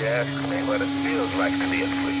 You ask me what it feels like to be a freak?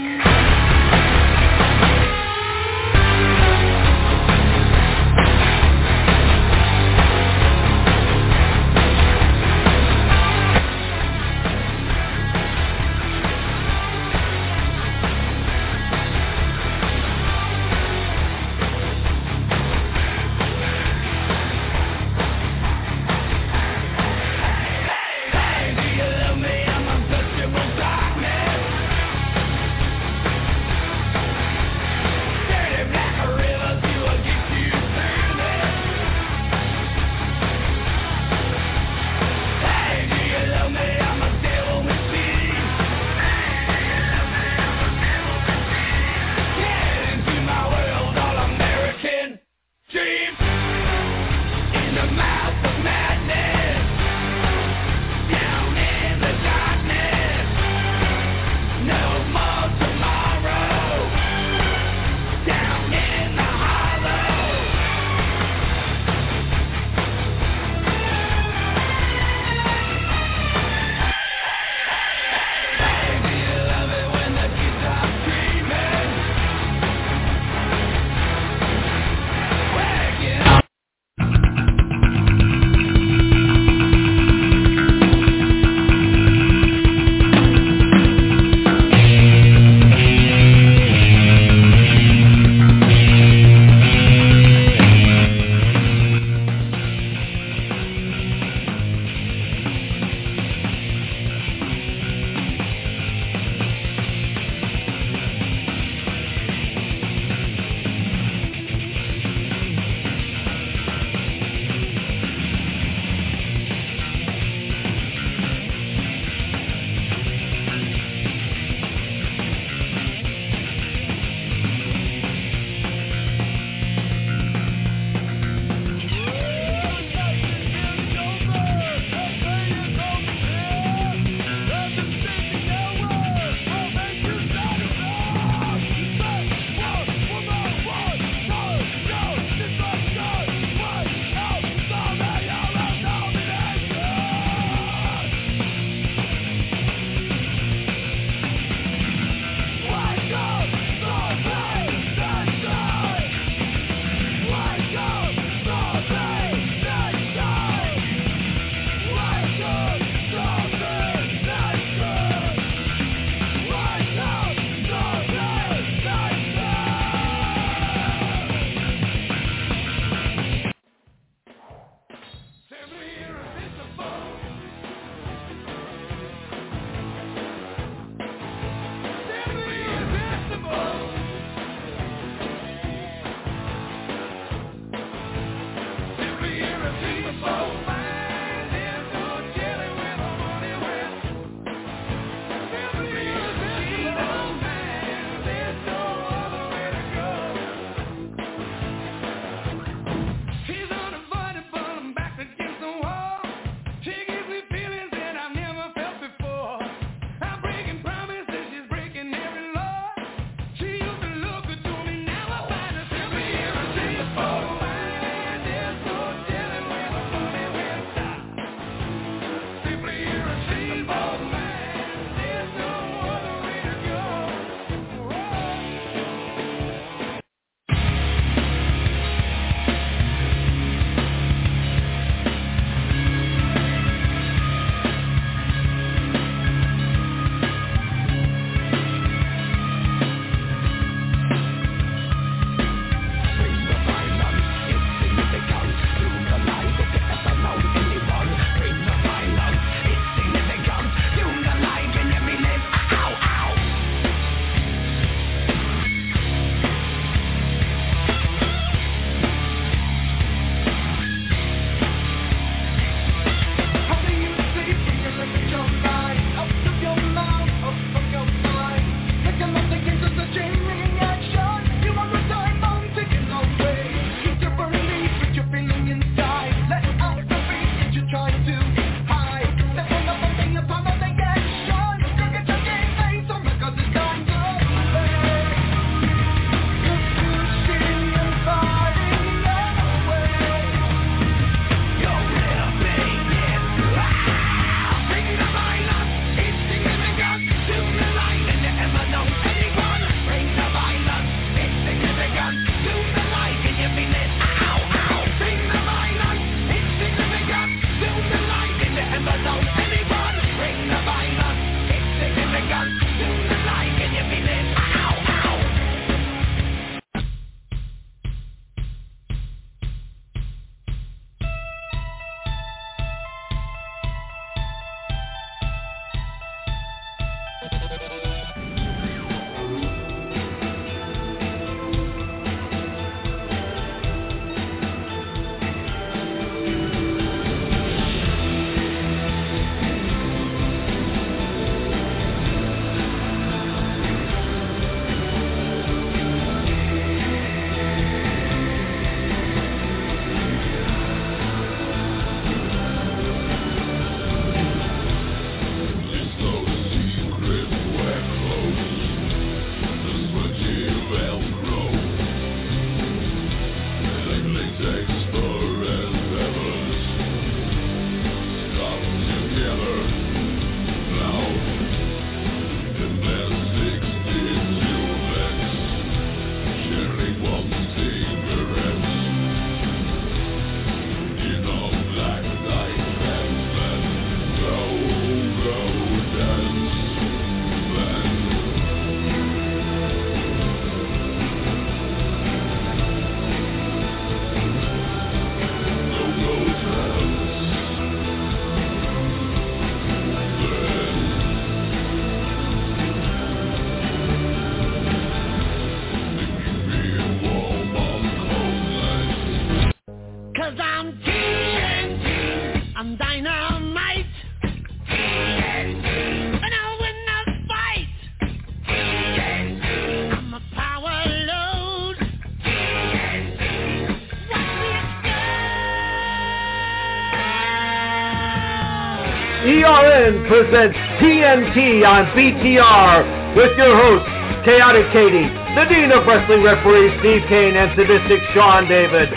Presents TNT on BTR with your hosts, Chaotic Katie, the Dean of Wrestling Referees Steve Kane, and Sadistic Sean David.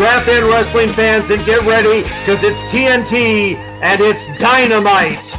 Strap in, wrestling fans, and get ready, because it's TNT and it's dynamite.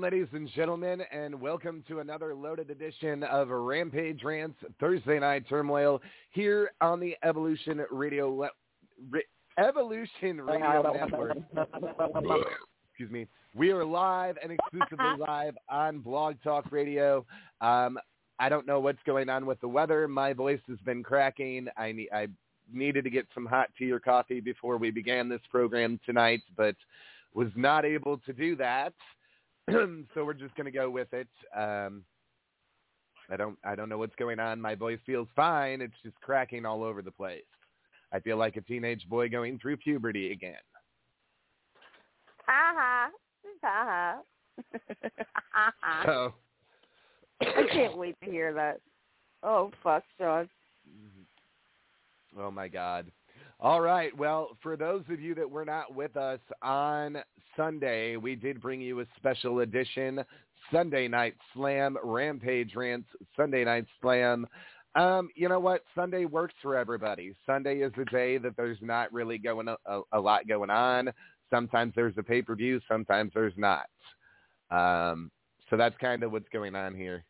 Ladies and gentlemen, and welcome to another loaded edition of Rampage Rants Thursday Night Turmoil here on the Evolution Radio Le- Re- Evolution Radio Network. Excuse me. We are live and exclusively live on Blog Talk Radio. Um, I don't know what's going on with the weather. My voice has been cracking. I need, I needed to get some hot tea or coffee before we began this program tonight, but was not able to do that. so we're just going to go with it. Um, I don't I don't know what's going on. My voice feels fine. It's just cracking all over the place. I feel like a teenage boy going through puberty again. Ha ha. So I can't wait to hear that. Oh fuck, Sean. Mm-hmm. Oh my God. All right. Well, for those of you that were not with us on Sunday, we did bring you a special edition Sunday Night Slam, Rampage Rants, Sunday Night Slam. Um, you know what? Sunday works for everybody. Sunday is a day that there's not really going a, a, a lot going on. Sometimes there's a pay-per-view, sometimes there's not. Um, so that's kind of what's going on here.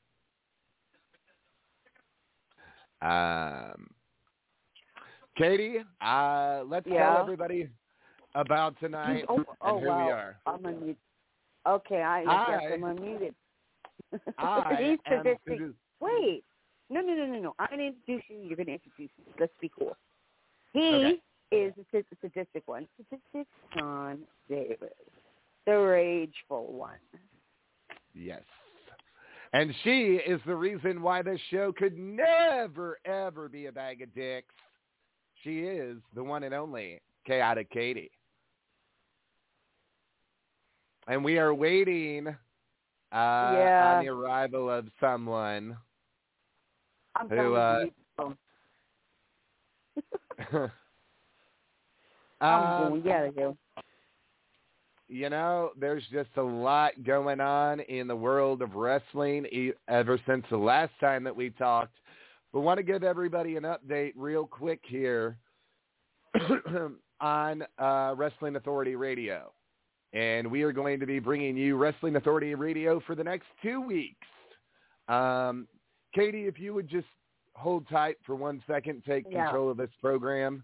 Um, Katie, uh, let's Yeah. tell everybody about tonight Oh, and oh who wow. we are. I'm unmuted. Okay, I Hi. yes, I'm unmuted. I am. Wait. No, no, no, no, no. I'm going to introduce you. You're going to introduce me. Let's be cool. He Okay. is the sad- sadistic one. Sadistic Sean David. The rageful one. Yes. And she is the reason why this show could never, ever be a bag of dicks. She is the one and only Chaotic Katie. And we are waiting uh, Yeah. on the arrival of someone I'm Who, uh, to mute him. um, I'm going. Yeah, you. you know, there's just a lot going on in the world of wrestling ever since the last time that we talked. But want to give everybody an update real quick here on uh, Wrestling Authority Radio. And we are going to be bringing you Wrestling Authority Radio for the next two weeks. Um, Katie, if you would just hold tight for one second, take Yeah. control of this program.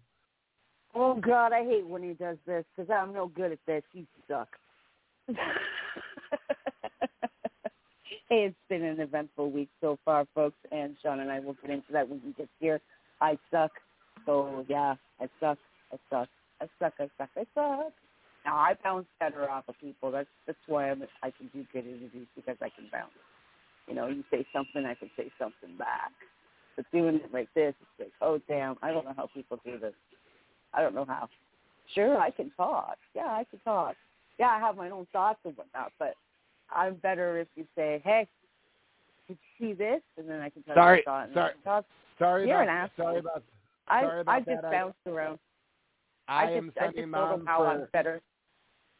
Oh God, I hate when he does this because I'm no good at this. You suck. it's been an eventful week so far, folks, and Sean and I will get into that when he gets here. I suck. So yeah, I suck. I suck. I suck. I suck. I suck. Now I bounce better off of people. That's that's why I'm, I can do good interviews because I can bounce. You know, you say something, I can say something back. But doing it like this, it's like, oh damn, I don't know how people do this. I don't know how. Sure, I can talk. Yeah, I can talk. Yeah, I have my own thoughts and whatnot, but I'm better if you say, hey, did you see this? And then I can tell Sorry, you my thought. and sorry. I. Sorry You're about sorry about I Sorry about I just that. I- bounced around. I, I am just I just told mom them how I'm better.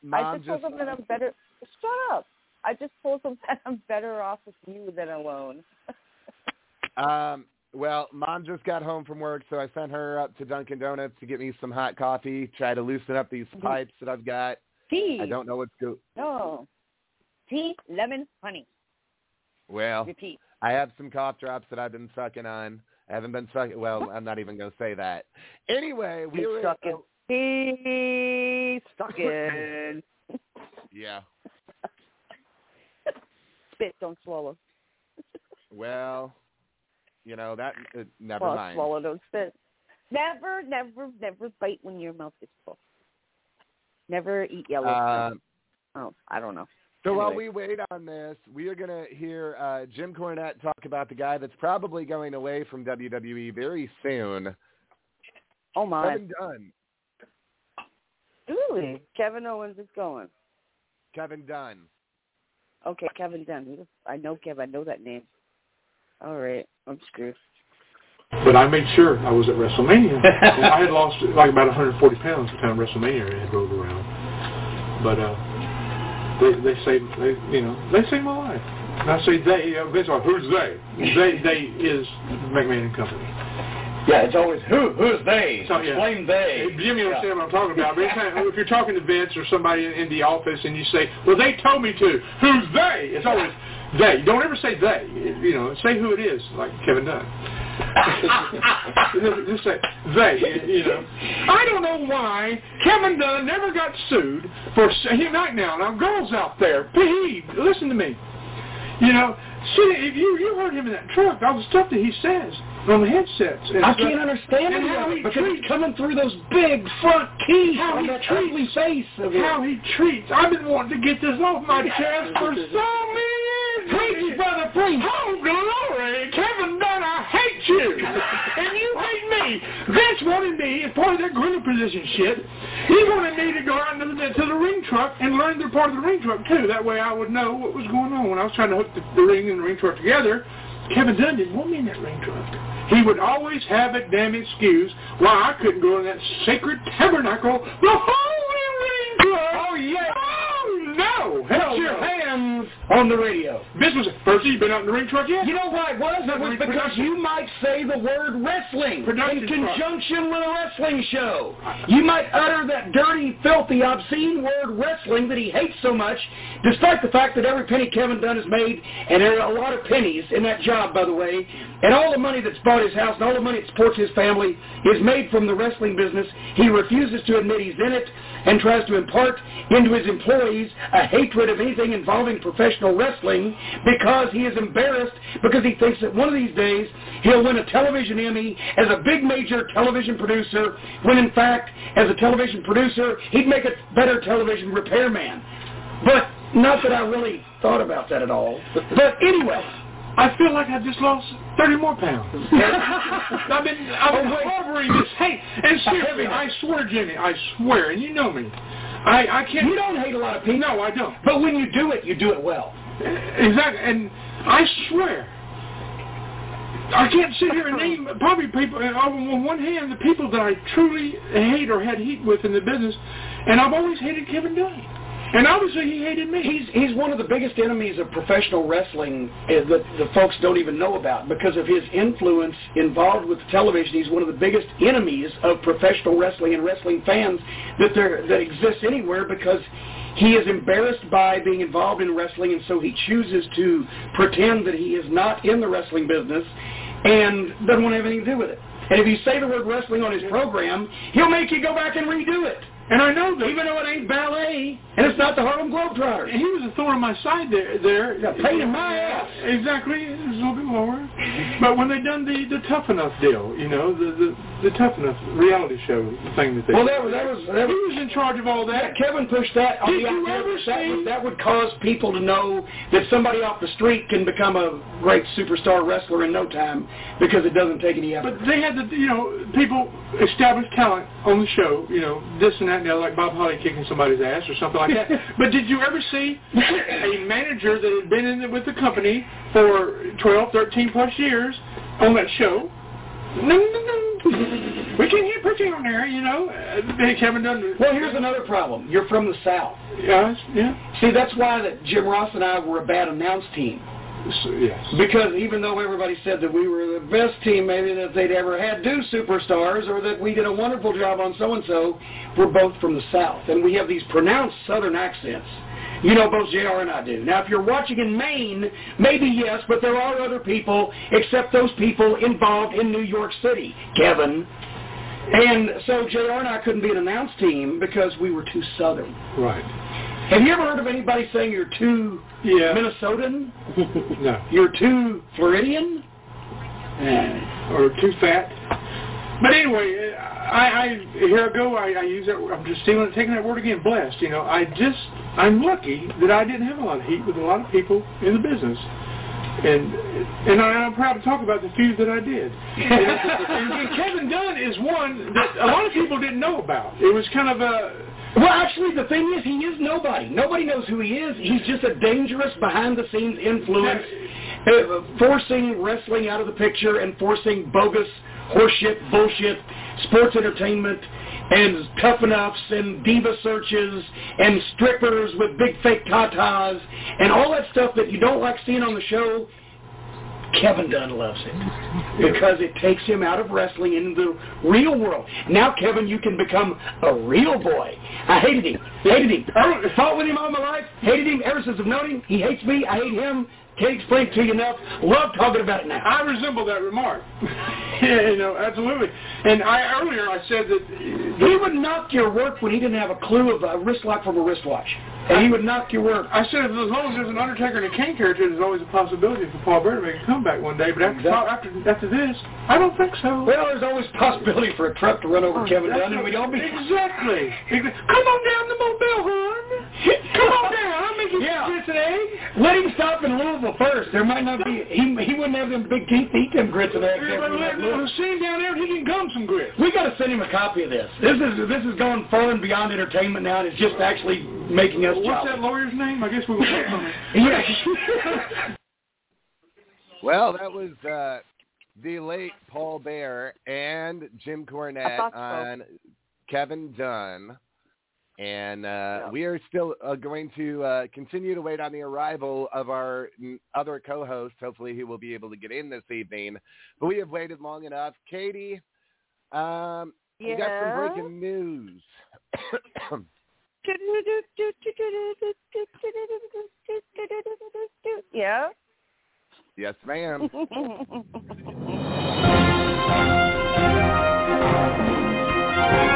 I mom just told them that I'm better. Shut up. I just told them that I'm better off with you than alone. Um, well, mom just got home from work, so I sent her up to Dunkin' Donuts to get me some hot coffee, try to loosen up these Mm-hmm. pipes that I've got. Tea. I don't know what's go. No. Tea, lemon, honey. Well, Repeat. I have some cough drops that I've been sucking on. I haven't been sucking. Well, I'm not even going to say that. Anyway, we He's were. sucking. He's sucking. Yeah. Spit, don't swallow. Well, you know that. Uh, never well, mind. swallow, don't spit. Never, never, never bite when your mouth is full. Never eat yellow. Fruit. oh, I don't know. So while we wait on this, we are going to hear uh, Jim Cornette talk about the guy that's probably going away from WWE very soon. Oh my. Kevin Dunn. Really? Kevin Owens is going. Kevin Dunn. Okay, Kevin Dunn. I know Kevin. I know that name. All right, I'm screwed. But I made sure I was at WrestleMania. I had lost like about 140 pounds by the time WrestleMania had rolled around. But uh, they they saved they you know they saved my life. And I say they. Uh, know, Vince who's they? They they is McMahon and Company. Yeah, it's always who who's they? So, yeah. Explain they. Hey, Jimmy understand what I'm talking about. But if you're talking to Vince or somebody in, in the office and you say, "Well, they told me to," who's they? It's always they. Don't ever say they. You know, say who it is, like Kevin Dunn. Just say they. You know. I don't know why Kevin Dunn never got sued for he right now. Now, girls out there, please listen to me. You know, see if you you heard him in that truck, all the stuff that he says on the headsets. and I stuff, can't understand and it how he because treats coming through those big front teeth how on he that treats ugly face of his. how he treats. I've been wanting to get this off my chest for so many years. Preach, brother, preach. Oh, glory. Kevin Dunn, I hate you. and you hate me. Vince wanted me, as part of that gorilla position shit, he wanted me to go out into the, to the ring truck and learn the part of the ring truck, too. That way I would know what was going on. When I was trying to hook the, the ring and the ring truck together, Kevin Dunn didn't want me in that ring truck. He would always have a damn excuse why I couldn't go in that sacred tabernacle, the holy ring truck. Oh, yeah. Oh, no. Put Hell your no. On the radio. This was first you been out in the ring truck yet? You know why it was? It was because you might say the word wrestling Production in truck. conjunction with a wrestling show. You might utter that dirty, filthy, obscene word wrestling that he hates so much, despite the fact that every penny Kevin Dunn has made, and there are a lot of pennies in that job, by the way, and all the money that's bought his house and all the money that supports his family is made from the wrestling business. He refuses to admit he's in it and tries to impart into his employees a hatred of anything involving professional wrestling because he is embarrassed because he thinks that one of these days he'll win a television Emmy as a big major television producer when in fact as a television producer he'd make a better television repairman. But not that I really thought about that at all. But anyway, I feel like I just lost 30 more pounds. I've been, I've been oh, harboring this hate. And seriously, I swear, Jimmy, I swear, and you know me, I, I can't... you don't hate a lot of people. No, I don't. But when you do it, you do it well. Exactly, and I swear, I can't sit here and name probably people, uh, on one hand, the people that I truly hate or had heat with in the business, and I've always hated Kevin Dunn. And obviously he hated me. He's he's one of the biggest enemies of professional wrestling uh, that the folks don't even know about because of his influence involved with television. He's one of the biggest enemies of professional wrestling and wrestling fans that there that exists anywhere because he is embarrassed by being involved in wrestling and so he chooses to pretend that he is not in the wrestling business and doesn't want to have anything to do with it. And if you say the word wrestling on his program, he'll make you go back and redo it. And I know that. Even though it ain't ballet, and it's not the Harlem Globetrotters. And he was a thorn in my side there. there. Yeah, pain in my ass. Exactly, it was a little bit more. But when they done the the tough enough deal, you know, the the, the tough enough reality show thing that they. Well, that was that was that he was was in charge of all that. Yeah, Kevin pushed that. on Did the you ever that, that see- would, that would cause people to know that somebody off the street can become a great superstar wrestler in no time because it doesn't take any effort. But they had the, you know, people establish talent on the show, you know, this and that and the other, like Bob Holly kicking somebody's ass or something like that. but did you ever see a manager that had been in it with the company for 12, 13 plus years on that show? No, no, no. We can't hear preaching on there, you know. They haven't done. Well, here's another problem. You're from the South. Yes, yeah. See, that's why that Jim Ross and I were a bad announce team. Yes. Because even though everybody said that we were the best team maybe that they'd ever had do superstars or that we did a wonderful job on so-and-so, we're both from the South. And we have these pronounced Southern accents. You know, both JR and I do. Now, if you're watching in Maine, maybe yes, but there are other people except those people involved in New York City. Kevin. And so JR and I couldn't be an announced team because we were too Southern. Right. Have you ever heard of anybody saying you're too Yeah. Minnesotan? No. You're too Floridian? Eh, or too fat. But anyway, I, I here I go. I, I use that. I'm just stealing, taking that word again. Blessed. You know, I just I'm lucky that I didn't have a lot of heat with a lot of people in the business, and and I, I'm proud to talk about the few that I did. and, and Kevin Dunn is one that a lot of people didn't know about. It was kind of a Well, actually, the thing is, he is nobody. Nobody knows who he is. He's just a dangerous behind-the-scenes influence, uh, forcing wrestling out of the picture and forcing bogus horseshit, bullshit, sports entertainment, and tough enoughs and diva searches and strippers with big fake tatas and all that stuff that you don't like seeing on the show. Kevin Dunn loves it because it takes him out of wrestling into the real world. Now, Kevin, you can become a real boy. I hated him. Hated him. I fought with him all my life. Hated him ever since I've known him. He hates me. I hate him. Can't explain it to you enough. Love talking about it now. I resemble that remark. you know, absolutely. And I earlier I said that He would knock your work when he didn't have a clue of a wrist lock from a wristwatch. And he would knock your work. I said as long as there's an Undertaker and a Kane character, there's always a possibility for Paul Bearer to make a comeback one day. But after after after this, I don't think so. Well, there's always possibility for a truck to run over oh, Kevin Dunn, and we'd all be exactly. Exactly. Come on down the Mobile, hon. Come on down. I'll make you Yeah. some grits. Let him stop in Louisville first. There might not be. He he wouldn't have them big teeth to eat them grits and eggs. Yeah, but let, let, see him down there and he can gum some grits. We got to send him a copy of this. This is this is going far and beyond entertainment now, and it's just actually making us. What's jolly. that lawyer's name? I guess we will work on it. Yeah. Well, that was uh, the late Paul Bearer and Jim Cornette thought on Kevin Dunn. And uh, we are still uh, going to uh, continue to wait on the arrival of our other co-host. Hopefully he will be able to get in this evening. But we have waited long enough. Katie, um, we got some breaking news. Yeah. yes, ma'am.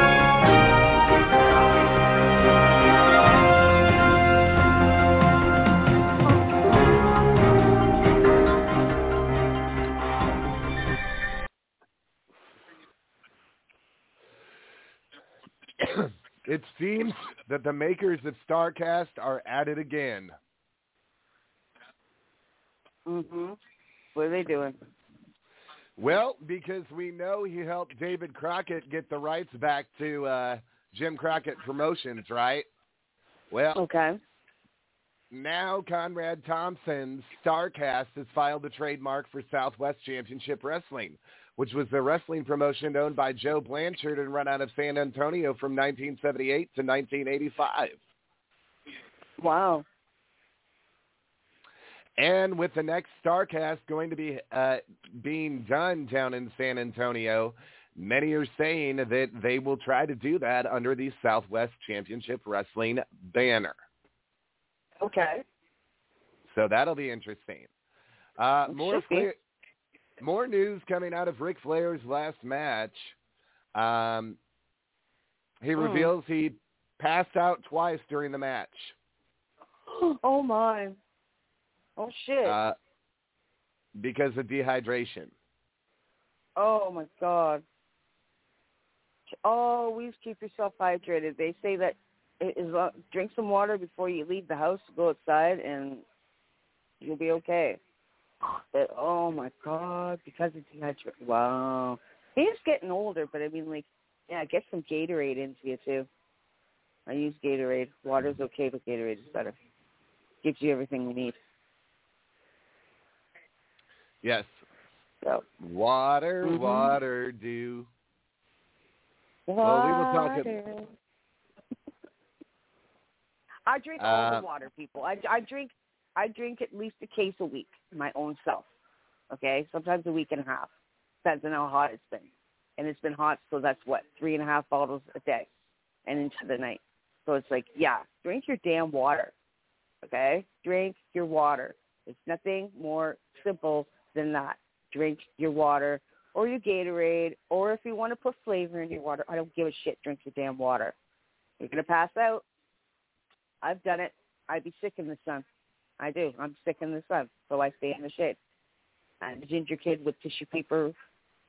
it seems that the makers of StarCast are at it again. mhm. What are they doing? Well, because we know he helped David Crockett get the rights back to uh, Jim Crockett Promotions, right? Well, Okay. now Conrad Thompson's StarCast has filed a trademark for Southwest Championship Wrestling, which was the wrestling promotion owned by Joe Blanchard and run out of San Antonio from 1978 to 1985. Wow. And with the next StarCast going to be uh, being done down in San Antonio, many are saying that they will try to do that under the Southwest Championship Wrestling banner. Okay. So that'll be interesting. Uh, more. Flair, more news coming out of Ric Flair's last match. Um, he Hmm. reveals he passed out twice during the match. Oh my. Oh shit. Uh, because of dehydration. oh my god. Always keep yourself hydrated. They say that it is uh, drink some water before you leave the house to go outside, and you'll be okay. But oh my god, because of dehydration. Wow. He's getting older, but I mean, like, yeah, get some Gatorade into you too. I use Gatorade. Water's okay, but Gatorade is better. Gives you everything you need. Yes. So Water, Mhm. water, do. Well, we will talk. Water. I drink all Uh, the water, people. I, I drink I drink at least a case a week, my own self. Okay, sometimes a week and a half, depends on how hot it's been. And it's been hot, so that's what three and a half bottles a day, and into the night. So it's like, yeah, drink your damn water. Okay, drink your water. It's nothing more simple than that. Drink your water or your Gatorade, or if you want to put flavor in your water, I don't give a shit. Drink your damn water. You're gonna pass out. I've done it. I'd be sick in the sun. I do. I'm sick in the sun, so I stay in the shade. I'm a ginger kid with tissue paper,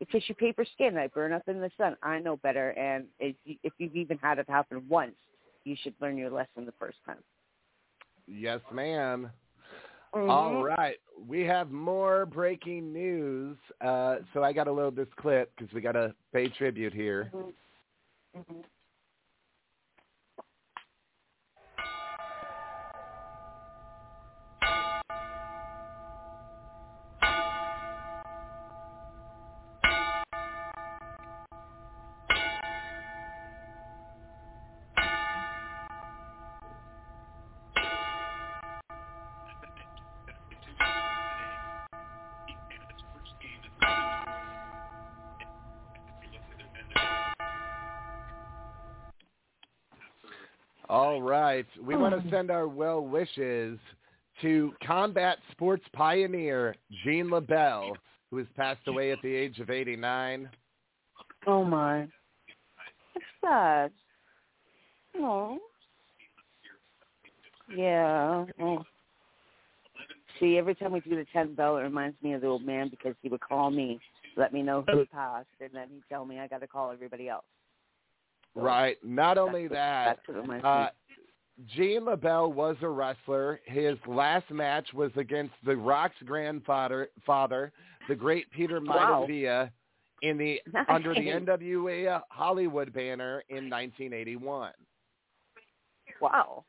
with tissue paper skin. I burn up in the sun. I know better, and if, you, if you've even had it happen once, you should learn your lesson the first time. Yes, ma'am. Mhm. All right, we have more breaking news. Uh, so I got to load this clip because we got to pay tribute here. Mhm. All send our well wishes to combat sports pioneer Gene LeBell, who has passed away at the age of 89. Oh my. It's sad. Oh. Yeah. Oh. See, every time we do the ten bell, it reminds me of the old man because he would call me, let me know who passed, and then he'd tell me I got to call everybody else. Right. Not only what- that, that's what it reminds uh, Gene LeBell was a wrestler. His last match was against the Rock's grandfather, father, the great Peter Wow. Maivia, in the Nice. under the NWA Hollywood banner in 1981. Wow.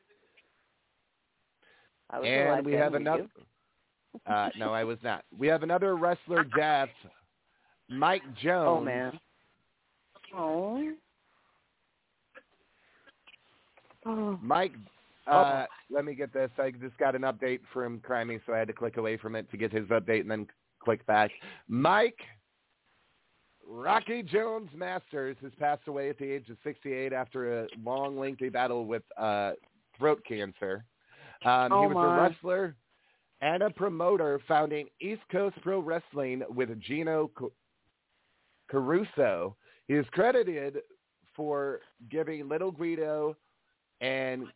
I was And we have another. Uh, no, I was not. We have another wrestler death. Mike Jones. Oh man. Oh. Oh. Mike, uh, let me get this. I just got an update from Crimey, so I had to click away from it to get his update and then click back. Mike Rocky Jones Masters has passed away at the age of 68 after a long, lengthy battle with uh, throat cancer. Um, Oh, he was my. a wrestler and a promoter founding East Coast Pro Wrestling with Gino Caruso. He is credited for giving Little Guido and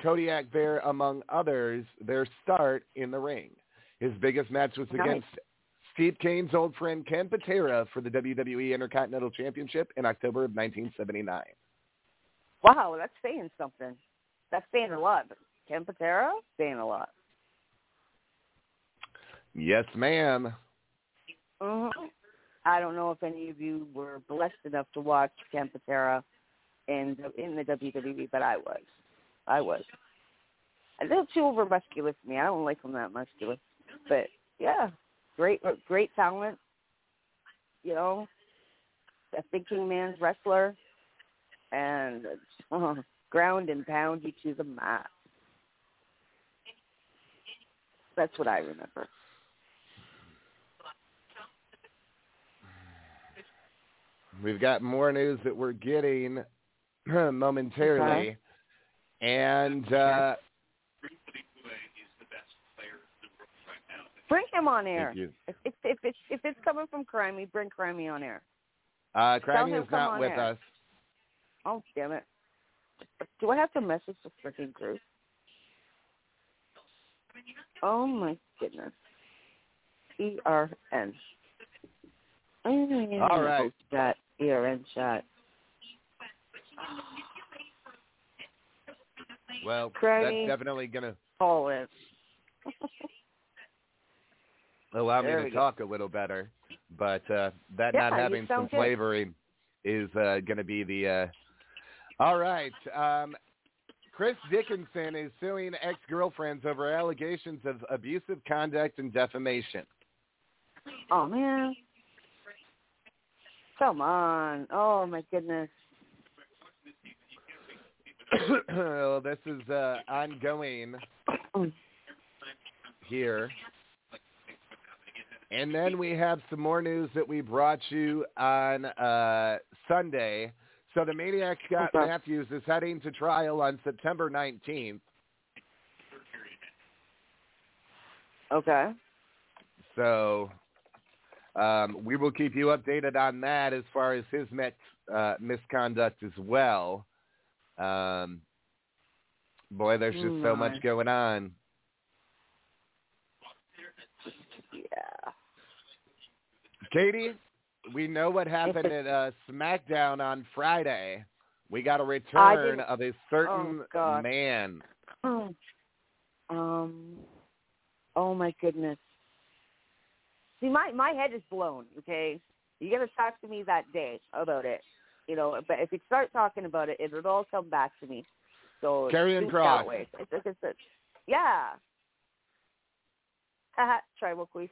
Kodiak Bear, among others, their start in the ring. His biggest match was Nice. against Steve Kane's old friend Ken Patera for the WWE Intercontinental Championship in October of 1979. Wow, that's saying something. That's saying a lot. Ken Patera saying a lot. Yes, ma'am. hmm I don't know if any of you were blessed enough to watch Ken Patera in the, in the WWE, but I was. I was. A little too over muscular for me. I don't like him that muscular, but yeah, great, great talent. You know, a thinking man's wrestler, and uh, ground and pound you to the mat. That's what I remember. We've got more news that we're getting momentarily. Okay. And uh, Bring him on air. If, if, if it's if it's coming from Crimey, bring Crimey on air. Uh, Crimey is not with air. us. Oh damn it! Do I have to message the freaking group? Oh my goodness. E R N. All right. Chat. E R N chat. Well, that's definitely going to Call in. allow me to we go. talk a little better. But uh, that Yeah, not having some good. flavoring is uh, going to be the. Uh... All right. Um, Chris Dickinson is suing ex-girlfriends over allegations of abusive conduct and defamation. Oh man. Come on. Oh my goodness. Well, this is uh, ongoing here. And then we have some more news that we brought you on uh, Sunday. So the Maniac Scott Okay. Matthews is heading to trial on September 19th. Okay. So um, we will keep you updated on that as far as his mis- uh, misconduct as well. Um, boy, there's just so much going on. Yeah. Katie, we know what happened at uh, SmackDown on Friday. We got a return of a certain Oh, man. Um. Oh my goodness. See, my my head is blown. Okay, you got to talk to me that day about it. You know, but if you start talking about it, it'll all come back to me. So Kross. That way. It's, it's, it's, yeah. Haha, tribal queen.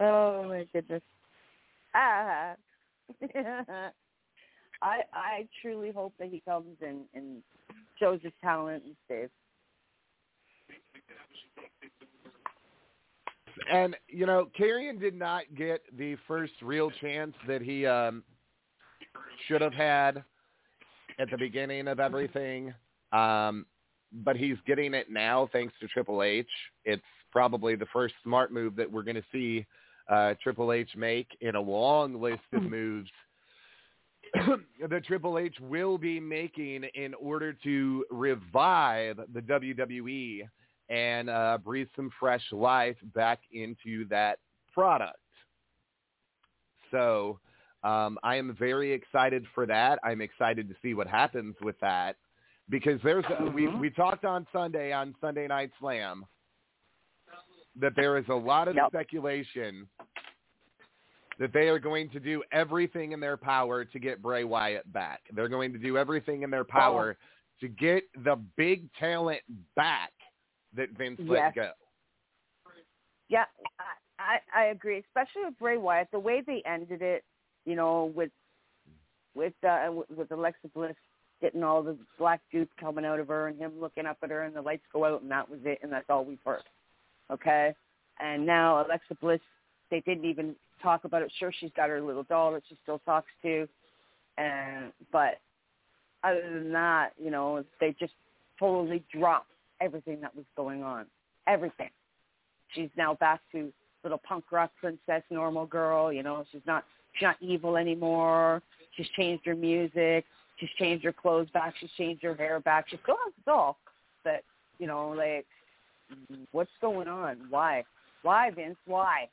Oh my goodness. Ah. I I truly hope that he comes and and shows his talent and stays. And you know, Karrion did not get the first real chance that he um, should have had at the beginning of everything. Um, but he's getting it now thanks to Triple H. It's probably the first smart move that we're going to see uh, Triple H make in a long list of moves that Triple H will be making in order to revive the WWE and uh, breathe some fresh life back into that product. So um, I am very excited for that. I'm excited to see what happens with that because there's a, we we talked on Sunday on Sunday Night Slam that there is a lot of speculation that they are going to do everything in their power to get Bray Wyatt back. They're going to do everything in their power to get the big talent back that Vince let go. Yeah, I, I I agree, especially with Bray Wyatt. The way they ended it, you know, with with uh, with- Alexa Bliss getting all the black goop coming out of her, and him looking up at her, and the lights go out, and that was it, and that's all we've heard. Okay, and now Alexa Bliss, they didn't even talk about it. Sure, she's got her little doll that she still talks to, and but other than that, you know, they just totally dropped everything that was going on, everything she's now back to little punk rock princess, normal girl. You know, she's not she's not evil anymore. She's changed her music. She's changed her clothes back. She's changed her hair back. She still has the doll, but you know, like, what's going on? Why? Why, Vince? Why?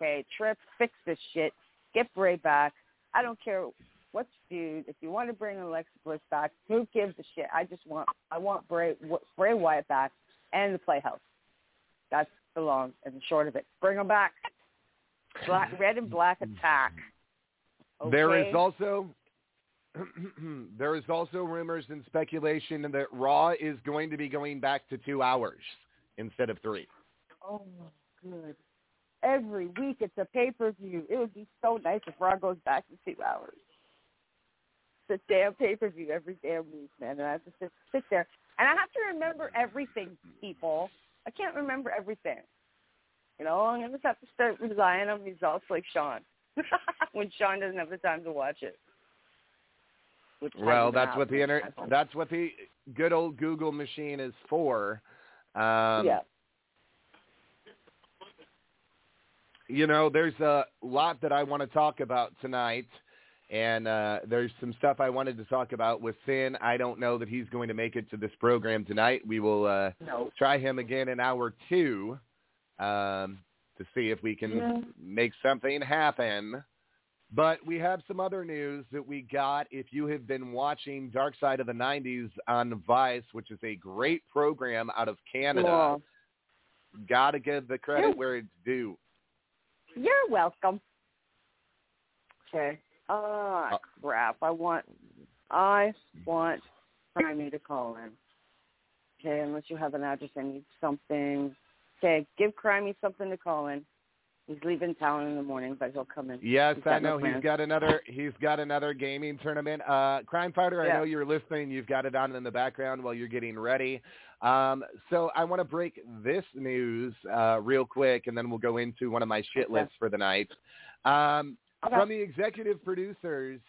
Okay, Trip, fix this shit. Get Bray back. I don't care what you do. If you want to bring Alexa Bliss back, who gives a shit? I just want I want Bray Bray Wyatt back and the Playhouse. That's the long and the short of it. Bring them back. Black, red and black attack. There is also there is also rumors and speculation that Raw is going to be going back to two hours instead of three. Oh my good. Every week it's a pay per view. It would be so nice if Raw goes back to two hours. It's a damn pay per view every damn week, man. And I have to sit, sit there. And I have to remember everything, people. I can't remember everything. You know, I'm gonna have to start relying on results like Sean. when Sean doesn't have the time to watch it. Well, that's what the inter- that's what the good old Google machine is for. Um, yeah. you know, there's a lot that I want to talk about tonight, and uh, there's some stuff I wanted to talk about with Finn. I don't know that he's going to make it to this program tonight. We will uh, No. try him again in hour two um, to see if we can Yeah. make something happen. But we have some other news that we got. If you have been watching Dark Side of the 90s on Vice, which is a great program out of Canada, Cool. got to give the credit Yeah. where it's due. You're welcome. Okay. Ah, Uh, crap. I want, I want Primey to call in. Okay, unless you have an address, I need something. Okay, give Crimey something to call in. He's leaving town in the morning, but he'll come in. Yes, I got no know he's got another. He's got another gaming tournament. Uh, Crime Fighter, I know you're listening. You've got it on in the background while you're getting ready. Um, so I want to break this news uh, real quick, and then we'll go into one of my shit lists for the night. Um, Okay. From the executive producers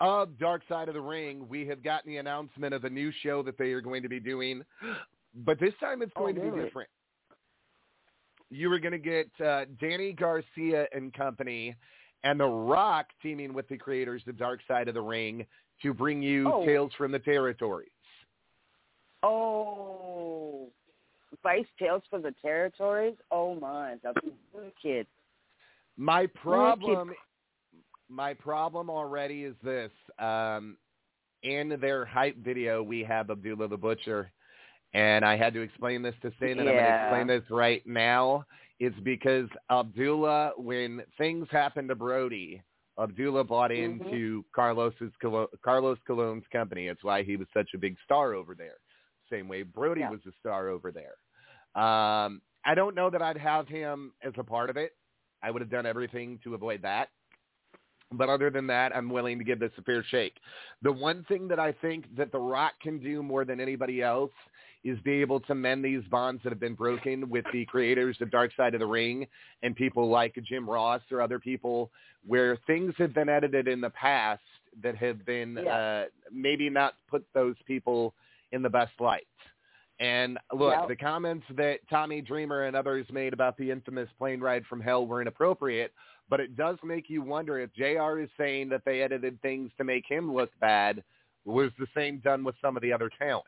of Dark Side of the Ring, we have gotten the announcement of a new show that they are going to be doing, but this time it's Oh, going to be different. You were going to get uh, Dany Garcia and company and The Rock teaming with the creators of Dark Side of the Ring to bring you Oh. Tales from the Territories. Oh, Vice Tales from the Territories. Oh my, that's a good kid. My problem, my problem already is this. Um, in their hype video, we have Abdullah the Butcher, and I had to explain this to Stan, and I'm going to explain this right now. It's because Abdullah, when things happened to Brody, Abdullah bought Mhm. into Carlos's Carlos Colon's company. It's why he was such a big star over there. Same way Brody Yeah. was a star over there. Um, I don't know that I'd have him as a part of it. I would have done everything to avoid that. But other than that, I'm willing to give this a fair shake. The one thing that I think that The Rock can do more than anybody else is be able to mend these bonds that have been broken with the creators of Dark Side of the Ring and people like Jim Ross or other people where things have been edited in the past that have been Yeah. uh, maybe not put those people in the best light. And look, Yeah. the comments that Tommy Dreamer and others made about the infamous plane ride from hell were inappropriate, but it does make you wonder if JR is saying that they edited things to make him look bad, was the same done with some of the other talent.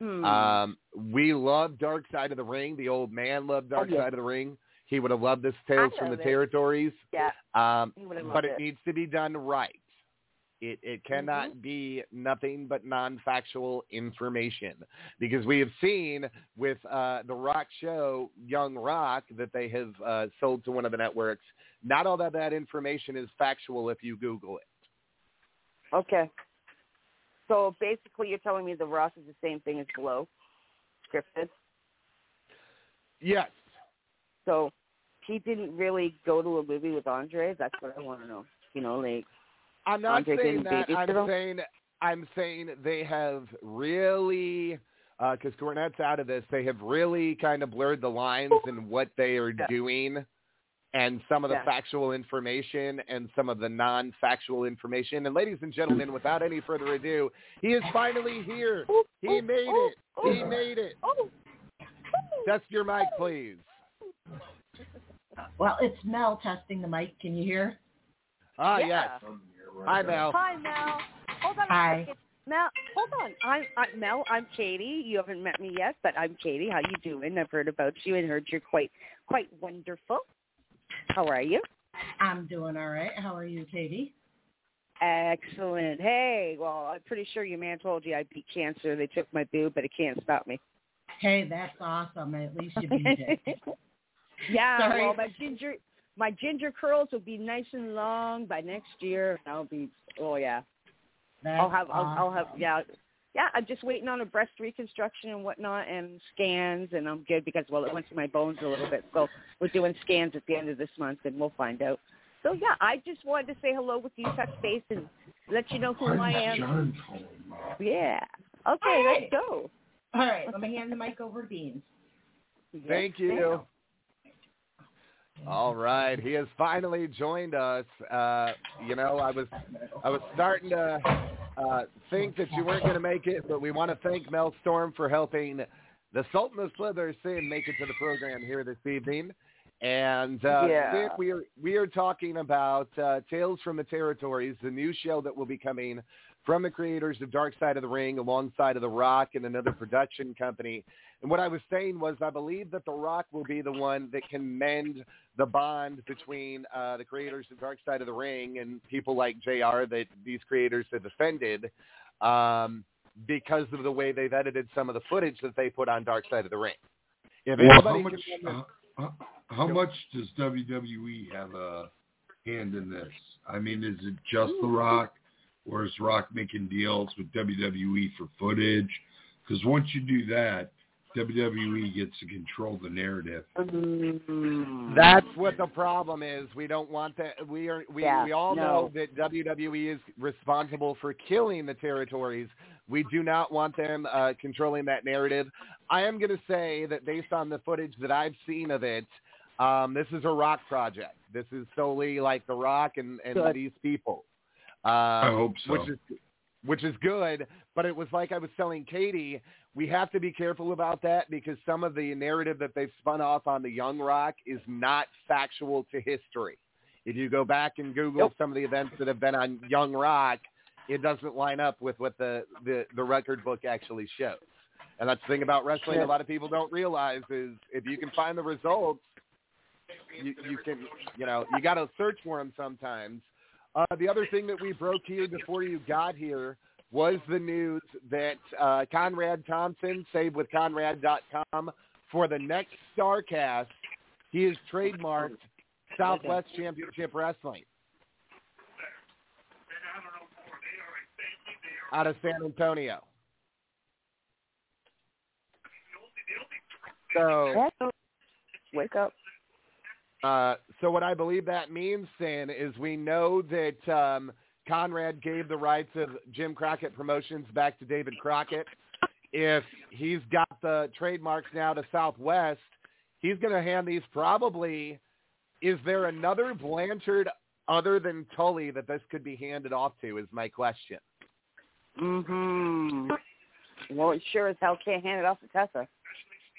Hmm. Um, we love Dark Side of the Ring. The old man loved Dark Oh, yeah. Side of the Ring. He would have loved this Tales from the it. Territories. yeah, Um, but it it. needs to be done right. It it cannot Mm-hmm. be nothing but non-factual information because we have seen with uh, the Rock show, Young Rock, that they have uh, sold to one of the networks. Not all that that information is factual if you Google it. Okay. So basically, you're telling me the Ross is the same thing as Glow, scripted. Yes. So he didn't really go to a movie with Andre. That's what I want to know. You know, like I'm not Andre saying that. I'm saying I'm saying they have really because Cornette's out of this. They have really kind of blurred the lines in what they are Yeah. doing, and some of the Yeah. factual information and some of the non-factual information. And ladies and gentlemen, without any further ado, he is finally here. He made it. He made it. Oh. Test your mic, please. Well, it's Mel testing the mic. Can you hear? Ah, Yeah. yes. Hi, Mel. Hi, Mel. Hold on Hi. Mel, hold on. I'm, I'm Mel. I'm Katie. You haven't met me yet, but I'm Katie. How you doing? I've heard about you and heard you're quite quite wonderful. How are you? I'm doing all right. How are you, Katie? Excellent. Hey, well, I'm pretty sure your man told you I beat cancer. They took my boob, but it can't stop me. Hey, that's awesome. At least you beat it. yeah. Sorry. Well, my ginger my ginger curls will be nice and long by next year. I'll be. Oh yeah. That's I'll have. I'll, I'll have. Yeah. Yeah, I'm just waiting on a breast reconstruction and whatnot and scans, and I'm good because well, it went to my bones a little bit. So we're doing scans at the end of this month, and we'll find out. So yeah, I just wanted to say hello with you, touch base, and let you know who I am. Yeah. Okay, Hey. let's go. All right, let me hand the mic over to Beans. Thank you. All right, he has finally joined us. Uh, you know, I was I was starting to uh, think that you weren't going to make it, but we want to thank Mel Storm for helping the Sultan of Slither Sin make it to the program here this evening. And uh, Yeah. We are we are talking about uh, Tales from the Territories, the new show that will be coming from the creators of Dark Side of the Ring, alongside of The Rock and another production company. And what I was saying was, I believe that The Rock will be the one that can mend the bond between uh, the creators of Dark Side of the Ring and people like JR that these creators have offended um, because of the way they've edited some of the footage that they put on Dark Side of the Ring. If Well, how much, uh, how, how much does WWE have a hand in this? I mean, is it just The Rock, or is Rock making deals with WWE for footage? Because once you do that, WWE gets to control the narrative. Mm. That's what the problem is. We don't want that. We are. We Yeah, we all no. know that WWE is responsible for killing the territories. We do not want them uh, controlling that narrative. I am going to say that based on the footage that I've seen of it, um, this is a Rock project. This is solely like the Rock and, and Good. these people. Um, I hope so. Which is which is good. But it was like I was telling Katie, we have to be careful about that because some of the narrative that they've spun off on the Young Rock is not factual to history. If you go back and Google some of the events that have been on Young Rock, it doesn't line up with what the, the, the record book actually shows. And that's the thing about wrestling a lot of people don't realize is if you can find the results, you, you can, you know, you got to search for them sometimes. Uh, the other thing that we broke here before you got here was the news that uh, Conrad Thompson, savewithconrad.com, for the next Starrcast, he is trademarked Southwest Championship Wrestling out of San Antonio. So, Wake up. Uh, so what I believe that means, Sin, is we know that um, Conrad gave the rights of Jim Crockett Promotions back to David Crockett. If he's got the trademarks now to Southwest, he's going to hand these probably. Is there another Blanchard other than Tully that this could be handed off to? Is my question. Mm-hmm. Well, it sure as hell can't hand it off to Tessa.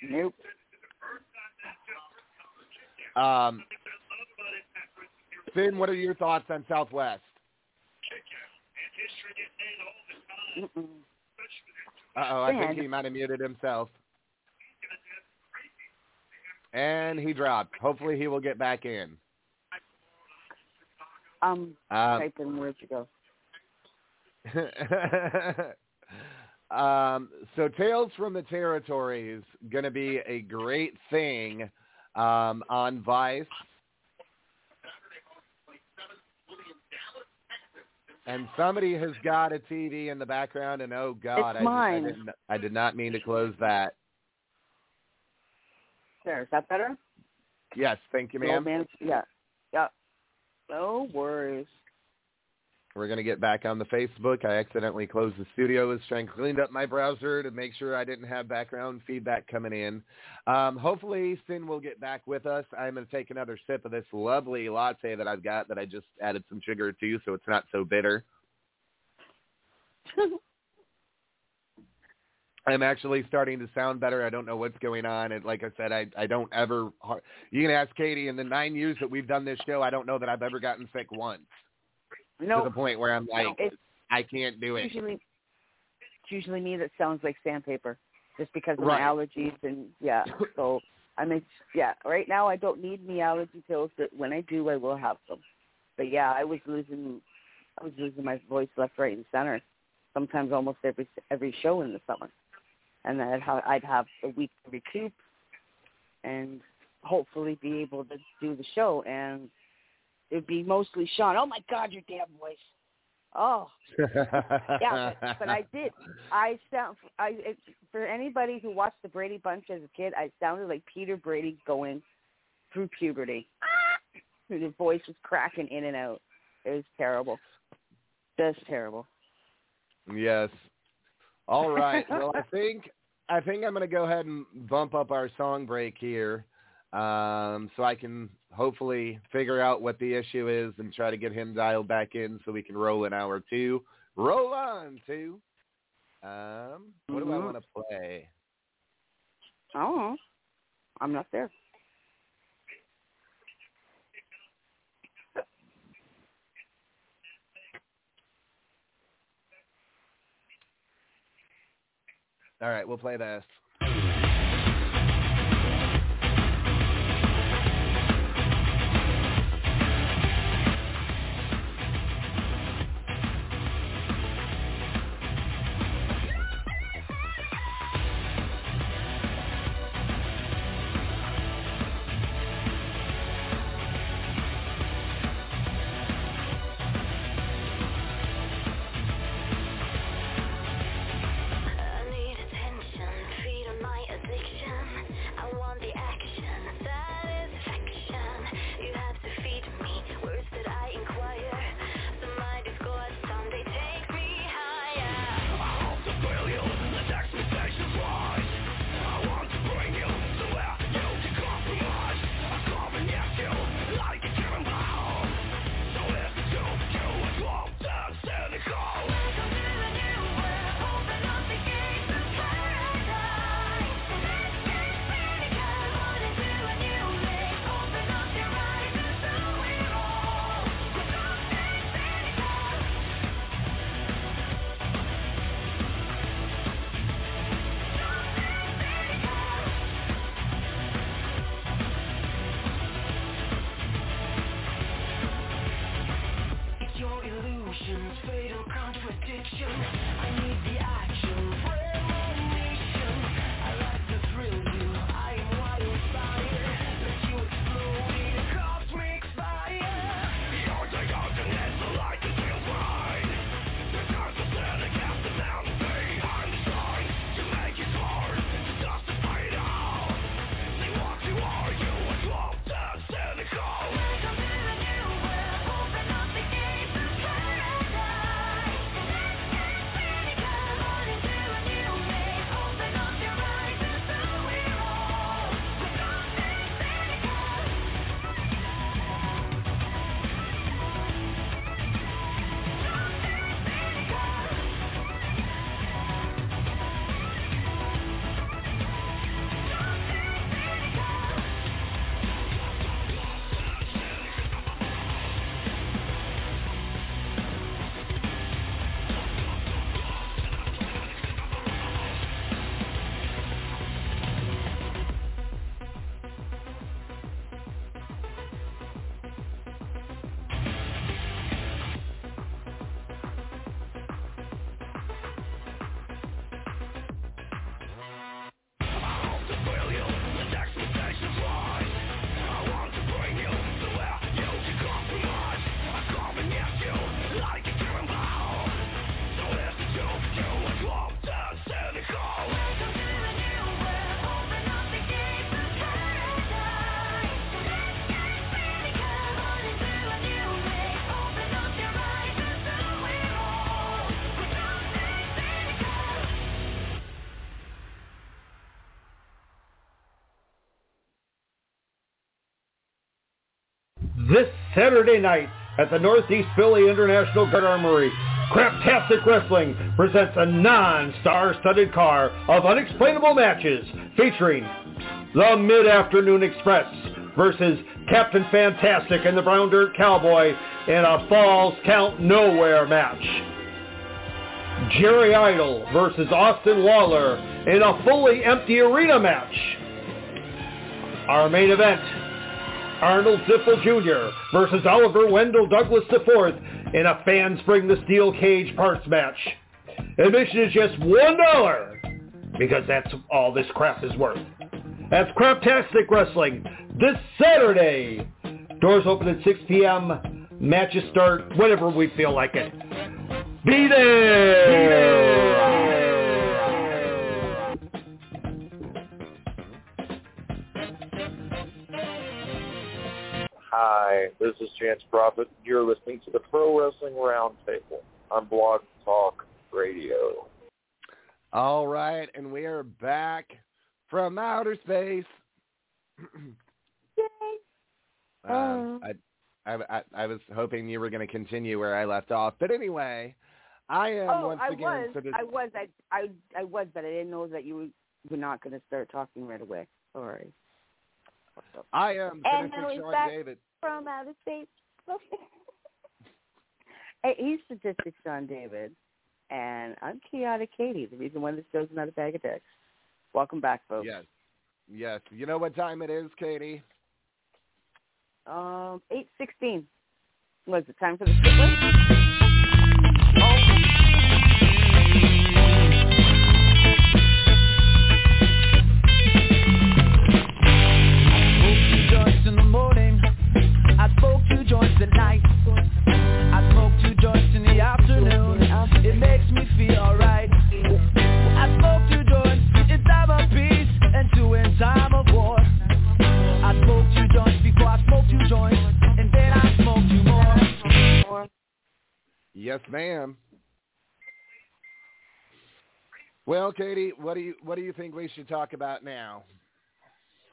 Nope. Um, Finn, what are your thoughts on Southwest? Uh-oh, I think he might have muted himself. And he dropped. Hopefully he will get back in. Um, Um, where'd you go? um, so Tales from the Territory is going to be a great thing um, on Vice. And somebody has got a TV in the background, and oh God, It's I, mine. Did, I, didn't, I did not mean to close that. There, is that better? Yes, thank you, ma'am. man- Yeah. Yeah. No worries. We're going to get back on the Facebook. I accidentally closed the studio. I was trying to clean up my browser to make sure I didn't have background feedback coming in. Um, hopefully, Sin will get back with us. I'm going to take another sip of this lovely latte that I've got that I just added some sugar to so it's not so bitter. I'm actually starting to sound better. I don't know what's going on. And like I said, I, I don't ever, you can ask Katie, in the nine years that we've done this show, I don't know that I've ever gotten sick once No. to the point where I'm like, it's I can't do it. usually it's usually me that sounds like sandpaper, just because of Right. my allergies and yeah. So I mean, yeah. Right now, I don't need any allergy pills, but when I do, I will have some. But yeah, I was losing, I was losing my voice left, right, and center. Sometimes almost every every show in the summer, and then I'd have, I'd have a week to recoup, and hopefully be able to do the show. And it'd be mostly Sean. Oh my God, your damn voice. Oh, yeah, but, but I did. I sound. I it, for anybody who watched the Brady Bunch as a kid, I sounded like Peter Brady going through puberty. The voice was cracking in and out. It was terrible. Just terrible. Yes. All right. Well, I think I think I'm going to go ahead and bump up our song break here, um, so I can hopefully figure out what the issue is and try to get him dialed back in so we can roll an hour two. Roll on two. Um, what do I Mhm. want to play? Oh, I'm not there. All right, we'll play this. Saturday night at the Northeast Philly International Guard Armory. Craptastic Wrestling presents a non-star-studded car of unexplainable matches featuring the Mid-Afternoon Express versus Captain Fantastic and the Brown Dirt Cowboy in a Falls Count Nowhere match. Jerry Idol versus Austin Lawler in a fully empty arena match. Our main event, Arnold Ziffel Jr. versus Oliver Wendell Douglas IV in a Fans Bring the Steel Cage Parts match. Admission is just $1 because that's all this crap is worth. That's Craptastic Wrestling this Saturday. Doors open at 6 p.m. Matches start whenever we feel like it. Be there! Hi, this is Chance Prophet. You're listening to the Pro Wrestling Roundtable on Blog Talk Radio. All right, and we are back from outer space. um, I, I, I, I was hoping you were going to continue where I left off, but anyway, I am oh, once I again. was, for this- I was, I, I, I was, but I didn't know that you were, were not going to start talking right away. Sorry. I am And Sadistic now he's Sean back David. From outer space. hey, he's Statistic Sean David, and I'm Chaotic Katie, the reason why this show's not a bag of dicks. Welcome back, folks. Yes, yes. You know what time it is, Katie? Um, eight sixteen. Was it time for the split night. I smoke two joints in the afternoon. It makes me feel alright. I smoke two joints in time of peace and two in time of war. I smoke two joints before I smoke two joints, and then I smoke two more. Yes, ma'am. Well, Katie, what do you what do you think we should talk about now?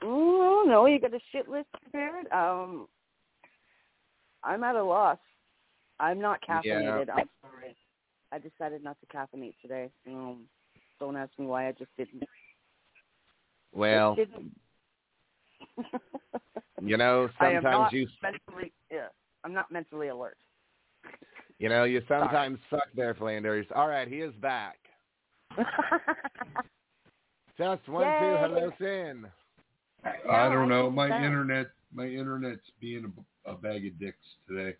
Oh no, you got a shit list prepared. Um, I'm at a loss. I'm not caffeinated. I'm sorry. I decided not to caffeinate today. Um, don't ask me why. I just didn't. Well, Just didn't. you know, I am sometimes not you mentally. Yeah, I'm not mentally alert. you know you sometimes suck there, Flanders. All right, he is back. Just one, two. Hello, Sin. I don't know. My internet, my internet's being a, a bag of dicks today.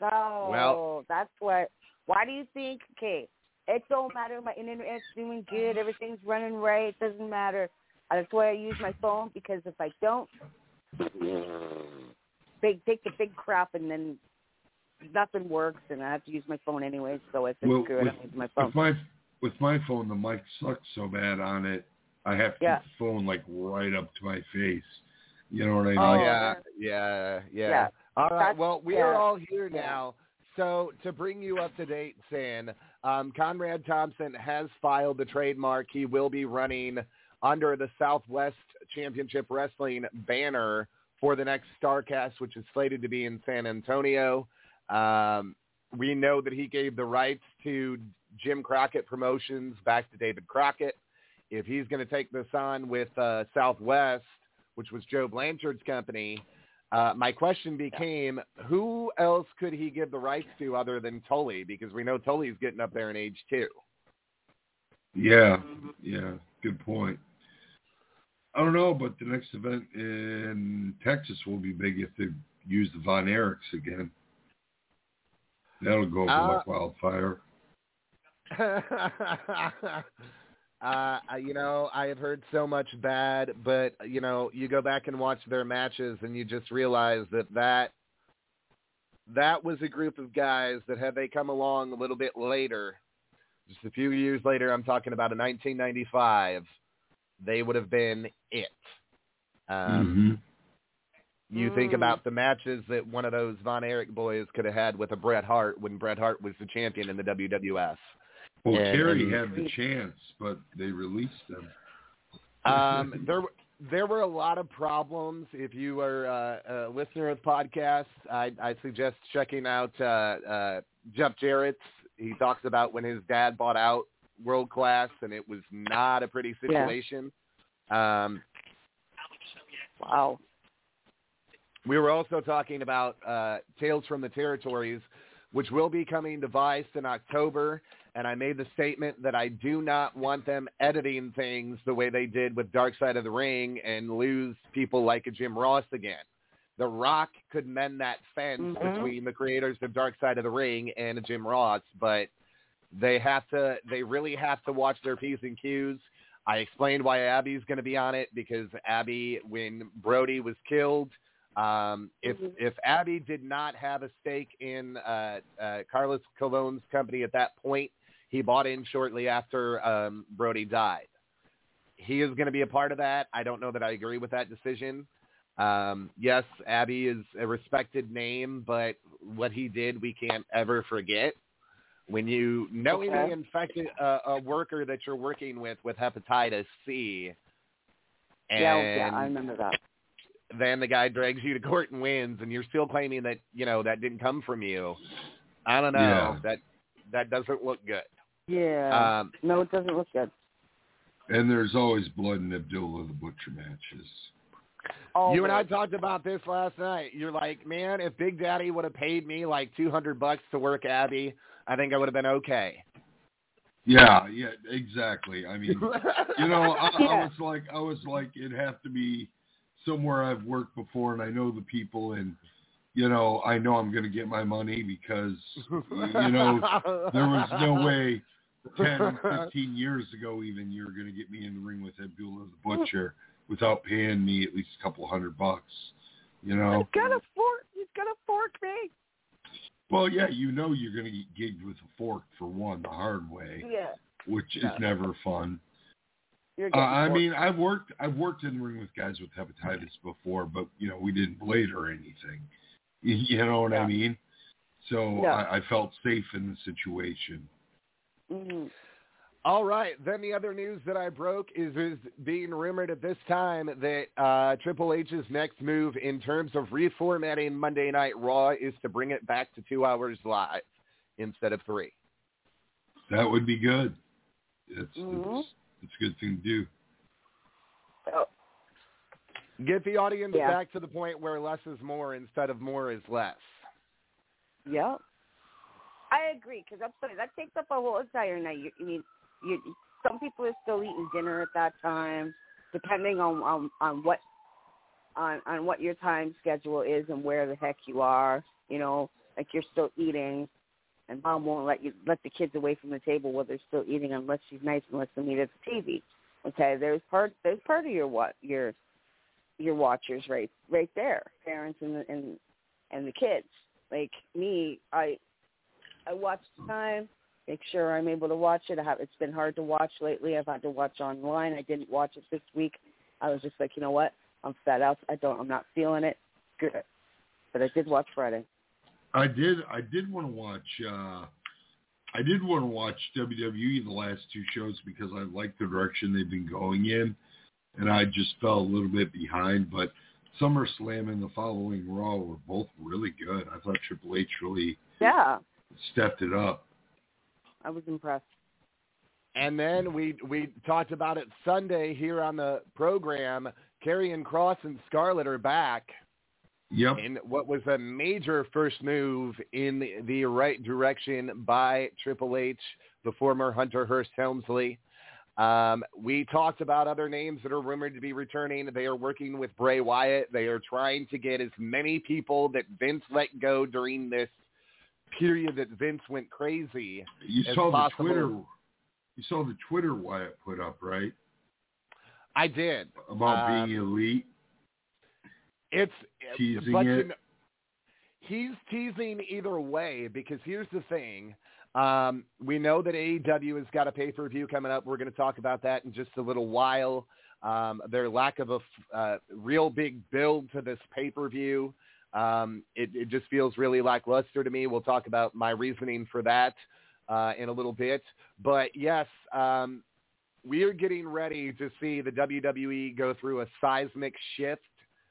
So Well- that's what. Why do you think? Okay, it don't matter. My internet's doing good. Everything's running right. It doesn't matter. That's why I use my phone because if I don't, they take the big crap and then nothing works, and I have to use my phone anyway. So I said, Well, screw it. with, I'm using my phone. with my with my phone, the mic sucks so bad on it. I have to Yeah. phone like right up to my face. You know what I mean? Oh yeah, yeah, yeah. Yeah. All right. That's- Well, we yeah. are all here now. So to bring you up to date, San, um, Conrad Thompson has filed the trademark. He will be running under the Southwest Championship Wrestling banner for the next Starrcast, which is slated to be in San Antonio. Um, we know that he gave the rights to Jim Crockett Promotions back to David Crockett. If he's going to take this on with uh, Southwest, which was Joe Blanchard's company, uh, my question became, who else could he give the rights to other than Tully? Because we know Tully's getting up there in age too. Yeah, yeah, good point. I don't know, but the next event in Texas will be big if they use the Von Erichs again. That'll go over Uh, like wildfire. uh, you know, I have heard so much bad, but you know, you go back and watch their matches, and you just realize that that that was a group of guys that had they come along a little bit later, just a few years later. I'm talking about in 1995. They would have been it. Um, You think about the matches that one of those Von Erich boys could have had with a Bret Hart when Bret Hart was the champion in the WWF. Well, And- Kerry and- had the chance, but they released them. Um, there, there were a lot of problems. If you are uh, a listener of podcasts, I, I suggest checking out uh, uh, Jeff Jarrett's. He talks about when his dad bought out World Class, and it was not a pretty Yeah. situation. Um, wow. We were also talking about uh, Tales from the Territories, which will be coming to Vice in October. And I made the statement that I do not want them editing things the way they did with Dark Side of the Ring and lose people like a Jim Ross again. The Rock could mend that fence Mhm. between the creators of Dark Side of the Ring and a Jim Ross, but they have to. They really have to watch their p's and q's. I explained why Abby's going to be on it because Abby, when Brody was killed, um, if if Abby did not have a stake in uh, uh, Carlos Colon's company at that point, he bought in shortly after um, Brody died. He is going to be a part of that. I don't know that I agree with that decision. Um, yes, Abby is a respected name, but what he did, we can't ever forget. When you knowingly Okay. infected a, a worker that you're working with with hepatitis C, and yeah, yeah, I remember that. then the guy drags you to court and wins, and you're still claiming that you know that didn't come from you. I don't know. Yeah. That that doesn't look good. Yeah. Um, no, it doesn't look good. And there's always blood in Abdullah the Butcher matches. You and I talked about this last night. You're like, man, if Big Daddy would have paid me like two hundred bucks to work Abby, I think I would have been okay. Yeah, yeah, exactly. I mean, you know, I, I was like, I was like, it'd have to be somewhere I've worked before, and I know the people, and you know, I know I'm going to get my money because you know there was no way 10, 15 years ago even you were going to get me in the ring with Abdullah the Butcher without paying me at least a couple hundred bucks. You know. He's got a fork. He's got a fork me. Well, yeah, you know you're going to get gigged with a fork for one the hard way, Yeah. which is Yeah. never fun. Uh, I mean, I've worked I've worked in the ring with guys with hepatitis before, but you know we didn't blade or anything. You, know what I mean? So Yeah. I, I felt safe in the situation. Mm-hmm. All right. Then the other news that I broke is is being rumored at this time that uh, Triple H's next move in terms of reformatting Monday Night Raw is to bring it back to two hours live instead of three. That would be good. It's Mhm. it's, it's a good thing to do. Get the audience Yeah. back to the point where less is more instead of more is less. Yeah. I agree because I'm sorry that takes up a whole entire night. You, you mean you? Some people are still eating dinner at that time, depending on on, on what on on what your time schedule is and where the heck you are. You know, like you're still eating, and mom won't let you let the kids away from the table while they're still eating unless she's nice and lets them eat at the TV. Okay, there's part there's part of your what your your watchers right right there, parents and the, and and the kids. Like me, I I watch the time, make sure I'm able to watch it. I have it's been hard to watch lately. I've had to watch online. I didn't watch it this week. I was just like, you know what? I'm fed up. I don't I'm not feeling it. Good. But I did watch Friday. I did. I did want to watch. uh I did want to watch WWE the last two shows because I like the direction they've been going in, and I just fell a little bit behind. But SummerSlam and the following Raw were both really good. I thought Triple H really Yeah. Stepped it up. I was impressed. And then we we talked about it Sunday here on the program. Karrion Cross and Scarlett are back. Yep. In what was a major first move in the, the right direction by Triple H, the former Hunter Hearst Helmsley. Um, we talked about other names that are rumored to be returning. They are working with Bray Wyatt. They are trying to get as many people that Vince let go during this period that Vince went crazy. You saw possible. the Twitter. You saw the Twitter Wyatt put up, right? I did. About Um, being elite. It's Teasing but you it. know, he's teasing either way because here's the thing. Um, we know that AEW has got a pay per view coming up. We're going to talk about that in just a little while. Um, their lack of a uh, real big build to this pay per view. Um, it, it just feels really lackluster to me. We'll talk about my reasoning for that uh, in a little bit. But yes, um, we are getting ready to see the WWE go through a seismic shift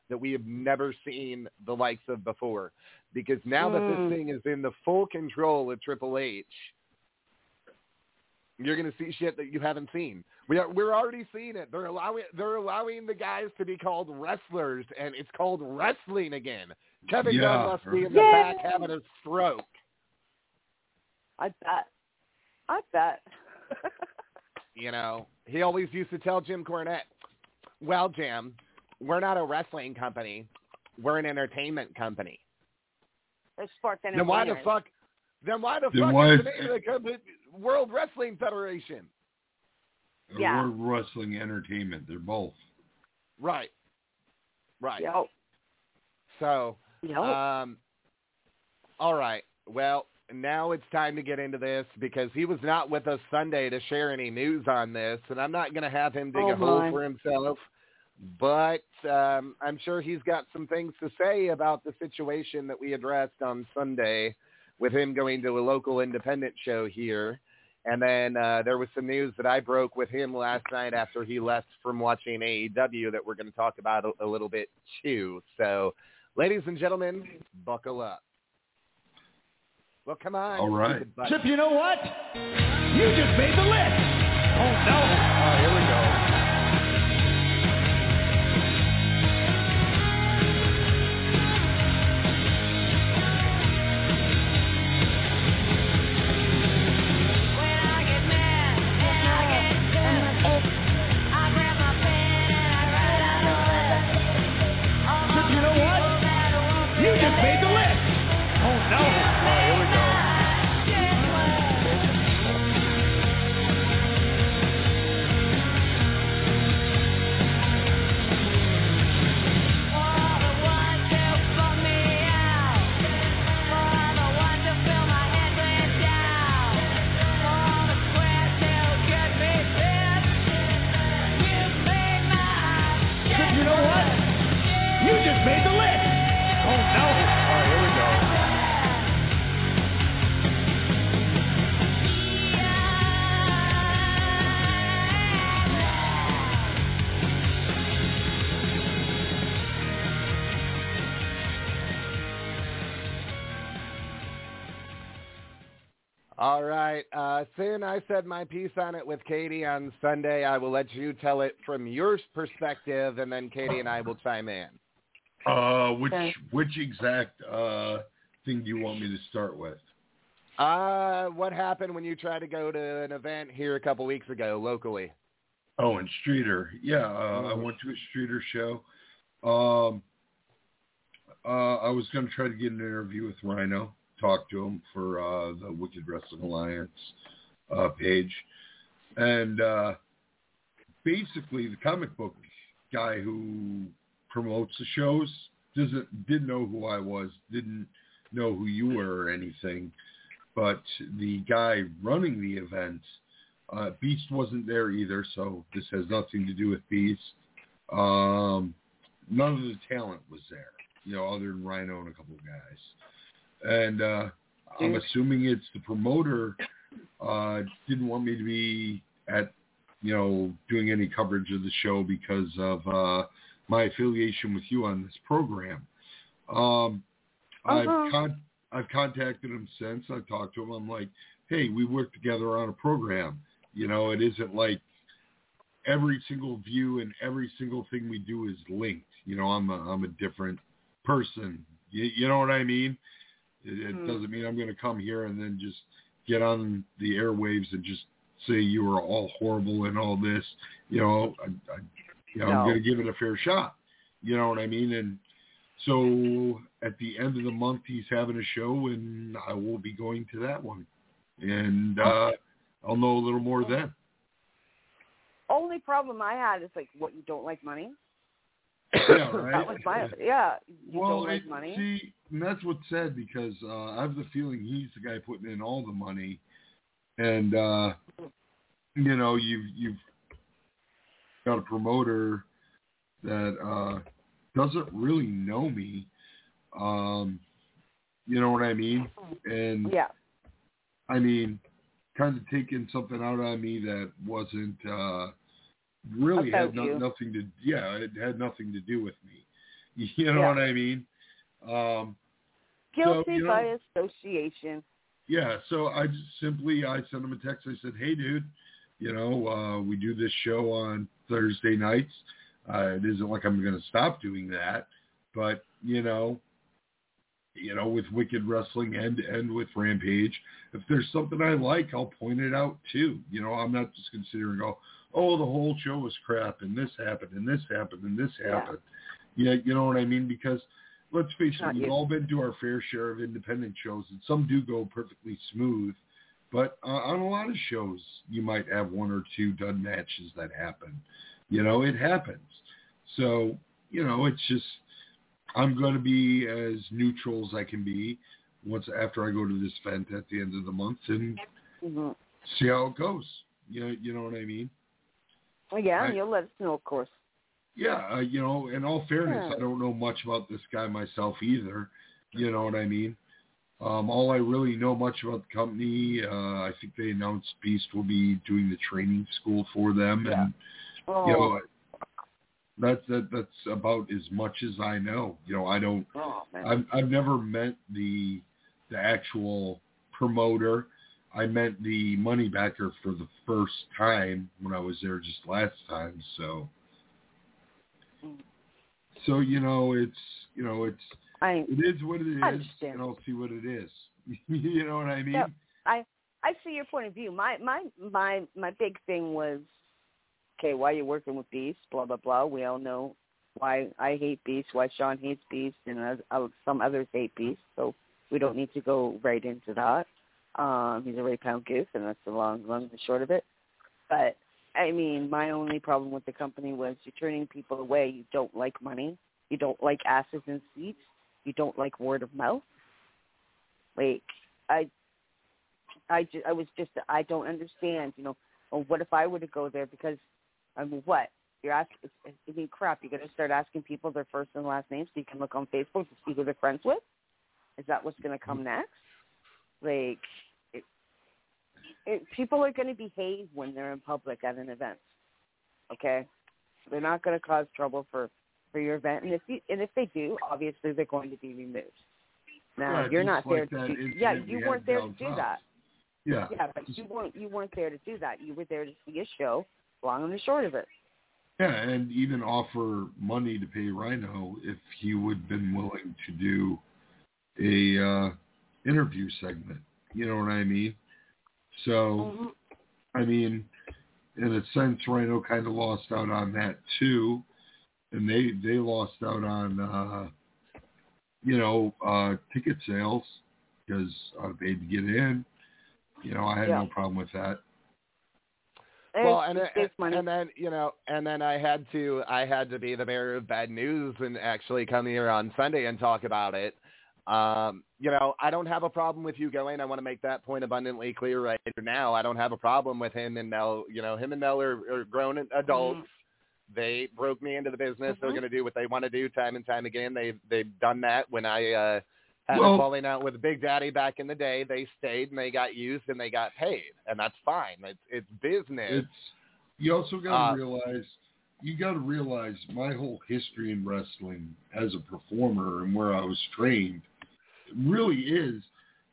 that we have never seen the likes of before. Because now that Mm. this thing is in the full control of Triple H, you're going to see shit that you haven't seen. We are, we're already seeing it. They're allowing they're allowing the guys to be called wrestlers, and it's called wrestling again. Kevin Yeah. Dunn must be in the Yay. back having a stroke. I bet. I bet. You know, he always used to tell Jim Cornette, "Well, Jim, we're not a wrestling company. We're an entertainment company. It's sports Then why the fuck? Then why the Then fuck why is is- the name of the company World Wrestling Federation? Or Yeah. World Wrestling Entertainment. They're both. Right, right. Yep. So, Yep. um, all right. Well, now it's time to get into this because he was not with us Sunday to share any news on this, and I'm not going to have him dig Oh, a hole my. for himself. But um, I'm sure he's got some things to say about the situation that we addressed on Sunday with him going to a local independent show here. And then uh, there was some news that I broke with him last night after he left from watching AEW that we're going to talk about a, a little bit too. So, ladies and gentlemen, buckle up. Well, come on. All right. Chip, you know what? You just made the list. Oh, no. Oh, here we go. All right. Uh, soon I said my piece on it with Katie on Sunday. I will let you tell it from your perspective, and then Katie and I will chime in. Uh, which Okay. which exact uh, thing do you want me to start with? Uh, what happened when you tried to go to an event here a couple weeks ago locally? Oh, and Streeter. Yeah, uh, I Mhm. went to a Streeter show. Um, uh, I was going to try to get an interview with Rhino, talk to him for uh, the Wicked Wrestling Alliance uh, page, and uh, basically the comic book guy who promotes the shows doesn't didn't know who I was, didn't know who you were or anything, but the guy running the event uh, Beast wasn't there either, so this has nothing to do with Beast. Um, none of the talent was there, you know, other than Rhino and a couple of guys. And uh, I'm assuming it's the promoter uh, didn't want me to be at, you know, doing any coverage of the show because of uh, my affiliation with you on this program. Um, Uh-huh. I've con- I've contacted him since. I've talked to him. I'm like, hey, we work together on a program. You know, it isn't like every single view and every single thing we do is linked. You know, I'm a, I'm a different person. You, you know what I mean? It, it Mhm. doesn't mean I'm going to come here and then just get on the airwaves and just say you are all horrible and all this. You know, I, I, you know, I'm going to give it a fair shot. You know what I mean? And so at the end of the month, he's having a show, and I will be going to that one, and uh, I'll know a little more then. Only problem I had is like, what you don't like money. Yeah, right. That was my yeah. You well, don't money. see, and that's what's sad because uh, I have the feeling he's the guy putting in all the money, and uh, you know, you've you've got a promoter that uh, doesn't really know me. Um, you know what I mean? And yeah. I mean, kind of taking something out on me that wasn't uh, really had no, nothing to yeah it had nothing to do with me. You know Yeah. what I mean? Um, Guilty you know- by association. yeah, so I just simply I sent him a text. I said, "Hey, dude, you know uh, we do this show on Thursday nights. Uh, it isn't like I'm going to stop doing that, but you know, you know, with Wicked Wrestling and and with Rampage, if there's something I like, I'll point it out too. You know, I'm not just considering, to sit here and go, "Oh, the whole show was crap, and this happened, and this happened, and this happened." Yeah, you know what I mean? Because let's face it, Not we've you. all been to our fair share of independent shows, and some do go perfectly smooth. But uh, on a lot of shows, you might have one or two done matches that happen. You know, it happens. So, you know, it's just I'm going to be as neutral as I can be once after I go to this event at the end of the month and hmm see how it goes. You know, you know what I mean? Yeah, I- you'll let us know, of course. Yeah, uh, you know, in all fairness, Yeah. I don't know much about this guy myself either. You know what I mean? Um, all I really know much about the company, uh, I think they announced Beast will be doing the training school for them, and Oh, you know, that's that, that's about as much as I know. You know, I don't. oh. I've I've never met the the actual promoter. I met the money backer for the first time when I was there just last time. So, so you know, it's you know, it's I it is what it is, I understand. and I'll see what it is. you know what I mean? Yep. I I see your point of view. My my my my big thing was, okay, why you working with Beast? Blah blah blah. We all know why I hate Beast, why Sean hates Beast, and uh, uh, some others hate Beast. So we don't need to go right into that. Um, he's a Ray Pound goof, and that's the long long and short of it. But I mean, my only problem with the company was you're turning people away. You don't like money. You don't like asses and seats. You don't like word of mouth. Like I I, I was just I don't understand. You know, well, what if I were to go there? Because I mean, what you're asking? I mean, crap. You're gonna start asking people their first and last names so you can look on Facebook to see who they're friends with. Is that what's gonna come next? Like, it, people are gonna behave when they're in public at an event. Okay, they're not gonna cause trouble for for your event, and if you, and if they do, obviously they're going to be removed. Now Yeah, you're not there to do, yeah, you weren't there to do that. Yeah. Yeah, but you weren't you weren't there to do that. You were there to see a show, long and the short of it. Yeah, and even offer money to pay Rhino if he would have been willing to do a uh, interview segment. You know what I mean? So, I mean, in a sense, Rhino kind of lost out on that too, and they they lost out on uh, you know uh, ticket sales because I paid to get in. You know, I had Yeah. no problem with that. well, and, and, and then you know, and then I had to I had to be the bearer of bad news and actually come here on Sunday and talk about it. Um, you know, I don't have a problem with you going. I want to make that point abundantly clear right now. I don't have a problem with him and Mel. You know, him and Mel are, are grown adults. They broke me into the business. They're Mhm. going to do what they want to do time and time again. They've they've done that. When I uh, had Well- a falling out with Big Daddy back in the day, they stayed and they got used and they got paid, and that's fine. It's it's business. It's you also got to Uh, realize you got to realize my whole history in wrestling as a performer and where I was trained really is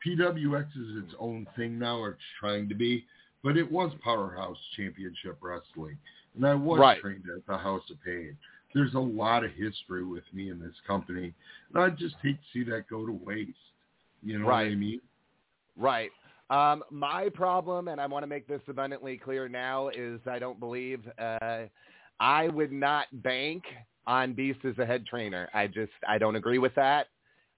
PWX is its own thing now, or it's trying to be, but it was Powerhouse Championship Wrestling, and I was Right. trained at the House of Pain. There's a lot of history with me in this company, and I just hate to see that go to waste. You know what I Right. mean? Right. Um, my problem, and I want to make this abundantly clear now, is I don't believe uh, I would not bank on Beast as a head trainer. I just I don't agree with that.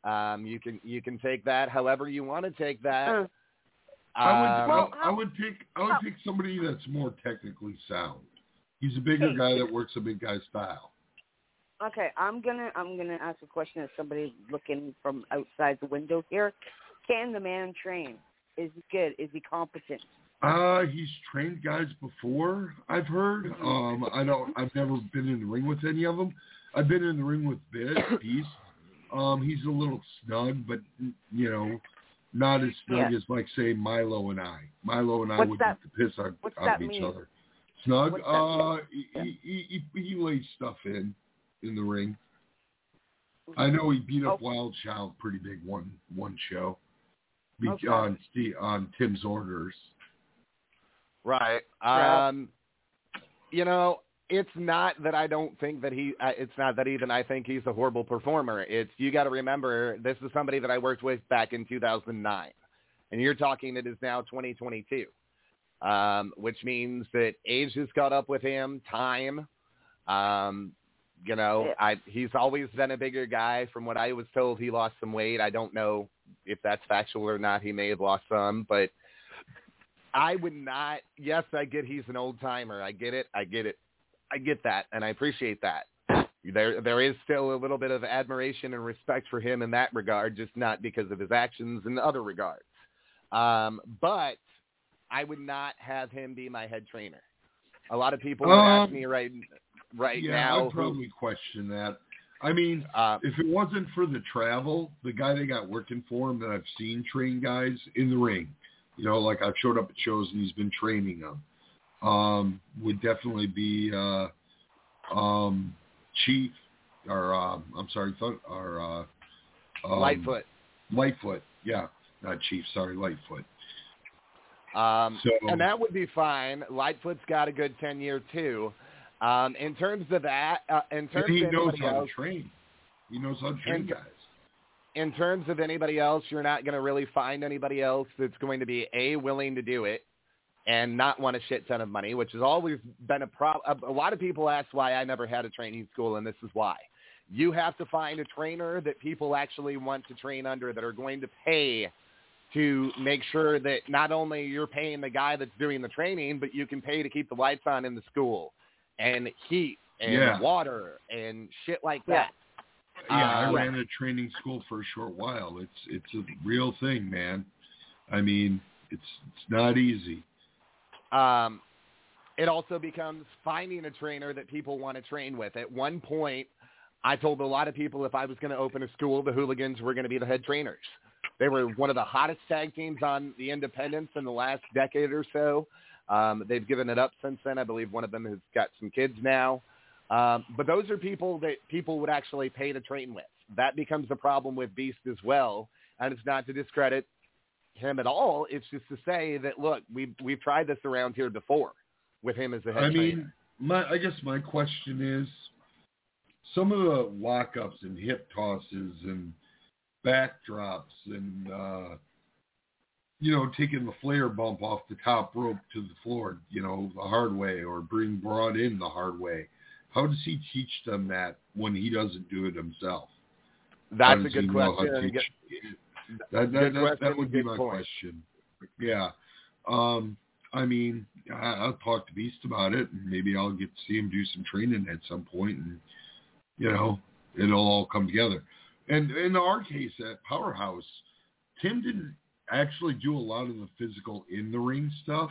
Um, you can you can take that however you want to take that. Uh, I would, Um, I, I would pick. I would pick somebody that's more technically sound. He's a bigger guy that works a big guy style. Okay, I'm gonna I'm gonna ask a question as somebody looking from outside the window here. Can the man train? Is he good? Is he competent? Uh, he's trained guys before. I've heard. Um, I don't. I've never been in the ring with any of them. I've been in the ring with Bit Beast. Um, he's a little snug, but you know, not as snug Yeah. as like say Milo and I. Milo and I What's would that- beat the piss out, what's out of each mean? other. Snug. Uh, mean? he, he, he, he lays stuff in in the ring. I know he beat up Oh. Wild Child pretty big one one show. Be- Okay. on Steve, on Tim's orders. Right. Yeah. Um, you know, it's not that I don't think that he. Uh, it's not that even I think he's a horrible performer. It's you got to remember this is somebody that I worked with back in 2009, and you're talking it is now 2022, um, which means that age has caught up with him, time. Um, you know, I he's always been a bigger guy. From what I was told, he lost some weight. I don't know if that's factual or not. He may have lost some, but I would not. Yes, I get he's an old timer. I get it. I get it. I get that, and I appreciate that. There, there is still a little bit of admiration and respect for him in that regard, just not because of his actions in other regards. Um, but I would not have him be my head trainer. A lot of people would ask Um, me right, right yeah, now. I'd probably question that. I mean, uh, if it wasn't for the travel, the guy they got working for him that I've seen train guys in the ring, you know, like I've showed up at shows and he's been training them, um, would definitely be uh, um, Chief or um, I'm sorry, or uh, um, Lightfoot. Lightfoot, yeah, not Chief, sorry, Lightfoot. Um, So- and that would be fine. Lightfoot's got a good tenure too. Um, in terms of that, uh, in terms he of knows how else, to train. He knows how to train guys. in terms of anybody else, you're not going to really find anybody else that's going to be a willing to do it and not want a shit ton of money, which has always been a problem. A lot of people ask why I never had a training school, and this is why. You have to find a trainer that people actually want to train under that are going to pay to make sure that not only you're paying the guy that's doing the training, but you can pay to keep the lights on in the school and heat and Yeah. water and shit like that. Yeah, I Uh, ran a training school for a short while. It's it's a real thing, man. I mean, it's it's not easy. Um, it also becomes finding a trainer that people want to train with. At one point, I told a lot of people if I was going to open a school, the hooligans were going to be the head trainers. They were one of the hottest tag teams on the independents in the last decade or so. Um, they've given it up since then. I believe one of them has got some kids now. Um, but those are people that people would actually pay to train with. That becomes a problem with Beast as well. And it's not to discredit him at all. It's just to say that look, we've we've tried this around here before with him as the head I trainer. mean, my I guess my question is, some of the lockups and hip tosses and backdrops and uh, you know taking the flare bump off the top rope to the floor, you know, the hard way, or being brought in the hard way. How does he teach them that when he doesn't do it himself? That's a good question. teach- That that, Good that, that would be my point. question. Yeah. Um, I mean, I, I'll talk to Beast about it, and maybe I'll get to see him do some training at some point, and you know, it'll all come together. And in our case at Powerhouse, Tim didn't actually do a lot of the physical in the ring stuff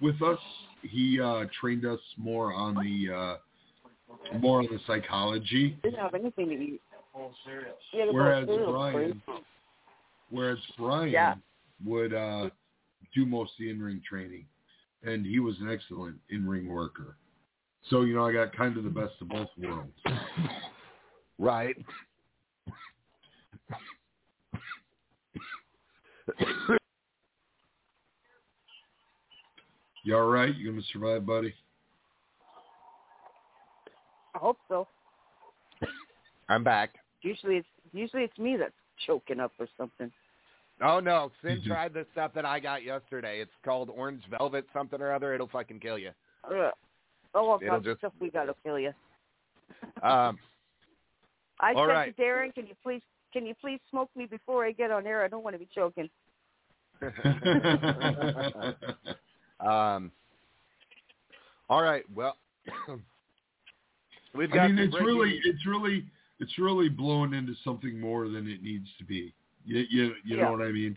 with us. He uh, trained us more on the uh, more on the psychology. Didn't have anything to eat. Whereas Brian, place. Whereas Brian Yeah. would uh, do most of the in-ring training, and he was an excellent in-ring worker. So you know, I got kind of the best of both worlds. Right. You all right? You gonna survive, buddy? I hope so. I'm back. Usually it's usually it's me that's choking up or something. Oh no, Sin tried the stuff that I got yesterday. It's called orange velvet something or other. It'll fucking kill you. Ugh. Oh, well, It'll God, just- stuff we gotta kill you. Um, I said right. to Darren, can you please can you please smoke me before I get on air? I don't want to be choking. um, all right. Well, we've got. I mean, it's really, it's really, it's really blown into something more than it needs to be. You, you, you Yeah. know what I mean?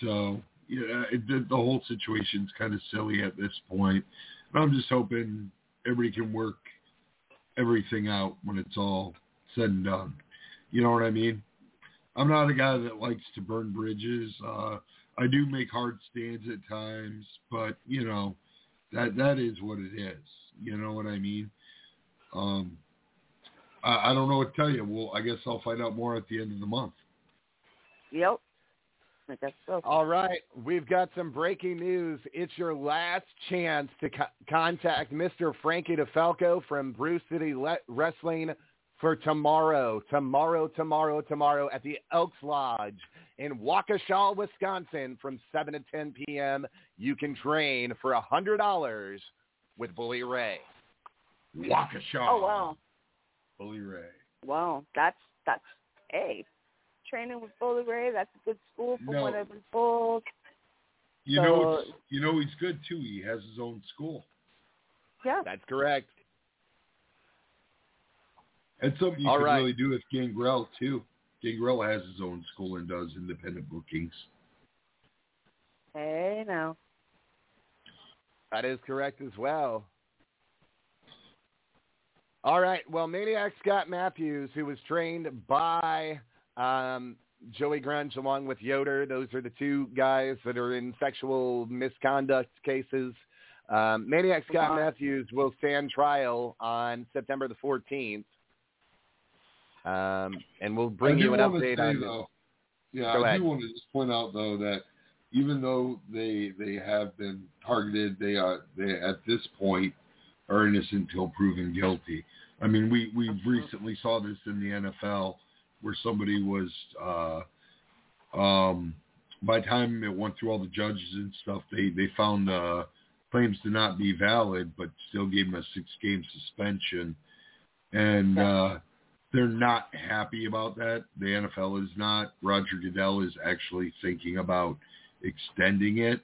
So, yeah, it, the, the whole situation's kind of silly at this point. And I'm just hoping everybody can work everything out when it's all said and done. You know what I mean? I'm not a guy that likes to burn bridges. Uh, I do make hard stands at times, but you know, that that is what it is. You know what I mean? Um, I, I don't know what to tell you. Well, I guess I'll find out more at the end of the month. Yep. I guess so. All right, we've got some breaking news. It's your last chance to co- contact Mr. Frankie DeFalco from Brew City Le- Wrestling for tomorrow, tomorrow, tomorrow, tomorrow at the Elks Lodge in Waukesha, Wisconsin from 7 to 10 p.m. You can train for a $100 with Bully Ray. Waukesha. Oh wow. Bully Ray. Wow. That's that's hey. Training with Bully Ray, that's a good school from No. what I've been told. You So- know, it's, you know he's good too. He has his own school. Yeah. That's correct. And something you All could right. really do with Gangrel too. Gangrel has his own school and does independent bookings. Hey now. That is correct as well. All right. Well, Maniac Scott Matthews, who was trained by um, Joey Grunge along with Yoder, those are the two guys that are in sexual misconduct cases. Um, Maniac Scott Matthews will stand trial on September the 14th. Um, and we'll bring you an update say, on though, Yeah, Go I ahead. do want to just point out though that even though they they have been targeted, they are they at this point are innocent until proven guilty. I mean, we we recently saw this in the NFL where somebody was uh, um, by the time it went through all the judges and stuff, they they found uh, claims to not be valid, but still gave him a six game suspension, and uh, they're not happy about that. The NFL is not. Roger Goodell is actually thinking about extending it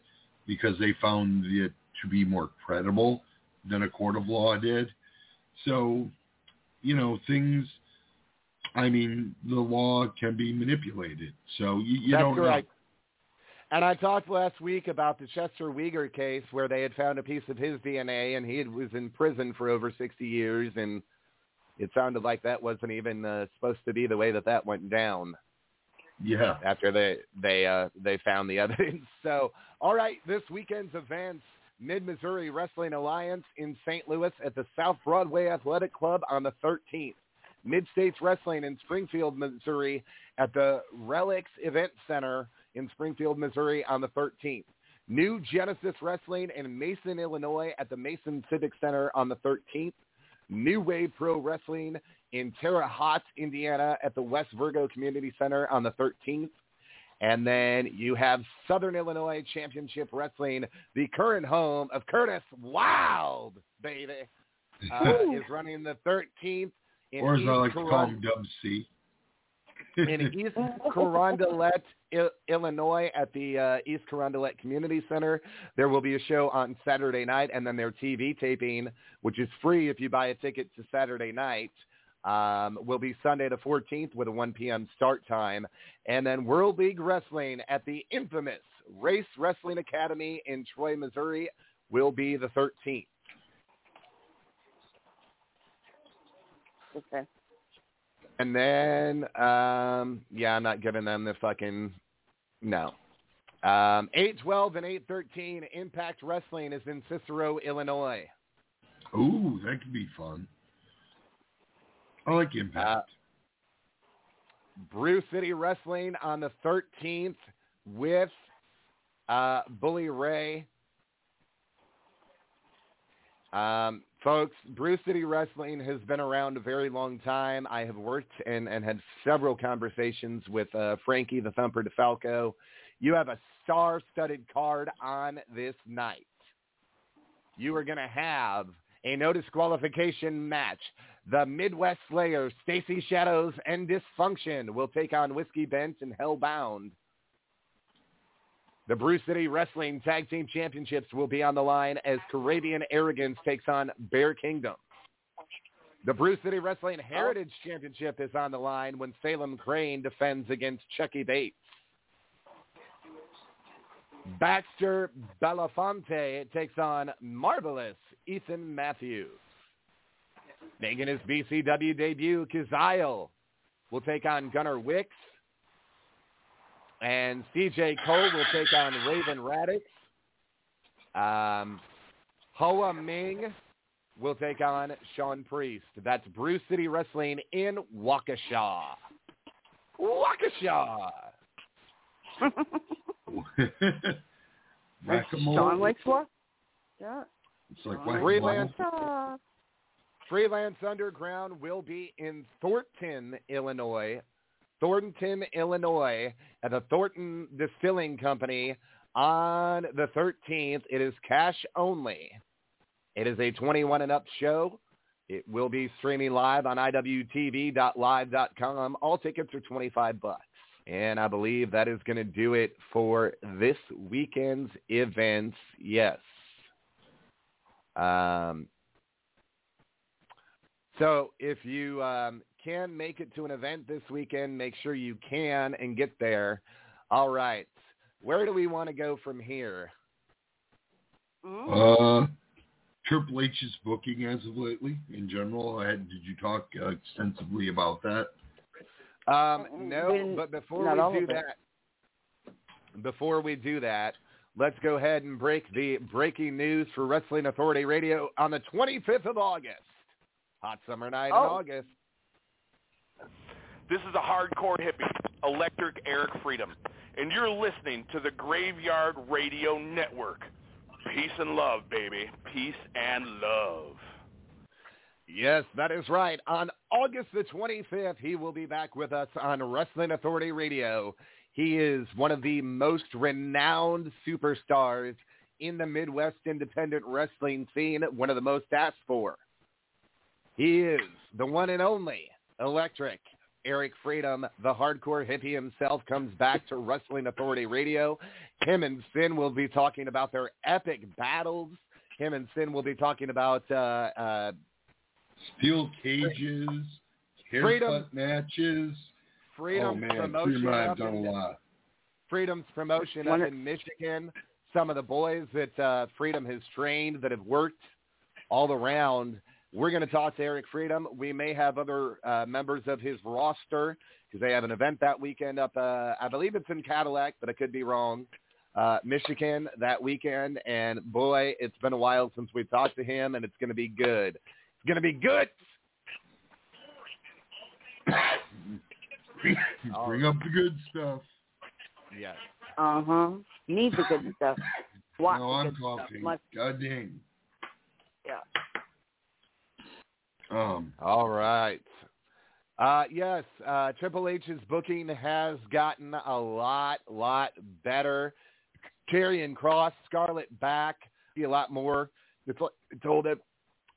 because they found it to be more credible than a court of law did. So, you know, things. I mean, the law can be manipulated. So you, you That's don't correct. And I talked last week about the Chester Weger case where they had found a piece of his DNA and he had- was in prison for over 60 years and it sounded like that wasn't even uh, supposed to be the way that that went down. Yeah. after they they uh, they found the evidence. So, all right, this weekend's events: Mid Missouri Wrestling Alliance in St. Louis at the South Broadway Athletic Club on the 13th. Mid States Wrestling in Springfield, Missouri at the Relics Event Center in Springfield, Missouri on the 13th. New Genesis Wrestling in Mason, Illinois at the Mason Civic Center on the 13th. New Wave Pro Wrestling in Terre Haute, Indiana at the West Vigo Community Center on the 13th. And then you have Southern Illinois Championship Wrestling, the current home of Curtis Wild, baby, uh, is running the 13th in Or as East I like to call him, Dub C. in East Carondelet, Il- Illinois, at the uh, East Carondelet Community Center. There will be a show on Saturday night, and then their TV taping, which is free if you buy a ticket to Saturday night, um, will be Sunday the 14th with a 1 p.m. start time. And then World League Wrestling at the infamous Race Wrestling Academy in Troy, Missouri, will be the 13th. Okay. And then, um, yeah, I'm not giving them the fucking no. Um, 812 and 813 Impact Wrestling is in Cicero, Illinois. Ooh, that could be fun. I like Impact. Uh, Brew City Wrestling on the 13th with uh, Bully Ray. Um, folks, Brew City Wrestling has been around a very long time. I have worked and, and had several conversations with uh, Frankie the Thumper DeFalco. You have a star-studded card on this night. You are going to have a no disqualification match. The Midwest Slayer, Stacy Shadows, and Dysfunction will take on Whiskey Bent and Hellbound. The Brew City Wrestling Tag Team Championships will be on the line as Caribbean Arrogance takes on Bear Kingdom. The Brew City Wrestling Heritage Championship is on the line when Salem Crane defends against Chucky Bates. Baxter Belafonte takes on Marvelous Ethan Matthews. Making his BCW debut, Kazile will take on Gunnar Wicks. And CJ Cole will take on Raven Radix. Um, Hoa Ming will take on Sean Priest. That's Brew City Wrestling in Waukesha. Waukesha. Whack-a-mole. Sean likes what? Yeah. It's like Freelance, Uh, Freelance Underground will be in Thornton, Illinois. Thornton, Illinois, at the Thornton Distilling Company on the 13th. It is cash only. It is a 21 and up show. It will be streaming live on iwtv.live.com. All tickets are 25 bucks. And I believe that is going to do it for this weekend's events. Yes. Um, so if you um, can make it to an event this weekend, make sure you can and get there. All right. Where do we want to go from here? Uh, Triple H's booking as of lately, in general. I had, did you talk uh, extensively about that? Um, no, but before not we do of it. that, before we do that, let's go ahead and break the breaking news for Wrestling Authority Radio on the 25th of August. Hot summer night in Oh. August. This is a hardcore hippie, Electric Eric Freedom, and you're listening to the Graveyard Radio Network. Peace and love, baby. Peace and love. Yes, that is right. On August the 25th, he will be back with us on Wrestling Authority Radio. He is one of the most renowned superstars in the Midwest independent wrestling scene, one of the most asked for. He is the one and only Electric. Eric Freedom, the hardcore hippie himself, comes back to Wrestling Authority Radio. Him and Sin will be talking about their epic battles. Him and Sin will be talking about uh, uh, Steel cages, haircut Freedom- matches. Freedom oh man, promotion I have up done a in- lot. Freedom's promotion up in Michigan. Some of the boys that uh, Freedom has trained that have worked all around. We're going to talk to Eric Freedom. We may have other uh, members of his roster because they have an event that weekend up. Uh, I believe it's in Cadillac, but I could be wrong. Uh, Michigan that weekend, and boy, it's been a while since we talked to him, and it's going to be good. It's going to be good. Bring up the good stuff. Yes. Uh huh. Need the good stuff. Watch no, I'm good stuff. coughing. God dang. yeah. Um, All right. Uh, yes, uh, Triple H's booking has gotten a lot, lot better. Karrion Cross, Scarlet back, be a lot more. It's like I told it,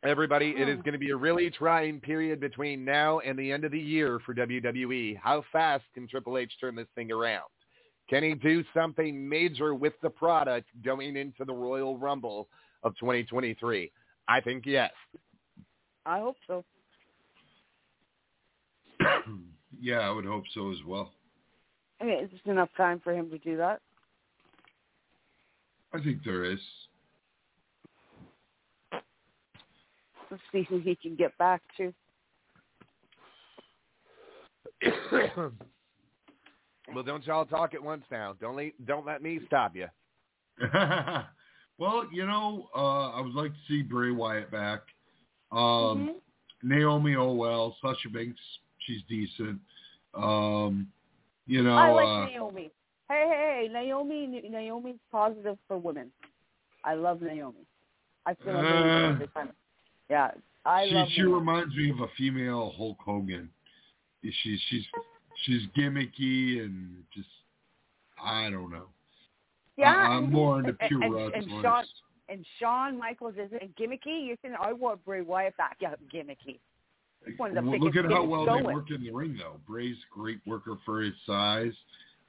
everybody, it is going to be a really trying period between now and the end of the year for WWE. How fast can Triple H turn this thing around? Can he do something major with the product going into the Royal Rumble of 2023? I think yes. I hope so. yeah, I would hope so as well. I mean, it's just enough time for him to do that. I think there is. Let's see who he can get back to. well, don't y'all talk at once now. Don't let, don't let me stop you. well, you know, uh, I would like to see Bray Wyatt back. Um, Mm-hmm. Naomi, oh well. Sasha Banks, she's decent. Um, you know, I like uh, Naomi. Hey, hey, hey, Naomi. Naomi's positive for women. I love Naomi. I feel like Uh, every time. Yeah, I she love. she Naomi. reminds me of a female Hulk Hogan. She's she's she's gimmicky and just I don't know. Yeah, I- I'm more into pure and, and Shawn and Shawn Michaels isn't gimmicky. You're saying I want Bray Wyatt back? Yeah, gimmicky. One of the Well, biggest look at how well going. they work in the ring, though. Bray's great worker for his size,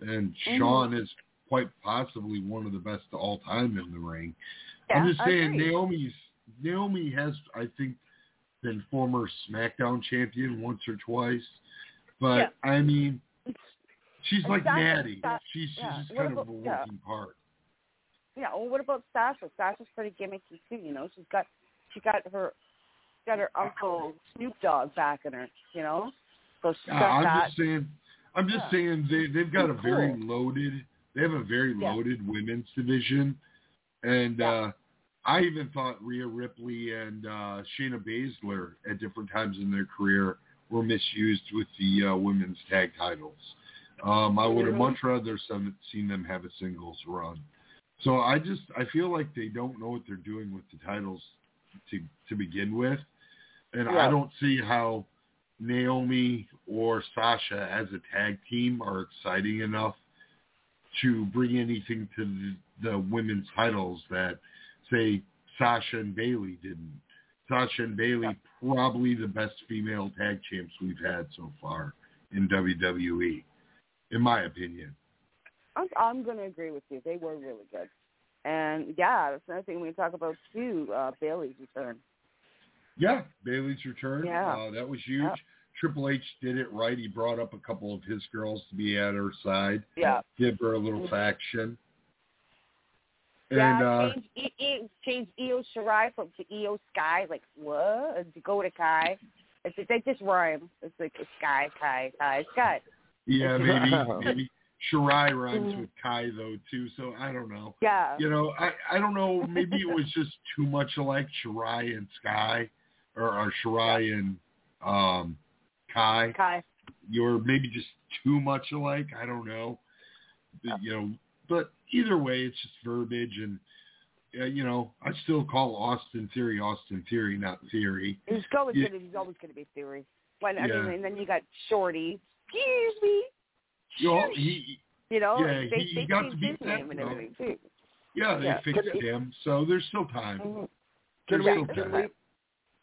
and Mhm. Shawn is quite possibly one of the best of all time in the ring. Yeah, I'm just saying. Naomi's Naomi has, I think, been former SmackDown champion once or twice, but I mean, she's And like Natty. She's she's yeah, just what kind of a yeah. working part. Yeah. Well, what about Sasha? Sasha's pretty gimmicky too. You know, she's got she got her got her uncle Snoop Dogg back in her. You know, so she's Uh, got I'm that. just saying, I'm just Yeah. saying they they've got a very cool. loaded. They have a very Yeah. loaded women's division, and Yeah. uh I even thought Rhea Ripley and uh Shayna Baszler at different times in their career were misused with the uh, women's tag titles. Um, I would have much rather seen them have a singles run. So I just I feel like they don't know what they're doing with the titles to to begin with, and I don't see how Naomi or Sasha as a tag team are exciting enough to bring anything to the, the women's titles that say Sasha and Bayley didn't. Sasha and Bayley probably the best female tag champs we've had so far in WWE, in my opinion. I'm, I'm going to agree with you. They were really good. And yeah, that's another thing we can talk about too. Uh, Bayley's return. Yeah, Bayley's return. Yeah. Uh, that was huge. Yep. Triple H did it right. He brought up a couple of his girls to be at her side. Yeah. Give her a little faction. yeah, And uh, change, e, e, change Io Shirai from to Iyo Sky. Like what? To go to Kai. It's they just rhyme. It's like Sky, Kai, Kai, Sky. yeah, maybe maybe Shirai rhymes with Kai though too. So I don't know. Yeah. You know, I I don't know. Maybe it was just too much alike Shirai and Sky, or, or Shirai and um Kai. Kai. You're maybe just too much alike. I don't know. But, You know, but either way, it's just verbiage, and uh, you know, I still call Austin Theory Austin Theory, not Theory. He's always Yeah. gonna he's always gonna be theory. When I Yeah. mean, and then you got Shorty. Excuse me. You know, he, You know, Yeah, they, he- they he got changed to be his name and that, though. everything too. yeah, they Yeah. fixed Can- him, so there's still time. Mhm. Can we still can time. we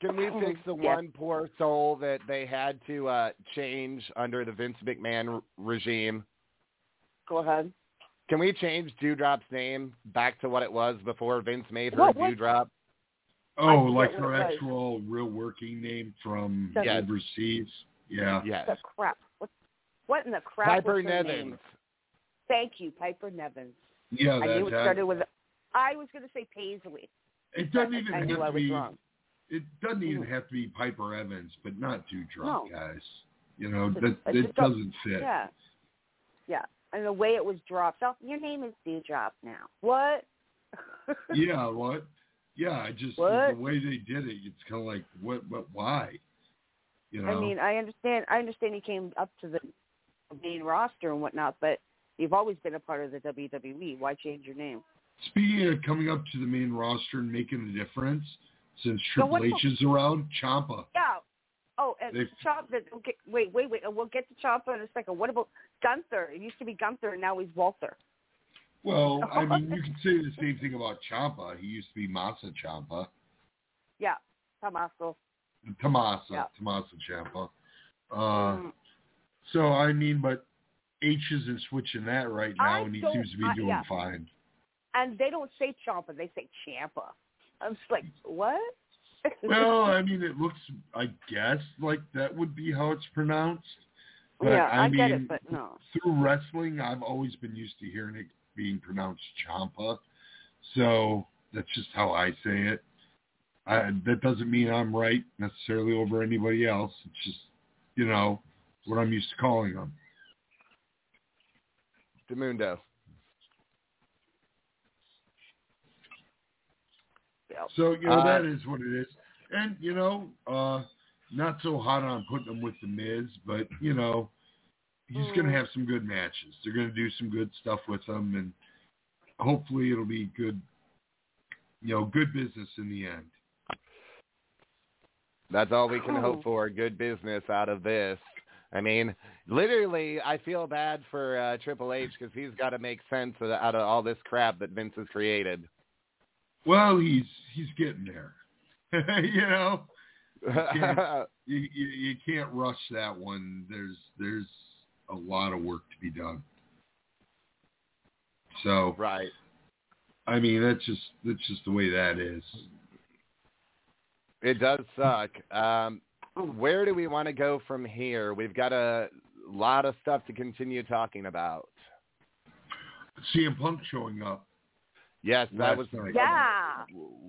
can we fix the Yes. one poor soul that they had to uh change under the Vince McMahon r- regime? Go ahead. Can we change Doudrop's name back to what it was before Vince made her What- what- Doudrop? Oh, forget like her actual real working name from Yes. overseas. Yeah. Yes. The crap. What, what in the crap Piper was her Nevins. name? Thank you, Piper Nevins. Yeah, I that, knew it that- started with. I was going to say Paisley. it doesn't even I have knew to I was be wrong. it doesn't even mm-hmm. have to be Piper Evans, but not too drunk, No. guys. You know, It's- that it's it doesn't fit. Yeah. Yeah. And the way it was dropped. Oh, your name is Doudrop now. What? yeah, what? Yeah, I just What? the way they did it, it's kind of like what, what, why? You know, I mean, I understand. I understand he came up to the main roster and whatnot, but you've always been a part of the WWE. Why change your name? speaking of coming up to the main roster and making a difference, since Triple what H is around, Ciampa. Yeah. Oh, and They've-. Okay, wait, wait, wait. We'll get to Ciampa in a second. What about Gunther? It used to be Gunther, and now he's Walter. Well, I mean, you can say the same thing about Ciampa. He used to be Masa Ciampa, Yeah, Tommaso. Tomasa, Yeah. Tommaso Ciampa. Uh, Mm. So I mean, but H isn't switching that right now, I and he seems to be I- doing yeah. fine. And they don't say Ciampa; they say Ciampa. I'm just like, what? Well, I mean, it looks, I guess, like that would be how it's pronounced. But yeah, I, I, mean, get it, but no. through wrestling, I've always been used to hearing it being pronounced Ciampa, so that's just how I say it. I, that doesn't mean I'm right necessarily over anybody else. It's just, you know, what I'm used to calling them. Demundo. So you know Uh, that is what it is, and you know, uh, not so hot on putting them with the Miz, but you know, he's going to have some good matches. They're going to do some good stuff with them, and hopefully it'll be good. You know, good business in the end. That's all we can Oh. hope for. Good business out of this. I mean, literally, I feel bad for uh, Triple H because he's got to make sense of, out of all this crap that Vince has created. Well, he's he's getting there. you know, you can't, you, you, you can't rush that one. There's there's a lot of work to be done. So right. I mean, that's just that's just the way that is. It does suck. Um, where do we want to go from here? We've got a lot of stuff to continue talking about. CM Punk showing up. Yes, that was night. Yeah.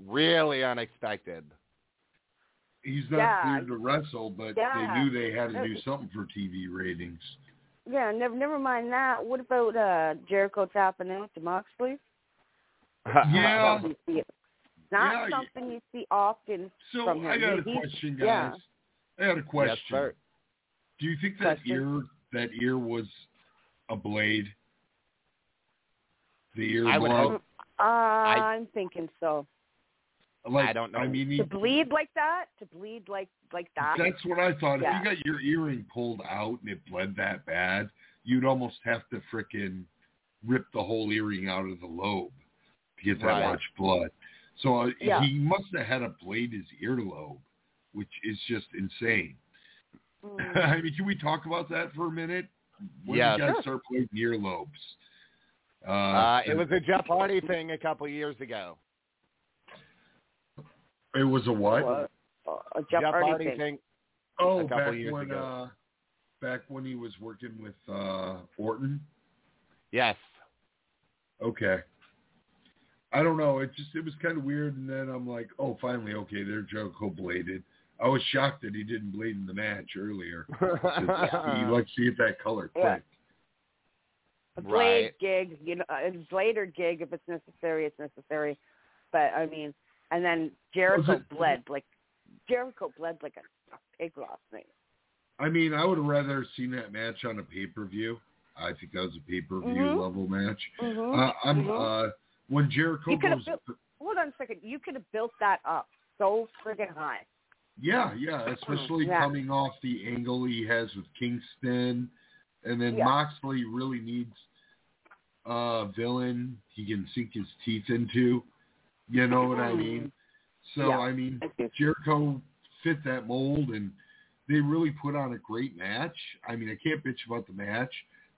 really unexpected. He's not Yeah. cleared to wrestle, but Yeah. they knew they had to do something for TV ratings. yeah, never never mind that. What about uh Jericho tapping out to Moxley? Yeah. You. Not Yeah, something you see often So from him. I got a He- he's- question, yeah. guys. I had a question. sir. Do you think that Question? ear that ear was a blade? The ear I would glove? hope- Uh, I'm thinking so. Like, I don't know. I mean, he, To bleed like that, to bleed like like that. that's what I thought. Yeah. If you got your earring pulled out and it bled that bad, you'd almost have to frickin' rip the whole earring out of the lobe to get that Right. much blood. So uh, Yeah. he must have had a blade his earlobe, which is just insane. Mm. I mean, can we talk about that for a minute? When Yeah. did you guys Sure. start blading earlobes? Uh, Uh, it was a Jeff Hardy thing a couple years ago. It was a what? What? Uh, a Jeff, Hardy, thing. thing. Oh, a couple back years when ago. uh, back when he was working with uh, Orton. Yes. Okay. I don't know. It just it was kind of weird, and then I'm like, oh, finally, okay, they're Jericho bladed. I was shocked that he didn't bleed in the match earlier. 'cause he likes to get that color quick. Yeah. A blade Right. gig, you know, a blade or gig if it's necessary, it's necessary. But I mean, and then Jericho it- bled like Jericho bled like a, a pig last night. I mean, I would have rather seen that match on a pay per view. I think that was a pay per view Mhm. level match. Mhm. Uh, I'm Mhm. uh, when Jericho You could have goes. built. Hold on a second. You could have built that up so friggin' high. Yeah, yeah, especially Yeah. coming off the angle he has with Kingston, and then Yeah. Moxley really needs a villain he can sink his teeth into. You know what I mean? So Mm-hmm. Yeah, I mean, I. Jericho fit that mold, and they really put on a great match. I mean, I can't bitch about the match.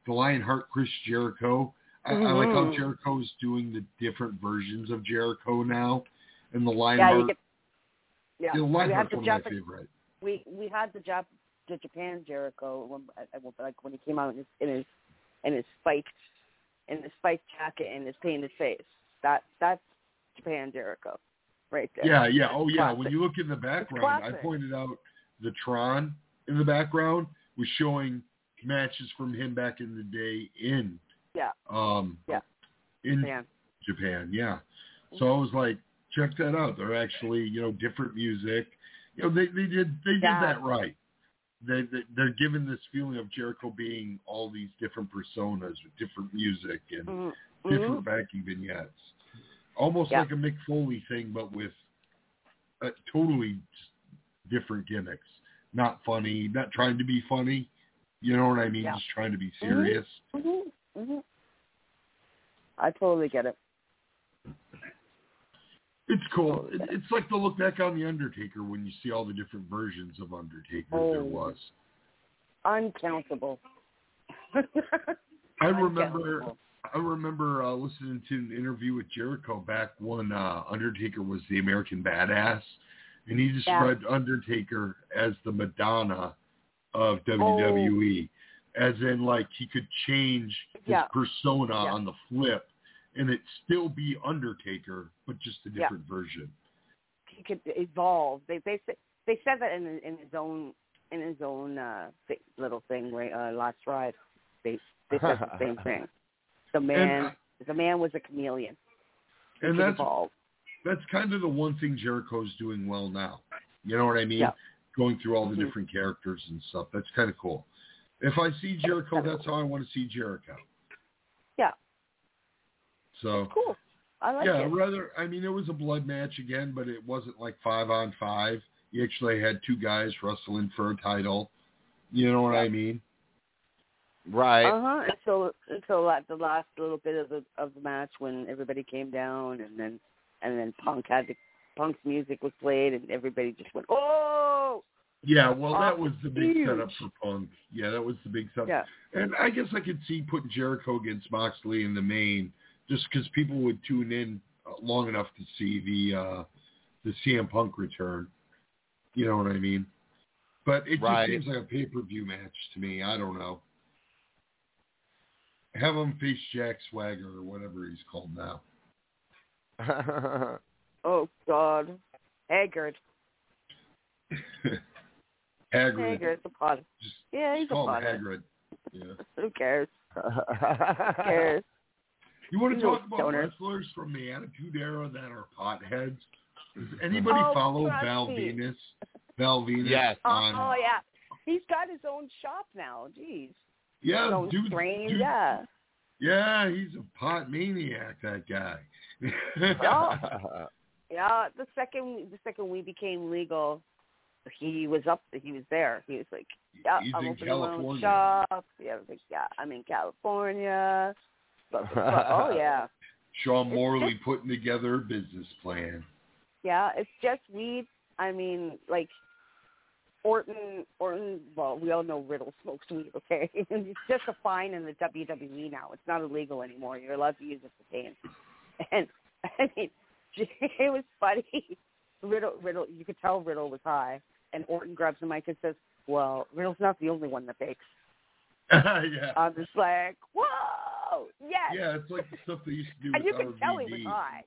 The Lionheart, Chris Jericho. I, I like how Mhm. Jericho's doing the different versions of Jericho now, and the Yeah, You. Yeah, the we had the one of my Jap- favorite. we we had the Jap the Japan Jericho when, like when he came out in his in his in his spiked in his spiked jacket and his painted face. That that's Japan Jericho, right there. Yeah, yeah. Oh, yeah. Classic. When you look in the background, I pointed out the Tron in the background was showing matches from him back in the day in Yeah, um yeah. in Japan. Japan. Yeah. So I was like, check that out. They're actually you know different music. You know they they did they did Yeah. that right. They, they they're given this feeling of Jericho being all these different personas with different music and Mhm. different backing vignettes. Almost Yeah. like a Mick Foley thing, but with uh, totally different gimmicks. Not funny, not trying to be funny. You know what I mean? Yeah. Just trying to be serious. Mhm. Mhm. I totally get it. It's cool. It, it's like to look back on the Undertaker when you see all the different versions of Undertaker there Oh. was. Uncountable. I remember. Uncountable. I remember uh, listening to an interview with Jericho back when uh, Undertaker was the American Badass, and he described Undertaker as the Madonna of WWE, as in like he could change his Yeah. persona Yeah. on the flip, and it still be Undertaker, but just a Yeah. different version. he could evolve. They they said they said that in in his own in his own uh little thing right uh last ride. They they said the same thing. The man the man was a chameleon. He And that's evolve. that's kind of the one thing Jericho's doing well now. You know what I mean? Yeah. Going through all the Mhm. different characters and stuff. That's kind of cool. If I see Jericho, that's how I want to see Jericho. Yeah, So cool. I like yeah, it. rather I mean it was a blood match again, but it wasn't like five on five. You actually had two guys wrestling for a title. You know what I mean? Right. Uh huh. Until until like the last little bit of the of the match when everybody came down and then and then Punk had to Punk's music was played and everybody just went oh Yeah, well that was the big huge. setup for Punk. Yeah, that was the big setup. yeah And I guess I could see putting Jericho against Moxley in the main, just because people would tune in uh, long enough to see the uh, the CM Punk return. You know what I mean? But it Right. just seems like a pay per view match to me. I don't know. Have him face Jack Swagger or whatever he's called now. oh God Haggard Hagrid. Haggard the pot Just, yeah he's just a call him pothead Hagrid. Yeah. Who cares? Who cares? You want to talk about stoners. wrestlers from the Attitude Era that are potheads? Does anybody Oh, follow trust Val me. Venis? Val Venis Yes. Uh, on oh yeah, he's got his own shop now. Jeez. yeah, his own dude, strain. dude, Yeah. yeah, he's a pot maniac. That guy. Yeah. Yeah. The second the second we became legal, he was up. He was there. He was like, yeah, He's I'm in opening my own shop. Yeah, I was like, yeah, I'm in California. Oh yeah. Sean Morley just- putting together a business plan. Yeah, it's just weed. I mean, like Orton. Orton. Well, we all know Riddle smokes weed. Okay, it's just a fine in the WWE now. It's not illegal anymore. You're allowed to use it for pain. And I mean, it was funny. Riddle. Riddle. You could tell Riddle was high, and Orton grabs the mic and says, "Well, Riddle's not the only one that bakes." yeah. I'm just like, "Whoa, Oh, yes!" Yeah, it's like the stuff they used to do and you could tell he was high.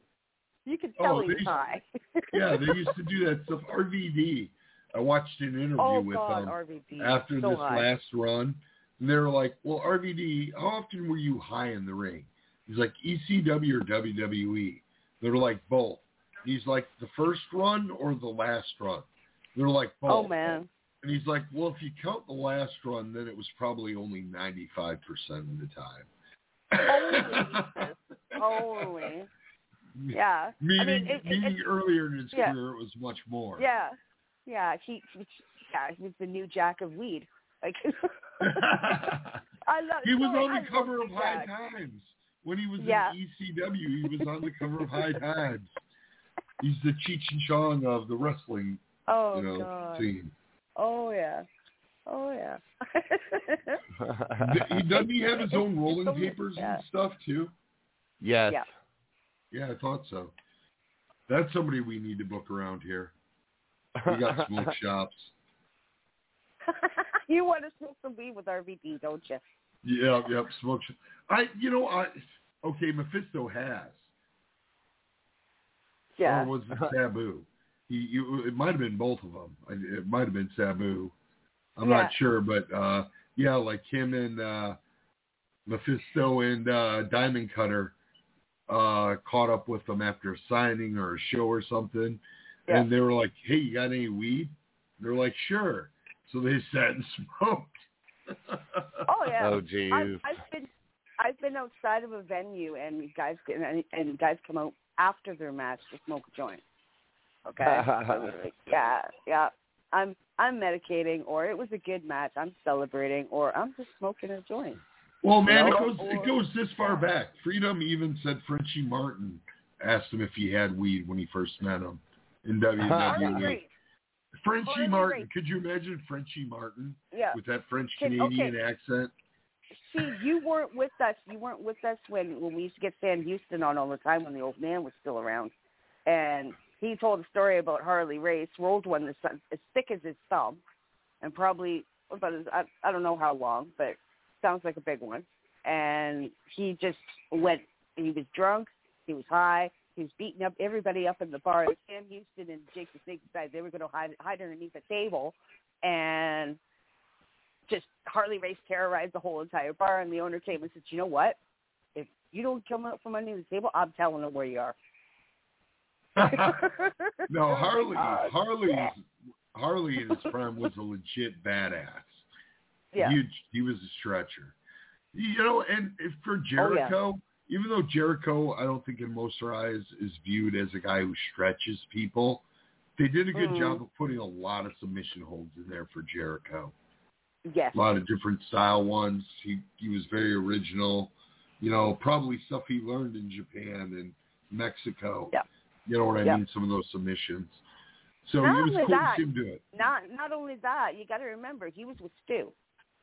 You could Oh, tell he was used- high. yeah, they used to do that stuff. RVD. I watched an interview Oh, with God, them RVD. after So this high. last run, and they were like, "Well, RVD, how often were you high in the ring?" He's like, "ECW or WWE?" They're like, "Both." He's like, "The first run or the last run?" They're like, oh, "Both." Oh man. And he's like, "Well, if you count the last run, then it was probably only ninety-five percent of the time." Holy. Yeah. Meaning, I mean, it, meaning it, earlier in his yeah. career, it was much more. yeah. Yeah. He, he, yeah, he was the new Jack of weed. Like, I love. He was sorry, on I the cover love of High Jack. Times when he was Yeah. in ECW. He was on the cover of High Times. He's the Cheech and Chong of the wrestling, Oh you know, God. scene. Oh yeah. Oh yeah. He doesn't he have his own rolling So- papers yeah. and stuff too? yes. Yeah. Yeah, I thought so. That's somebody we need to book around here. We got smoke shops. you want to smoke some weed with RVD, don't you? Yeah, yep, smoke shop. I, you know, I okay. Mephisto has. Yeah. Or was it Sabu? He, you, it might have been both of them. It might have been Sabu. I'm Yeah. not sure, but uh yeah, like him and uh Mephisto and uh Diamond Cutter uh caught up with them after a signing or a show or something, Yeah. and they were like, "Hey, you got any weed?" They're like, "Sure." So they sat and smoked. Oh yeah. Oh, geez. I've, I've been I've been outside of a venue and guys and, and guys come out after their match to smoke a joint. Okay. I was like, yeah, yeah. I'm I'm medicating, or it was a good match. I'm celebrating, or I'm just smoking a joint. Well, man, You it know? goes it goes this far back. Freedom even said Frenchy Martin asked him if he had weed when he first met him in WWE. Race. Frenchy Martin, could you imagine Frenchy Martin Yeah. with that French Canadian okay. accent? See, you weren't with us. You weren't with us when when we used to get Sam Houston on all the time when the old man was still around, and he told a story about Harley Race rolled one that's as thick as his thumb, and probably about as, I, I don't know how long, but sounds like a big one. And he just went. He was drunk. He was high. He was beating up everybody up in the bar. Sam Houston and Jake the Snake decided they were going to hide hide underneath a table, and just Harley Race terrorized the whole entire bar. And the owner came and said, "You know what? If you don't come out from under the table, I'm telling them where you are." No, Harley Oh, Harley's yeah. Harley in his prime was a legit badass. Yeah. He, he was a stretcher. You know, and if for Oh, Jericho, even though Jericho, I don't think in most eyes is viewed as a guy who stretches people, they did a good Mhm. job of putting a lot of submission holds in there for Jericho. Yes. A lot of different style ones. He he was very original. You know, probably stuff he learned in Japan and Mexico. Yeah. You know what I Yeah. mean? Some of those submissions. So Not it was only cool that, to see him do it. Not not only that, you got to remember he was with Stu.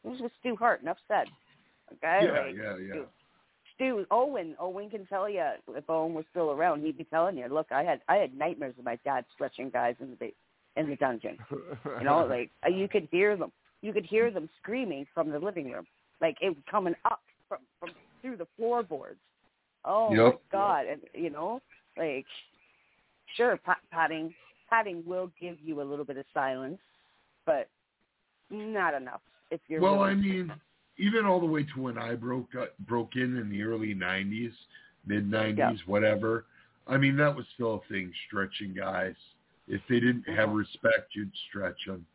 He was with Stu Hart. Enough said. Okay. Yeah, Like, yeah, yeah. Stu Owen Owen can tell you if Owen was still around, he'd be telling you, look, I had I had nightmares of my dad stretching guys in the in the dungeon. You know, like uh, you could hear them. You could hear them screaming from the living room, like it was coming up from from through the floorboards. Oh my Yep. God! And you know, like sure, pat- patting patting will give you a little bit of silence, but not enough if you're. Well, really- I mean, even all the way to when I broke uh, broke in in the early '90s, mid '90s, Yeah. whatever. I mean, that was still a thing, stretching guys. If they didn't have respect, you'd stretch them.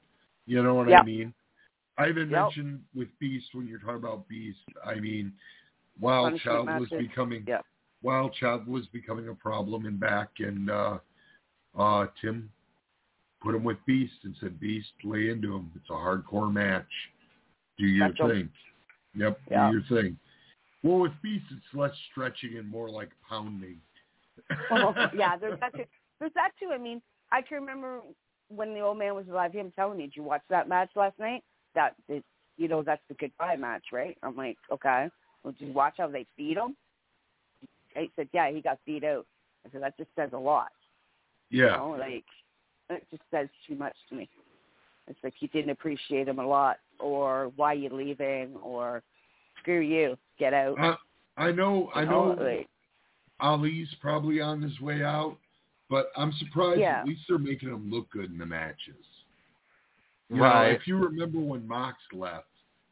You know what I Yep. mean? I even Yep. mentioned with Beast when you're talking about Beast. I mean, Wild Punishment Child was becoming Yeah. Wild Child was becoming a problem in back, and uh, uh, Tim put him with Beast and said, "Beast, lay into him. It's a hardcore match. Do your 'em. thing. Yep, Yeah. do your thing." Well, with Beast, it's less stretching and more like pounding. Oh, yeah, there's that too. There's that too. I mean, I can remember when the old man was alive. Him telling me, "Did you watch that match last night? That is, you know, that's the goodbye match, right?" I'm like, "Okay." Well, did you watch how they beat him? He said, "Yeah, he got beat out." I said, "That just says a lot." You Yeah. know, like it just says too much to me. It's like you didn't appreciate him a lot, or why you leaving, or screw you, get out. I, I know. I You know. like, Ali's probably on his way out, but I'm surprised Yeah. at least they're making him look good in the matches. You know, Right. if you remember when Mox left,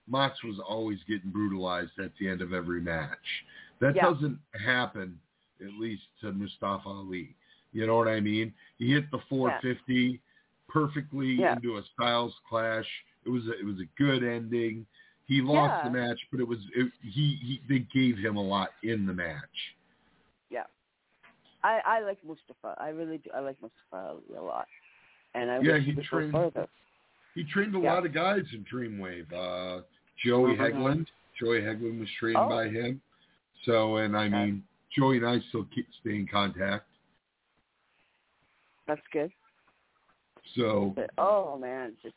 Mox was always getting brutalized at the end of every match. That Yeah. doesn't happen, at least to Mustafa Ali. You know what I mean? He hit the 450 perfectly Yeah. into a Styles clash. It was a, it was a good ending. He lost Yeah. the match, but it was it, he he they gave him a lot in the match. yeah. I I like Mustafa. I really do. I like Mustafa Ali a lot, and I Yeah, he trained- further. He trained a Yeah. lot of guys in Dreamwave. Uh, Joey Mhm. Hegland. Joey Hegland was trained Oh. by him. So, and I mean, Joey and I still keep stay in contact. That's good. So, But, oh man, just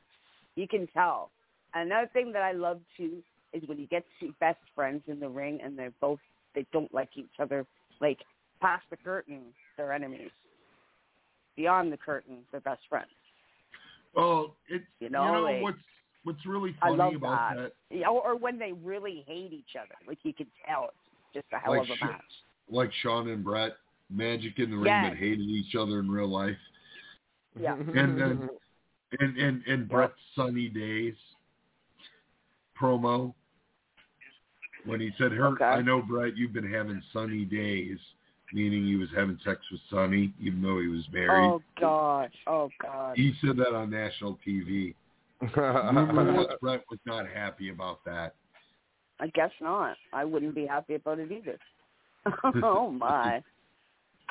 you can tell. Another thing that I love too is when you get to see best friends in the ring and they're both they don't like each other. Like past the curtain, they're enemies. Beyond the curtain, they're best friends. well, it's You you know, know, like- what's what's really funny about that. that, or, or when they really hate each other, like you can tell it's just a hell like of a Sh- match. like Shawn and Bret, Magic in the ring, Yes. but hated each other in real life, Yeah. and then and and and Bret's Sunny Days promo when he said, "Her, Okay. I know Bret, you've been having sunny days," meaning he was having sex with Sunny, even though he was married. Oh gosh. Oh god. He said that on national TV. Rumor was Bret was not happy about that. I guess not. I wouldn't be happy about it either. oh my.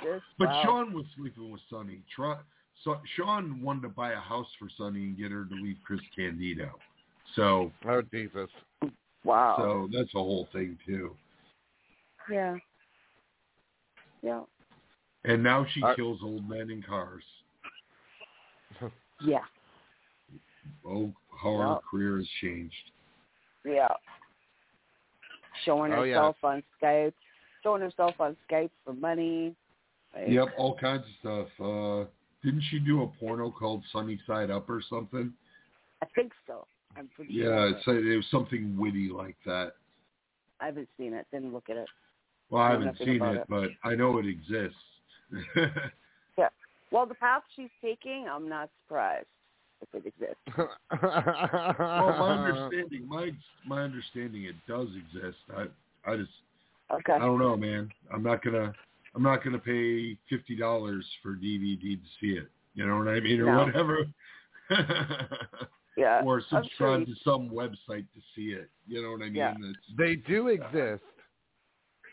Just, But wow. Shawn was sleeping with Sunny. Try, so Shawn wanted to buy a house for Sunny and get her to leave Chris Candido. So, oh Jesus. Wow. so that's a whole thing too. Yeah. Yeah. And now she Uh, kills old men in cars. Yeah. Oh, how Yeah. her career has changed. Yeah. Showing Oh, yeah. herself on Skype. Showing herself on Skype for money. Like, Yep, all kinds of stuff. Uh, didn't she do a porno called Sunny Side Up or something? I think so. I'm pretty Yeah, sure. it's, it was something witty like that. I haven't seen it. Didn't look at it. Well, I Know haven't seen it, it. but I know it exists. Yeah. Well, the path she's taking, I'm not surprised if it exists. well, my understanding, my my understanding, it does exist. I I just Okay. I don't know, man. I'm not gonna I'm not gonna pay fifty dollars for DVD to see it. You know what I mean, or No. whatever. Yeah. or subscribe to some website to see it. You know what I mean? Yeah. It's- They do exist.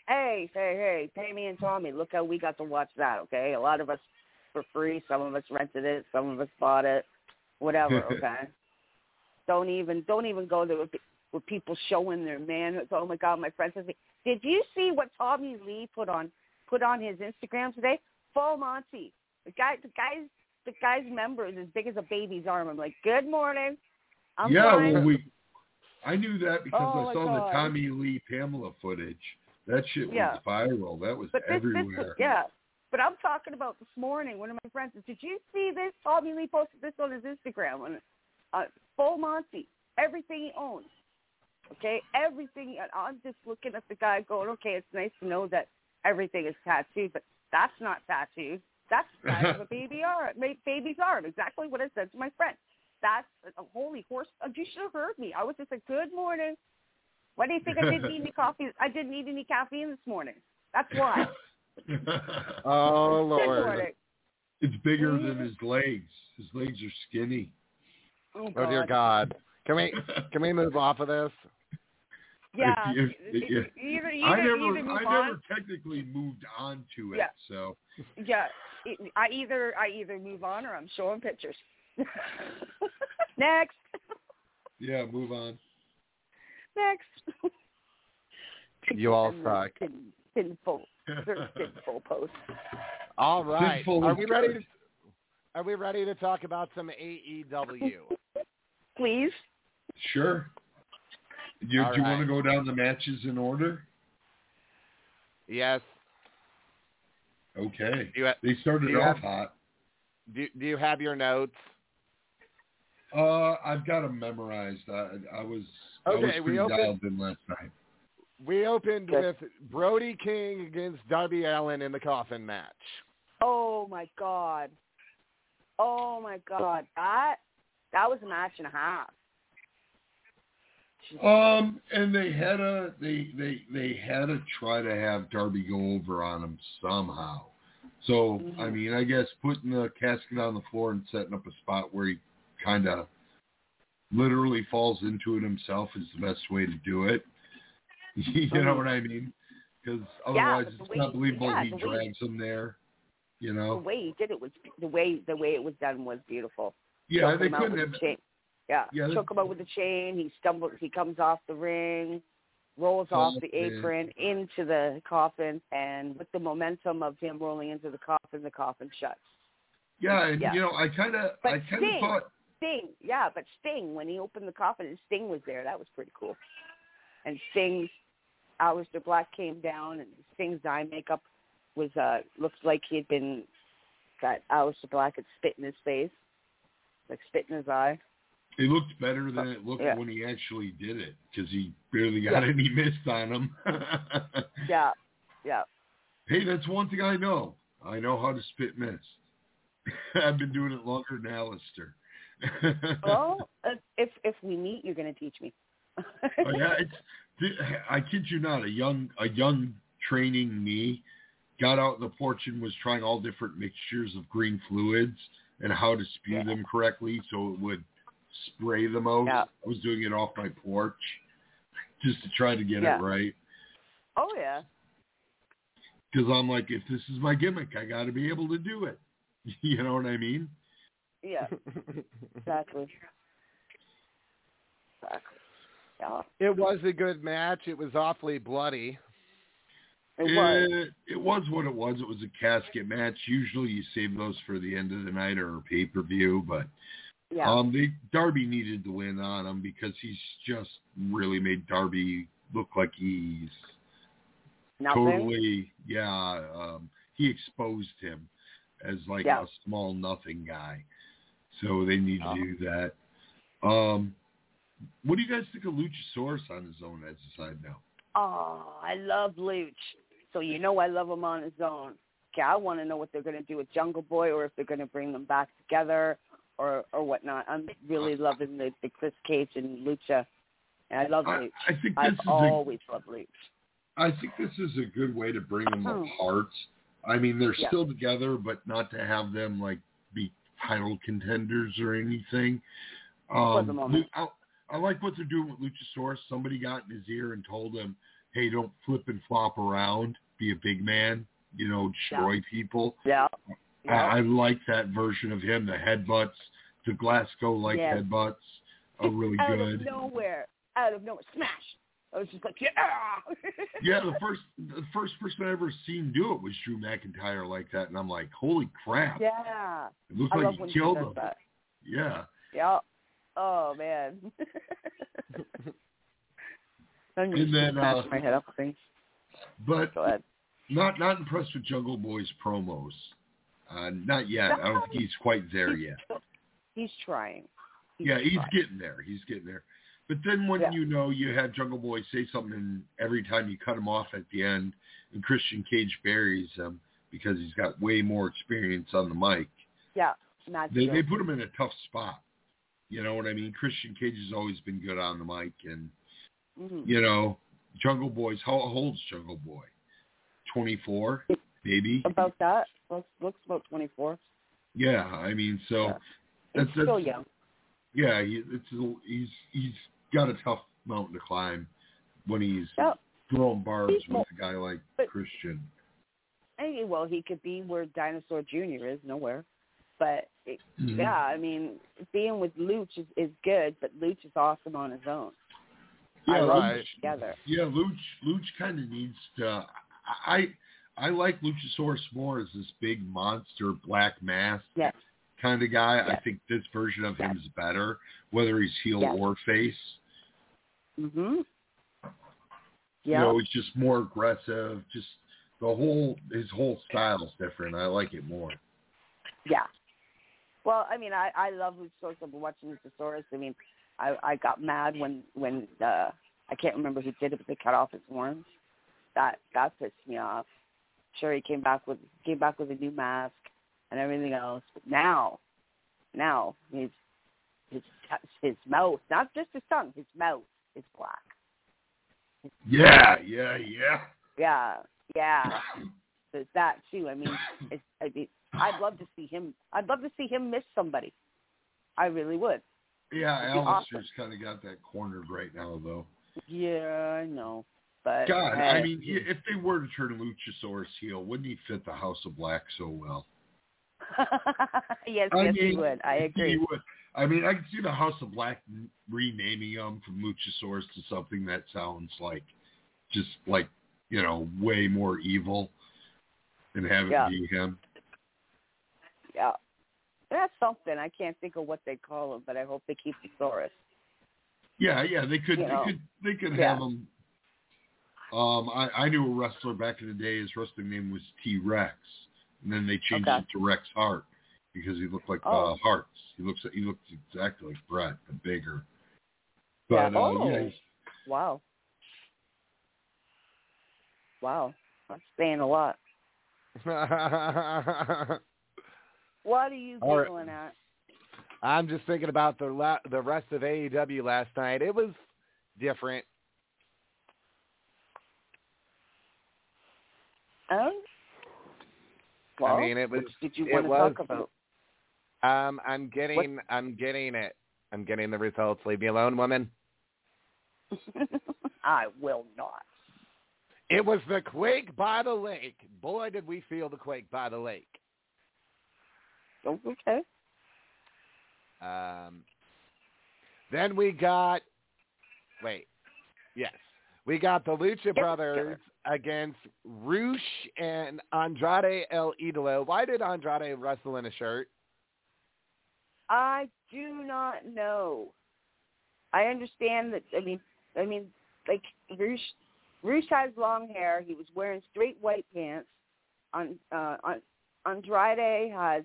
Hey, hey, hey, pay me and Tommy. Look how we got to watch that, okay? A lot of us for free, some of us rented it, some of us bought it, whatever, okay? don't even don't even go there with, with people showing their man. Oh my god, my friend says, Did you see what Tommy Lee put on put on his Instagram today? Full Monty. The guy the guy's the guy's member is as big as a baby's arm. I'm like, Good morning. I'm yeah, fine. well, we I knew that because Oh, I saw God. the Tommy Lee Pamela footage. That shit was viral. That was But this, this everywhere. was, yeah. But I'm talking about this morning. One of my friends said, "Did you see this? Tommy Lee posted this on his Instagram on uh, full Monty, everything he owns. Okay, everything. And I'm just looking at the guy, going, "Okay, it's nice to know that everything is tattooed, but that's not tattooed. That's of a baby arm, baby's arm. Exactly what I said to my friend. That's a holy horse. uh, You should have heard me. I was just like, "Good morning." Why do you think I didn't need any coffee? I didn't need any caffeine this morning. That's why. Oh Lord. it's bigger than his legs. His legs are skinny. Oh, Oh dear God. Can we can we move off of this? Yeah. If you- e- either, either, I never, either move I on. never technically moved on to it. Yeah. So Yeah, I either I either move on or I'm showing pictures. Next, yeah, move on. next. You all And suck. Sin, sinful, they're sinful posts. All right. Sinful Are we ready to. Are we ready to talk about some AEW? Please. Sure. You, All do you right. want to go down the matches in order? yes. Okay. You, ha- They started off have- hot. do, do you have your notes? Uh, I've got them memorized. I, I was I was Okay, we opened- dialed in last night. We opened Good. with Brody King against Darby Allin in the coffin match. Oh my god. Oh my god. That that was a match and a half. Um, and they had a they they they had to try to have Darby go over on him somehow. So I Mhm. mean, I guess putting the casket on the floor and setting up a spot where he kind of literally falls into it himself is the best way to do it. you know what I mean? Because otherwise, the it's not believable yeah, he drags him there. You know, The way he did it was the way the way it was done was beautiful. Yeah, they couldn't have. the. Yeah, Yeah, choke him out with the chain. He stumbles. He comes off the ring, rolls off the apron into the coffin, and with the momentum of him rolling into the coffin, the coffin shuts. Yeah, and Yeah. you know, I kind of, I kind of thought, Sting, yeah, but Sting when he opened the coffin and Sting was there, that was pretty cool. And Sting's Aleister Black came down, and Sting's eye makeup was uh looks like he had been got Aleister Black had spit in his face, like spit in his eye. It looked better than it looked Yeah. when he actually did it because he barely got Yeah. any mist on him. Yeah, yeah. hey, that's one thing I know. I know how to spit mist. I've been doing it longer than Aleister. Well, if if we meet, you're going to teach me. oh, yeah, it's. I kid you not. A young, a young training me got out in the porch and was trying all different mixtures of green fluids and how to spew Yeah. them correctly so it would spray them out. Yeah. I was doing it off my porch just to try to get Yeah. it right. Oh yeah, Because I'm like, if this is my gimmick, I got to be able to do it. You know what I mean? yeah, exactly. Exactly. Yeah, It was a good match. It was awfully bloody. it was. It, it was what it was. It was a casket match. Usually you save those for the end of the night or a pay per view, but Yeah. um, they, Darby needed the win on him because he's just really made Darby look like he's Nothing. totally yeah. Um, he exposed him as like Yeah. a small nothing guy, so they need Oh. to do that. Um, what do you guys think of Luchasaurus on his own as a side note? Oh, I love Luch. So you know I love him on his own. Okay, I want to know what they're going to do with Jungle Boy, or if they're going to bring them back together, or or whatnot. I'm really loving the, the Chris Cage and Lucha. I love Luch. I think I've this is a- always loved Luch. I think this is a good way to bring them Oh. apart. I mean, they're Yeah. still together, but not to have them like be title contenders or anything. For the Um, moment. Lu- I, like what they're doing with Luchasaurus. Somebody got in his ear and told him, "Hey, don't flip and flop around. Be a big man. You know, destroy people." Yeah. I, I like that version of him. The headbutts, the Glasgow like Yeah. headbutts are really out good. Out of nowhere, out of nowhere, smash. I was just like, yeah. Yeah, the first the first person I ever seen do it was Drew McIntyre like that, and I'm like, holy crap! yeah. It looked I like he killed him. that. Yeah, Yeah. Oh man. I'm And then, uh, my head up things. but Go ahead. not not impressed with Jungle Boy's promos. Uh, not yet. I don't think he's quite there yet. He's trying. He's yeah, he's trying. getting there. He's getting there. But then when Yeah. you know you have Jungle Boy say something every time you cut him off at the end, and Christian Cage buries him because he's got way more experience on the mic. Yeah. Not They they put him in a tough spot. You know what I mean? Christian Cage has always been good on the mic, and Mhm. You know, Jungle Boy's how old's Jungle Boy? Twenty four, maybe. About that, looks looks about twenty four. Yeah, I mean, so Yeah. that's that's still young. yeah. He, it's a- he's he's got a tough mountain to climb when he's Yep. throwing barbs He's with more- a guy like but- Christian. Hey, well, he could be where Dinosaur Junior is, nowhere. But it, Mhm. yeah, I mean, being with Luch is, is good, but Luch is awesome on his own. I Yeah, love Luch- together. Yeah, Luch Luch kind of needs to. I I like Luchasaurus more as this big monster black mask Yes. kind of guy. I think this version of him is better, whether he's heel Yes. or face. Mhm. You Yeah. know, he's just more aggressive. Just the whole his whole style's different. I like it more. Yeah. Well, I mean, I I love Luchasaurus. I've been watching Luchasaurus. I mean, I I got mad when when uh I can't remember who did it, but they cut off his horns. That that pissed me off. Sure, he came back with came back with a new mask and everything else, but now, now his his his mouth, not just his tongue, his mouth is black. Yeah, yeah, yeah. Yeah, yeah. There's that too. I mean, it's, I mean, I'd love to see him. I'd love to see him miss somebody. I really would. Yeah, Aleister's awesome. kind of got that cornered right now, though. Yeah, I know. But God, I hey, mean, if they were to turn Luchasaurus heel, wouldn't he fit the House of Black so well? yes, I yes, he would. I agree. He would. I mean, I can see the House of Black renaming him from Luchasaurus to something that sounds like just like you know way more evil, and have it Yeah. be him. Yeah, that's something. I can't think of what they call them, but I hope they keep the Saurus. Yeah, yeah, they could, You know. they could, they could Yeah. have him. Um, I, I knew a wrestler back in the day. His wrestling name was T Rex, and then they changed Okay. it to Rex Hart because he looked like Oh. uh, Hearts. He looks, he looks exactly like Bret, but bigger. Yeah. But uh, oh, yeah, wow, wow, that's saying a lot. What are you right. giggling at? I'm just thinking about the la- the rest of AEW last night. It was different. Oh, well, I mean, it was. did you want to was, talk about? Um, I'm getting. I'm getting it. I'm getting the results. Leave me alone, woman. I will not. It was the quake by the lake. Boy, did we feel the quake by the lake. Oh, okay. Um, then we got. Wait. Yes, we got the Lucha Brothers against Roosh and Andrade El Idolo. Why did Andrade wrestle in a shirt? I do not know. I understand that. I mean, I mean, like Roosh, Roosh has long hair. He was wearing straight white pants. On uh, on Andrade has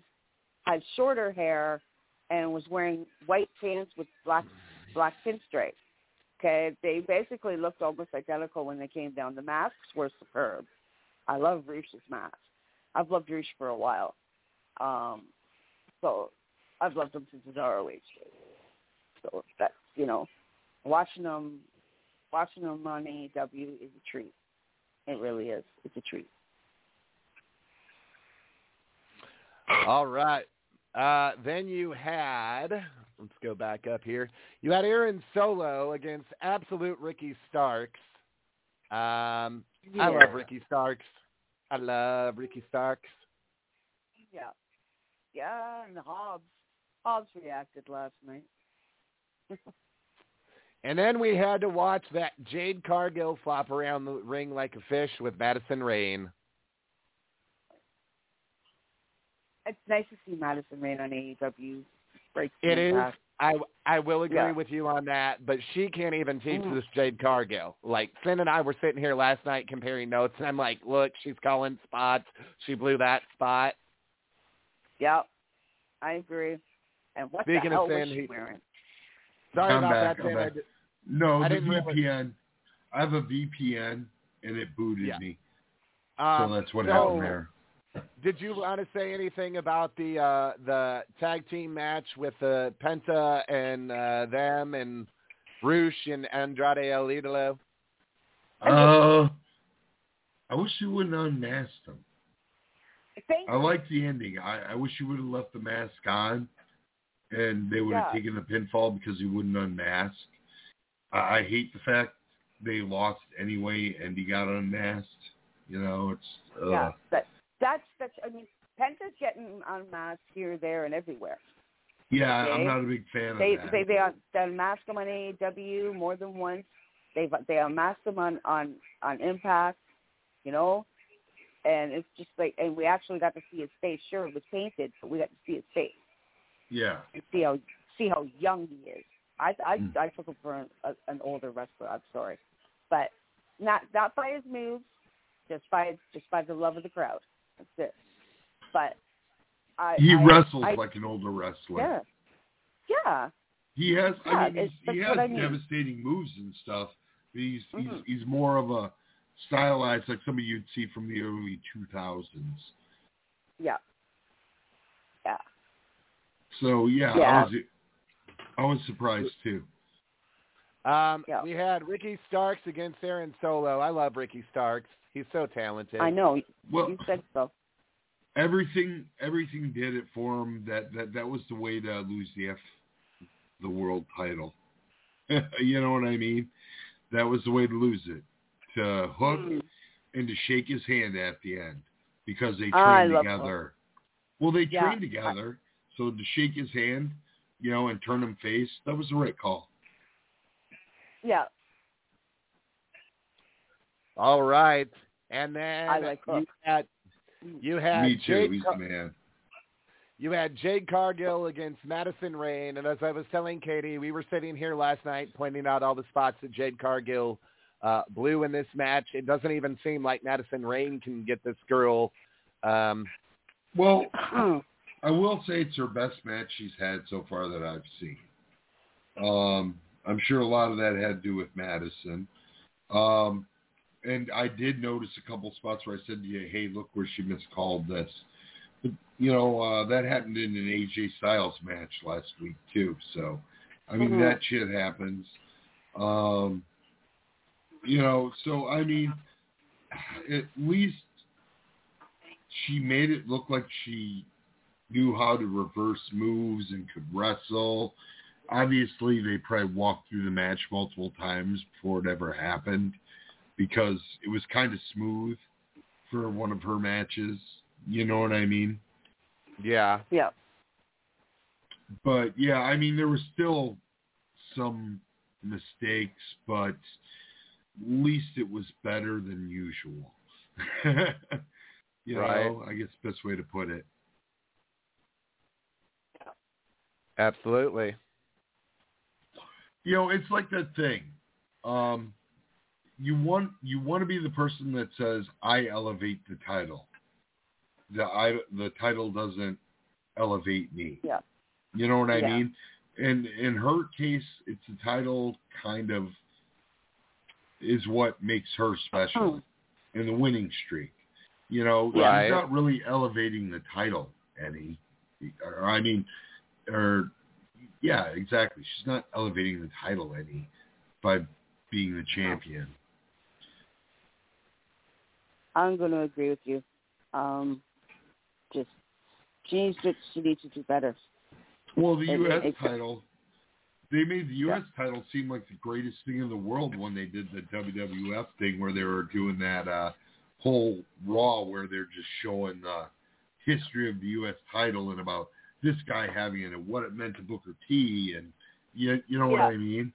has shorter hair and was wearing white pants with black black pinstripes. Okay, they basically looked almost identical when they came down. The masks were superb. I love Roosh's mask. I've loved Roosh for a while. Um, so I've loved him since his ROH. So that's you know, watching them, watching them on AEW is a treat. It really is. It's a treat. All right. Uh, then you had, let's go back up here. You had Aaron Solo against Absolute Ricky Starks. Um, I love Ricky Starks. I love Ricky Starks. Yeah, yeah, and Hobbs, Hobbs reacted last night. And then we had to watch that Jade Cargill flop around the ring like a fish with Madison Rayne. It's nice to see Madison Rayne on AEW. Break It is. Impact. I I will agree Yeah. with you on that, but she can't even teach Mm. this Jade Cargill. Like Finn and I were sitting here last night comparing notes, and I'm like, look, she's calling spots. She blew that spot. Yep, I agree. And what Speaking the of hell Finn, was she he- wearing? Sorry I'm about back, that, I'm Finn. I back. No, I the didn't VPN. I have a VPN, and it booted Yeah. me. Um, so that's what so- happened there. Did you want to say anything about the uh, the tag team match with uh, Penta and uh, them and Roosh and Andrade El Idolo? Uh, I wish you wouldn't unmask them. Thank I like the ending. I, I wish you would have left the mask on, and they would have Yeah. taken the pinfall because he wouldn't unmask. I, I hate the fact they lost anyway, and he got unmasked. You know, it's uh, Yeah, but that's that's. I mean, Penta's getting unmasked here, there, and everywhere. yeah. Okay. I'm not a big fan They of that. they they, they unmasked him on AEW more than once. They've they unmasked him on on on Impact, you know, and it's just like, and we actually got to see his face. Sure, it was painted, but we got to see his face yeah. and see how see how young he is. I I Mm. I took him for an, a, an older wrestler. I'm sorry, but not not by his moves, just by just by the love of the crowd. That's it. But I He I, wrestles I, like an older wrestler. yeah yeah He has. Yeah, I mean, he's, he has I mean. devastating moves and stuff. But he's Mhm. he's he's more of a stylized like somebody you'd see from the early 2000s. yeah yeah. So yeah, Yeah. I was I was surprised too. Um, Yeah. We had Ricky Starks against Aaron Solo. I love Ricky Starks. He's so talented. I know. Well, you said so. everything everything did it for him. That that that was the way to lose the F the world title. you know what I mean? That was the way to lose it. To hook Mm. and to shake his hand at the end because they trained love together. Well, they Yeah. trained together, so to shake his hand, you know, and turn him face, that was the right call. Yeah, All right, and then I like you had you had Me too. Jade Car- man. you had Jade Cargill against Madison Rayne, and as I was telling Katie, we were sitting here last night pointing out all the spots that Jade Cargill uh, blew in this match. It doesn't even seem like Madison Rain can get this girl. Um, Well, I will say it's her best match she's had so far that I've seen. Um, I'm sure a lot of that had to do with Madison. Um, and I did notice a couple spots where I said to you, hey, look where she miscalled this. But, you know, uh, that happened in an AJ Styles match last week, too. So, I mean, Mhm. that shit happens. Um, you know, so, I mean, at least she made it look like she knew how to reverse moves and could wrestle. Obviously, they probably walked through the match multiple times before it ever happened because it was kind of smooth for one of her matches. You know what I mean? yeah, yeah. But yeah, I mean, there were still some mistakes, but at least it was better than usual. you Right. know, I guess the best way to put it. absolutely. you know, it's like that thing. Um, you want you want to be the person that says, "I elevate the title." The I the title doesn't elevate me. Yeah. You know what I Yeah. mean? And in her case, it's the title kind of is what makes her special hmm. in the winning streak. You know, Right. she's not really elevating the title any. Or, I mean, or yeah, exactly. She's not elevating the title any by being the champion. I'm going to agree with you. Um, just she needs to she needs to do better. Well, the And U.S. it- title, they made the U.S. title seem like the greatest thing in the world when they did the WWF thing where they were doing that uh, whole Raw where they're just showing the history of the U.S. title and about this guy having it and what it meant to Booker T and you you know what I mean?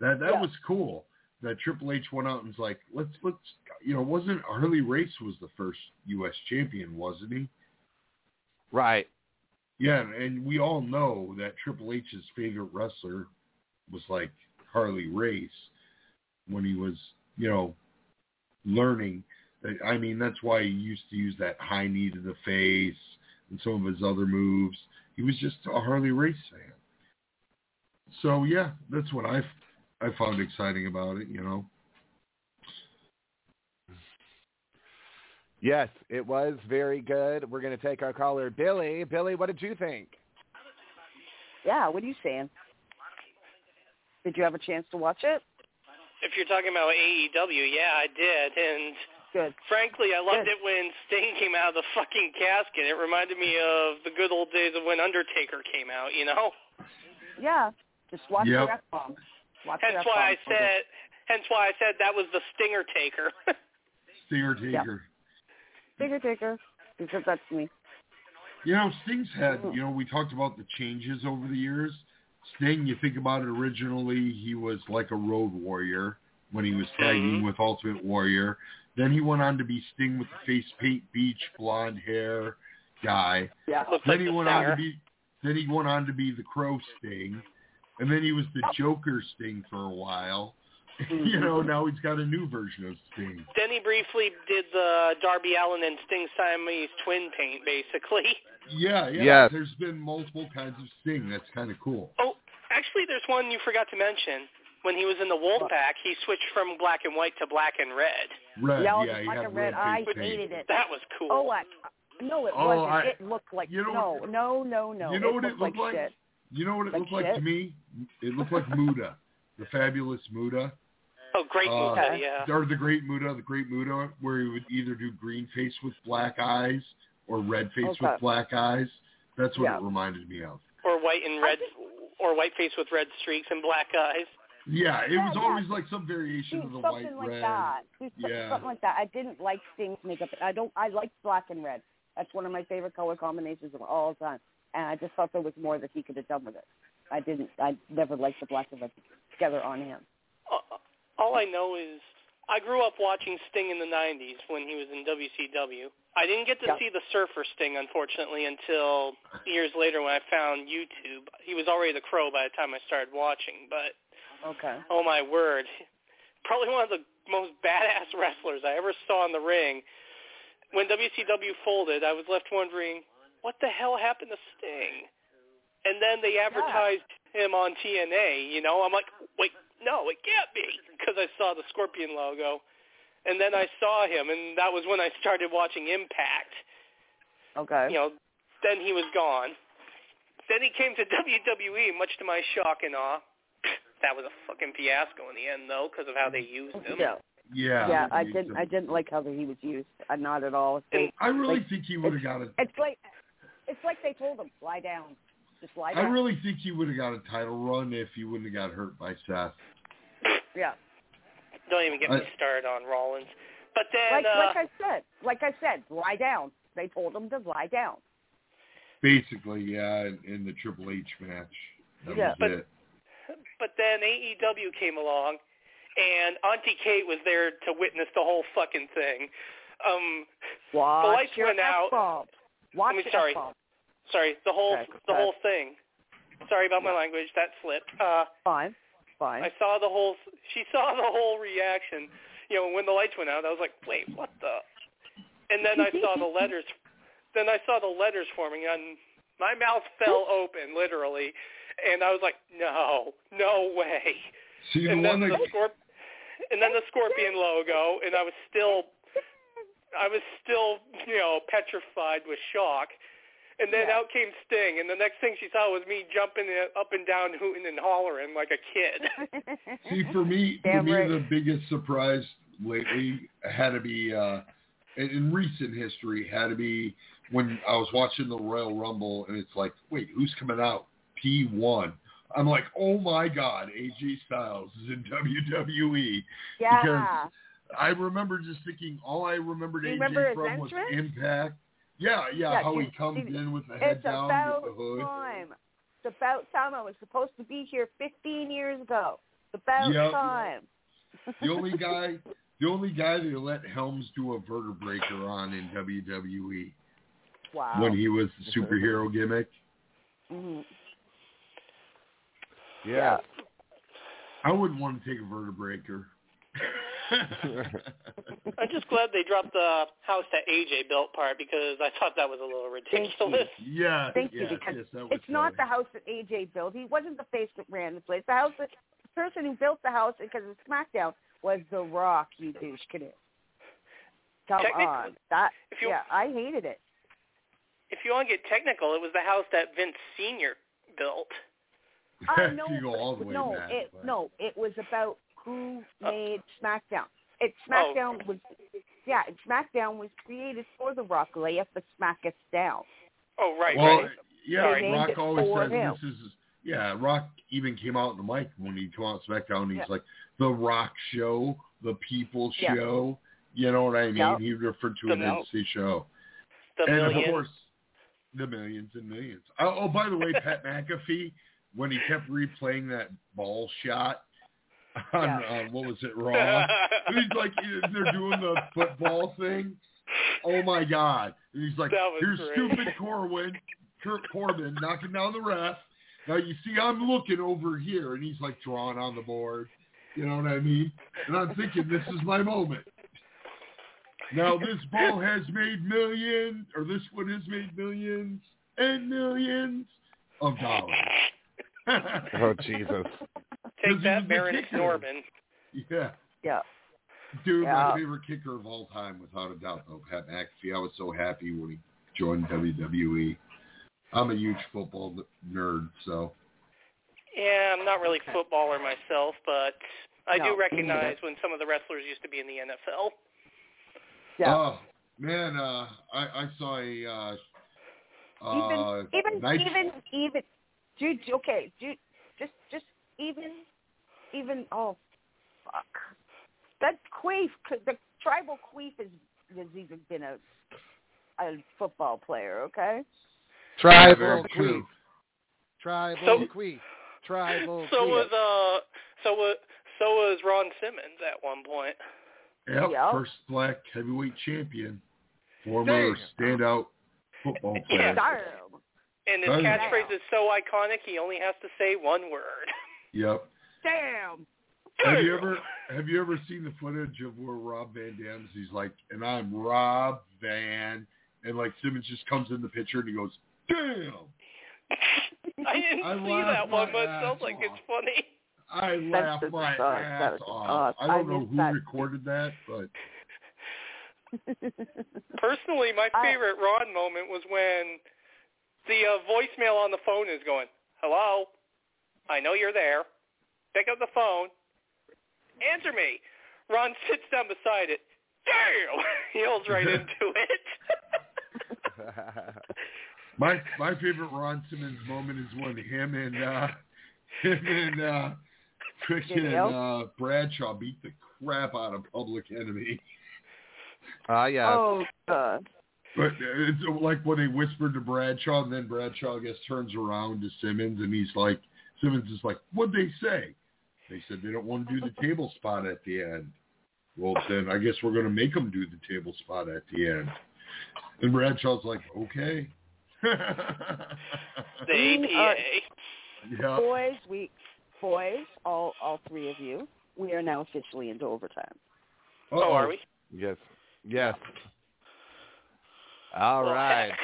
That that Yeah. was cool. That Triple H went out and was like, let's let's you know, wasn't Harley Race was the first U.S. champion, wasn't he? Right. Yeah, and we all know that Triple H's favorite wrestler was like Harley Race when he was, you know, learning. I mean, that's why he used to use that high knee to the face and some of his other moves. He was just a Harley Race fan. So yeah, that's what I I found exciting about it. You know. Yes, it was very good. We're going to take our caller, Billy. Billy, what did you think? Yeah, what are you saying? Did you have a chance to watch it? If you're talking about AEW, yeah, I did, and Good. frankly, I loved Good. it when Sting came out of the fucking casket. It reminded me of the good old days of when Undertaker came out. You know. Yeah. Just watch Yep. your F bombs. Watch Hence why I F-bombs. said. Hence why I said that was the Stinger Taker. Stinger Taker. Stinger taker. Because that's me. You know, Sting's had, mm. you know, we talked about the changes over the years. Sting, you think about it originally, he was like a road warrior when he was tagging mm-hmm. with Ultimate Warrior. Then he went on to be Sting with the face paint beach blonde hair guy. Yeah. Looks then like he the went on to be then he went on to be the Crow Sting. And then he was the Joker Sting for a while. you know, mm-hmm. now he's got a new version of Sting. then he briefly did the Darby Allin and Sting Siamese twin paint, basically. Yeah, yeah. Yes. There's been multiple kinds of Sting. That's kind of cool. Oh, actually, there's one you forgot to mention. When he was in the Wolfpack, he switched from black and white to black and red. Red, yeah, yeah, he black had and red. red I face paint. hated it. That was cool. Oh, what? No, it Oh, wasn't. I- it looked like you know no, no, no, no. you know it what it looked looked like? Shit. You know what it Like looked like to me? It looked like Muta, the fabulous Muta. Oh, great Uh, movie, yeah. Or the great Muta, the great Muta, where he would either do green face with black eyes or red face Okay. with black eyes. That's what Yeah. it reminded me of. Or white and red, or white face with red streaks and black eyes. Yeah, it was yeah. always like some variation Do of the something white like red. that. Do some- Yeah. something like that. I didn't like Sting's makeup. I don't. I like black and red. That's one of my favorite color combinations of all time. And I just thought there was more that he could have done with it. I didn't. I never liked the black and red together on him. Uh, All I know is I grew up watching Sting in the 90s when he was in WCW. I didn't get to Yeah. see the Surfer Sting, unfortunately, until years later when I found YouTube. He was already the Crow by the time I started watching, but Okay. oh my word, probably one of the most badass wrestlers I ever saw in the ring. When WCW folded, I was left wondering, what the hell happened to Sting? And then they advertised him on TNA, you know. I'm like, wait, no, it can't be, because I saw the Scorpion logo. And then I saw him, and that was when I started watching Impact. Okay. You know, then he was gone. Then he came to WWE, much to my shock and awe. That was a fucking fiasco in the end, though, because of how they used him. Yeah. Yeah. Yeah, I didn't. I didn't like how he was used. Uh, not at all. They- I really like, think he would have got a. It's like it's like they told him lie down, just lie down. I really think he would have got a title run if he wouldn't have got hurt by Seth. yeah. Don't even get me started on Rollins. But then, Like uh, like I said, like I said, lie down. They told him to lie down. Basically, yeah, in, in the Triple H match. That Yeah. was But- it. but then AEW came along, and Auntie Kate was there to witness the whole fucking thing. Um, Watch the lights your went out. F-bomb. Watch I mean, sorry, F-bomb. sorry, the whole Okay, the okay. whole thing. Sorry about my language. That slipped. Uh, Fine. Fine. I saw the whole. She saw the whole reaction. You know, when the lights went out, I was like, "Wait, what the?" And then I saw the letters. Then I saw the letters forming, and my mouth fell open, literally. And I was like, "No, no way!" See, the and one then that the scorp- and then the scorpion logo, and I was still, I was still, you know, petrified with shock. And then Yeah. out came Sting, and the next thing she saw was me jumping up and down, hooting and hollering like a kid. See, for me, for Damn me, the biggest surprise lately had to be uh, in, in recent history had to be when I was watching the Royal Rumble, and it's like, wait, who's coming out? P1. I'm like, oh my God, AJ Styles is in WWE. yeah. Because I remember just thinking, all I remembered AJ remember his from was? Impact. Yeah, yeah, Yeah, how do he you- comes do- in with the head It's down about with the hood. time. It's about time. I was supposed to be here 15 years ago. It's about Yep. time. The only guy, the only guy that let Helms do a Vertebreaker on in WWE wow. when he was the superhero gimmick. hmm Yeah. I wouldn't want to take a Vertebreaker. I'm just glad they dropped the house that AJ built part because I thought that was a little ridiculous. Thank yeah, Thank yeah, you, because yes, that was it's not silly. the house that AJ built. He wasn't the face that ran the place. The house that the person who built the house because of SmackDown was The Rock. You douche canoe. Come Technically, on, that if you- yeah, I hated it. If you want to get technical, it was the house that Vince Senior built. I know. you go all the way no, back. it but- no, it was about who made SmackDown. It Oh. SmackDown was yeah, SmackDown was created for The Rock. Lay us the smack us down. Oh, right, well, right. yeah, They Rock always says him. this is. Yeah, Rock even came out in the mic when he came out on SmackDown. He's Yeah. like the Rock Show, the People Yeah. Show. You know what I mean? Yep. He referred to The it mil- as the show. The and million. of course, the millions and millions. Oh, oh by the way, Pat McAfee, when he kept replaying that ball shot on Yeah. uh, what was it, Raw? and he's like, they're doing the football thing. Oh my God! And he's like, That here's great. stupid Corwin, Kurt Corbin knocking down the ref. Now you see, I'm looking over here, and he's like drawing on the board. You know what I mean? And I'm thinking, this is my moment. Now this ball has made millions, or this one has made millions and millions of dollars. Oh Jesus! Take that, was Baron kicker. Norman. Yeah. Yeah. Dude, Yeah. my favorite kicker of all time, without a doubt, though, Pat McAfee. I was so happy when he joined WWE. I'm a huge football nerd, so Yeah, I'm not really a footballer myself, but I No, do recognize when some of the wrestlers used to be in the NFL. Yeah. oh man, uh, I, I saw a uh, uh, even even even even dude okay dude just just even even oh fuck that queef the tribal queef is has even been a a football player okay Tribal queef. Tribal So- queef. Tribal So queef. was uh, so was so was Ron Simmons at one point. Yep, Yep. first black heavyweight champion, former Damn. standout football player. Darn. And his catchphrase is so iconic he only has to say one word. Yep. damn Have you ever have you ever seen the footage of where Rob Van Dam's he's like, and I'm Rob Van, and like Simmons just comes in the picture and he goes, damn. I didn't I see that one, but it sounds like off. it's funny. I That's laughed just my bizarre. ass That was off. odd. I I don't know who that. recorded that, but Personally, my I- favorite Ron moment was when the uh, voicemail on the phone is going, "Hello, I know you're there. Pick up the phone. Answer me." Ron sits down beside it. Damn! He yells right into it. my my favorite Ron Simmons moment is when him and uh him and uh freaking Video? uh Bradshaw beat the crap out of Public Enemy. Ah, yes. oh god But it's like when they whispered to Bradshaw, and then Bradshaw, I guess, turns around to Simmons, and he's like, Simmons is like, what'd they say? They said they don't want to do the table spot at the end. Well, then I guess we're going to make them do the table spot at the end. And Bradshaw's like, okay. The APA. Uh, yeah. boys we boys all all three of you we are now officially into overtime Oh, are we? Yes. Yes. All Well, right. heck.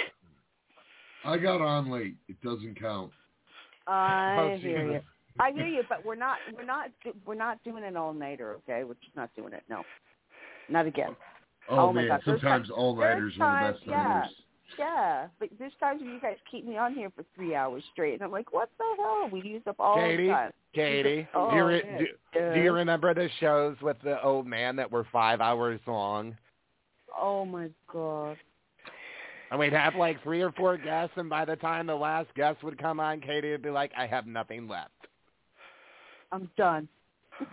I got on late. It doesn't count. I Oh, hear you I hear you, but we're not we're not we're not doing an all nighter, okay? We're just not doing it. No, not again. Oh, Oh, my man, God, sometimes all-nighters are the best yeah. nighters. Yeah, but there's times when you guys keep me on here for three hours straight, and I'm like, what the hell? We use up all Katie, the time. Katie, Oh, do, you re- do, Yeah. do you remember the shows with the old man that were five hours long? Oh my god. And we'd have like three or four guests, and by the time the last guest would come on, Katie would be like, I have nothing left. I'm done.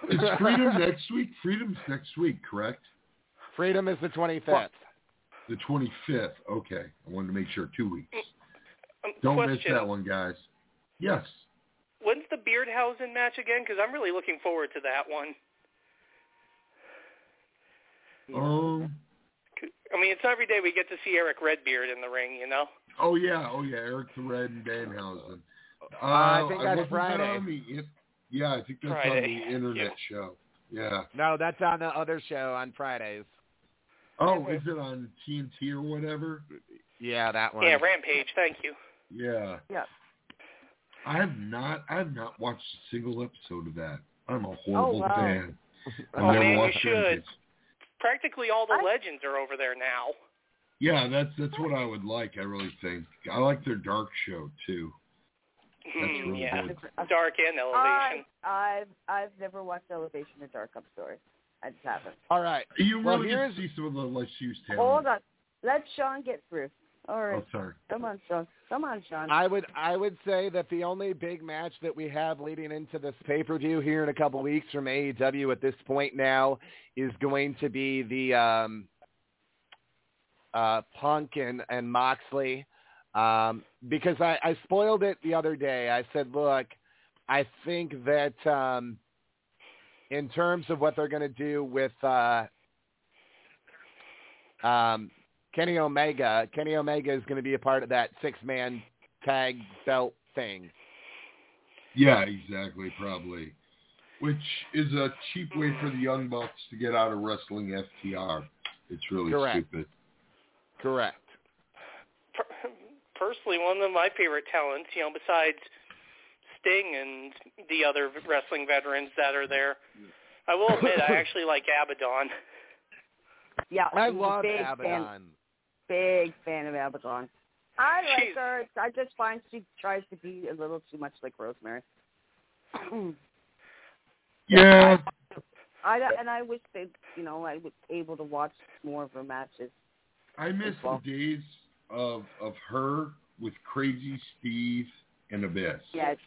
Is Freedom next week? Freedom's next week, correct? Freedom is the 25th. The 25th. Okay. I wanted to make sure. Two weeks. Um, Don't question. miss that one, guys. Yes. When's the Beardhausen match again? Because I'm really looking forward to that one. Um. I mean, it's every day we get to see Erick Redbeard in the ring, you know. Oh yeah. Oh yeah. Eric the Red and Danhausen. Uh, I think that's wasn't that Friday. on the yeah, I think that's on the internet show. Yeah. No, that's on the other show on Fridays. Oh, is it on TNT or whatever? Yeah, that one. Yeah, Rampage. Thank you. Yeah. Yeah. I have not. I have not watched a single episode of that. I'm a horrible wow. fan. I've Oh, never man, you should. Rampage. Practically all the legends are over there now. Yeah, that's that's what I would like. I really think. I like their dark show too. Hmm, really yeah, good. dark and elevation. I, I've I've never watched Elevation or Dark. I'm sorry, I just haven't. All right. You Well, really here's- get to see some of the less used talent. Hold on, let Sean get through. All right, Oh, sorry. come on, Sean. Come on, Sean. I would I would say that the only big match that we have leading into this pay per view here in a couple weeks from AEW at this point now is going to be the um, uh, Punk and and Moxley um, because I, I spoiled it the other day. I said, look, I think that um, in terms of what they're going to do with uh, um, Kenny Omega, Kenny Omega is going to be a part of that six-man tag belt thing. Yeah, exactly, probably. Which is a cheap way for the Young Bucks to get out of wrestling FTR. It's really Correct. stupid. Correct. Personally, one of my favorite talents, you know, besides Sting and the other wrestling veterans that are there, I will admit I actually like Abaddon. Yeah, I love big Fan, Abaddon. Big fan of Abaddon. I like She's- her. I just find she tries to be a little too much like Rosemary. Yeah. I and I wish they, you know, I was able to watch more of her matches. I miss well. the days of of her with Crazy Steve and Abyss. Yes.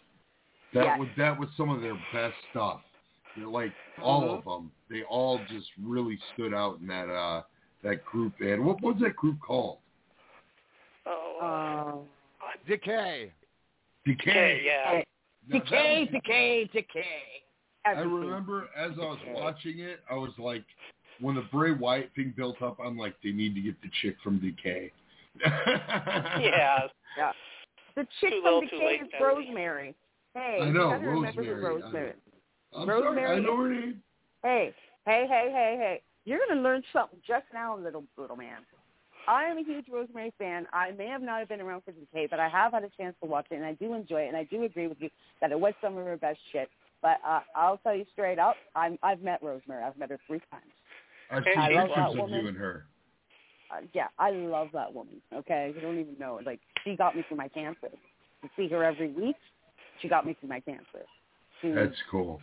That Yeah. was that was some of their best stuff. They're like all Mhm. of them, they all just really stood out in that uh that group. And what was that group called? Oh, Uh, Decay. Decay. yeah. Now, decay, was- decay, decay. I remember as I was watching it, I was like, when the Bray Wyatt thing built up, I'm like, they need to get the chick from Decay. Yeah. Yeah. The chick Too from Decay is Rosemary. Hey, I know, gotta remember who Rosemary, I Rosemary. I'm Rosemary sorry, I know her name. Hey, hey, hey, hey, hey! You're gonna learn something just now, little little man. I am a huge Rosemary fan. I may have not have been around for Decay, but I have had a chance to watch it, and I do enjoy it, and I do agree with you that it was some of her best shit. But uh, I'll tell you straight up, I'm I've met Rosemary. I've met her three times. I've seen I love that of woman. you and her. Uh, yeah, I love that woman. Okay, you don't even know. Like she got me through my cancer. To see her every week, she got me through my cancer. To, That's cool.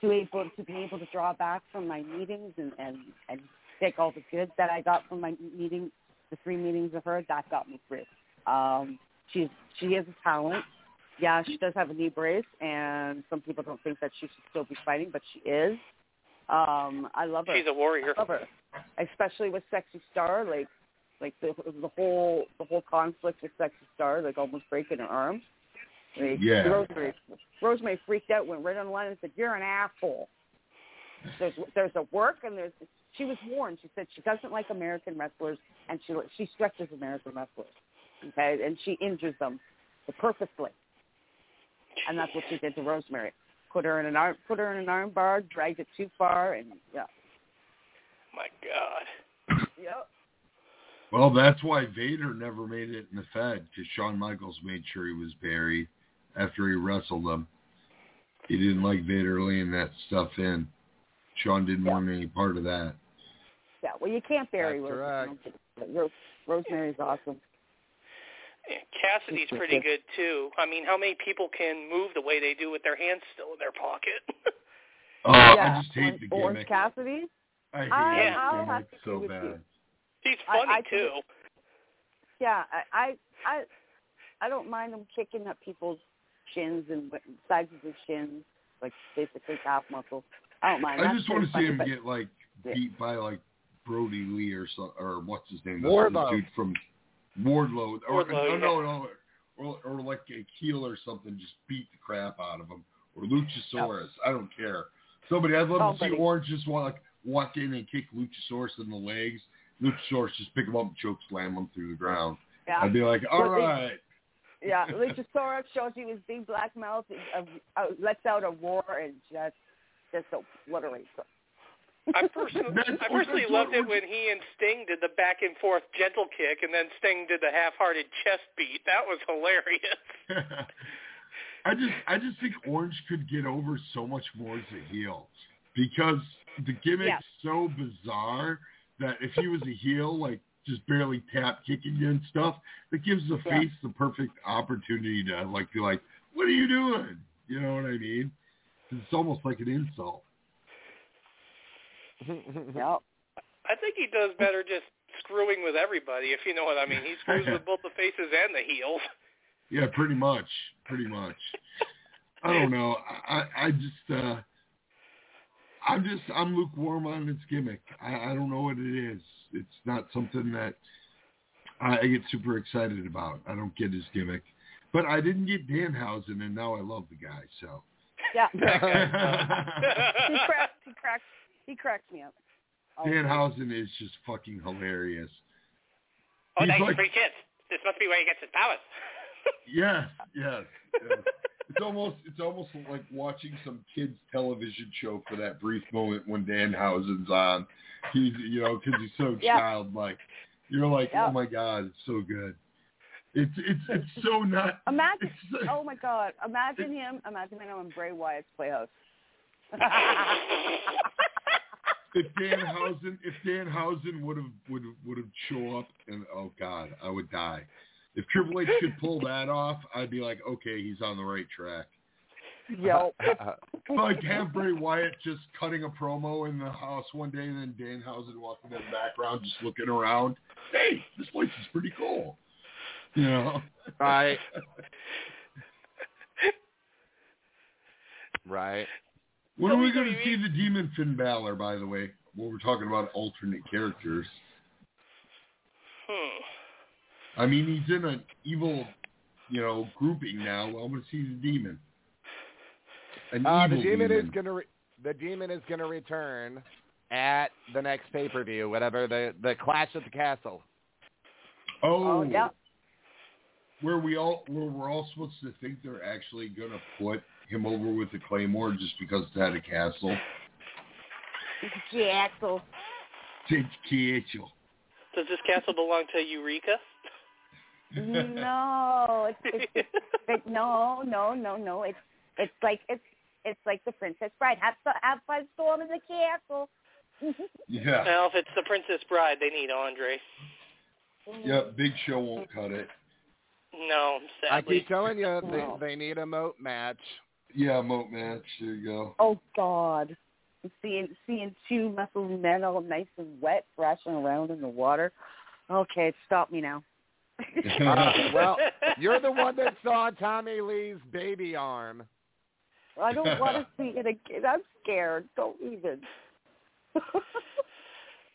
To able to be able to draw back from my meetings and and and take all the good that I got from my meeting, the three meetings of her, that got me through. Um, she's she is a talent. Yeah, she does have a knee brace, and some people don't think that she should still be fighting, but she is. Um, I love her. She's a warrior. I love her, especially with Sexy Star. Like, like the the whole the whole conflict with Sexy Star, like almost breaking her arm. Like, Yeah. Rosemary, Rosemary freaked out, went right on the line and said, "You're an asshole." There's there's a work and there's she was warned. She said she doesn't like American wrestlers and she she stretches American wrestlers, okay, and she injures them purposely, and that's what she did to Rosemary. Put her in an arm, put her in an arm bar, dragged it too far, and yeah, My God. yep. Well, that's why Vader never made it in the Fed because Shawn Michaels made sure he was buried after he wrestled him. He didn't like Vader laying that stuff in. Sean didn't want any part of that. Yeah, well, you can't bury That's Rosemary. Ro- Rosemary's awesome. Cassidy's pretty good too. I mean, how many people can move the way they do with their hands still in their pocket? Oh, yeah, I just hate the Orange gimmick. Cassidy. I hate I- that I'll have gimmick to so agree with you. bad. He's funny I too. think- Yeah, I, I, I, I don't mind him kicking at people's shins and wh- sides of their shins, like basically calf muscles. I don't mind. I That's just want to see him funny, get like Yeah. beat by like Brodie Lee or so, or what's his name? The Wardlow. dude from Wardlow. Or, Wardlow, no, no, no, or, or like a heel or something. Just beat the crap out of him. Or Luchasaurus. Oh. I don't care. Somebody. I'd love to oh, see Orange just want like walk in and kick Luchasaurus in the legs. Luchasaurus just pick him up and choke slam him through the ground. Yeah. I'd be like, all Well, they- right. Yeah, Luchasaurus shows you his big black mouth, uh, uh, lets out a roar, and just just obliterates them. I personally, I personally loved it when he and Sting did the back and forth gentle kick, and then Sting did the half-hearted chest beat. That was hilarious. I just I just think Orange could get over so much more as a heel because the gimmick's Yeah. so bizarre that if he was a heel, like just barely tap kicking you and stuff, that gives the Yeah. face the perfect opportunity to like be like, "What are you doing?" You know what I mean? It's almost like an insult. Yep. I think he does better just screwing with everybody, if you know what I mean. He screws with both the faces and the heels. Yeah, pretty much, pretty much. I don't know. I I I just uh I'm just I'm lukewarm on its gimmick. I, I don't know what it is. It's not something that I I get super excited about. I don't get his gimmick. But I didn't get Danhausen and now I love the guy, so Yeah. he cracks. He cracks. He cracks me up. Oh, Danhausen is just fucking hilarious. Oh, He's nice like- free kids. This must be where he gets his powers. Yes, yes. yes. it's almost it's almost like watching some kids television show for that brief moment when Danhausen's on. He's you know because he's so Yeah. childlike. You're like, Yeah. oh my god, it's so good. It's it's it's so not. Imagine. Oh my God! Imagine him. Imagine him in Bray Wyatt's Playhouse. If Dan Danhausen if Dan Danhausen would have would would have show up and oh god, I would die. If Triple H could pull that off, I'd be like, okay, he's on the right track. Yo. like have Bray Wyatt just cutting a promo in the house one day, and then Dan Danhausen walking in the background, just looking around. Hey, this place is pretty cool. You know, Right. right. When are we going to see the Demon Finn Balor? By the way, when we're talking about alternate characters, Hmm. I mean he's in an evil, you know, grouping now. I want to see the demon. An Uh, the evil demon is gonna re- the demon is gonna return at the next pay per view, whatever the the Clash at the Castle. Oh, Oh, yeah. Where we all where we're all supposed to think they're actually gonna put him over with the Claymore just because it's at a castle. Jackal. It's castle. Does this castle belong to Eureka? No, it's, it's, it's no, no, no, no. It's it's like it's it's like the Princess Bride. Have to have fun storm in the castle. Yeah. Well, if it's the Princess Bride, they need Andre. Yeah, Big Show won't cut it. No, sadly. I keep telling you, No. they, they need a moat match. Yeah, moat match. There you go. Oh God, seeing seeing two muscle men all nice and wet, thrashing around in the water. Okay, stop me now. Uh, well, you're the one that saw Tommy Lee's baby arm. I don't want to see it again. I'm scared. Don't even.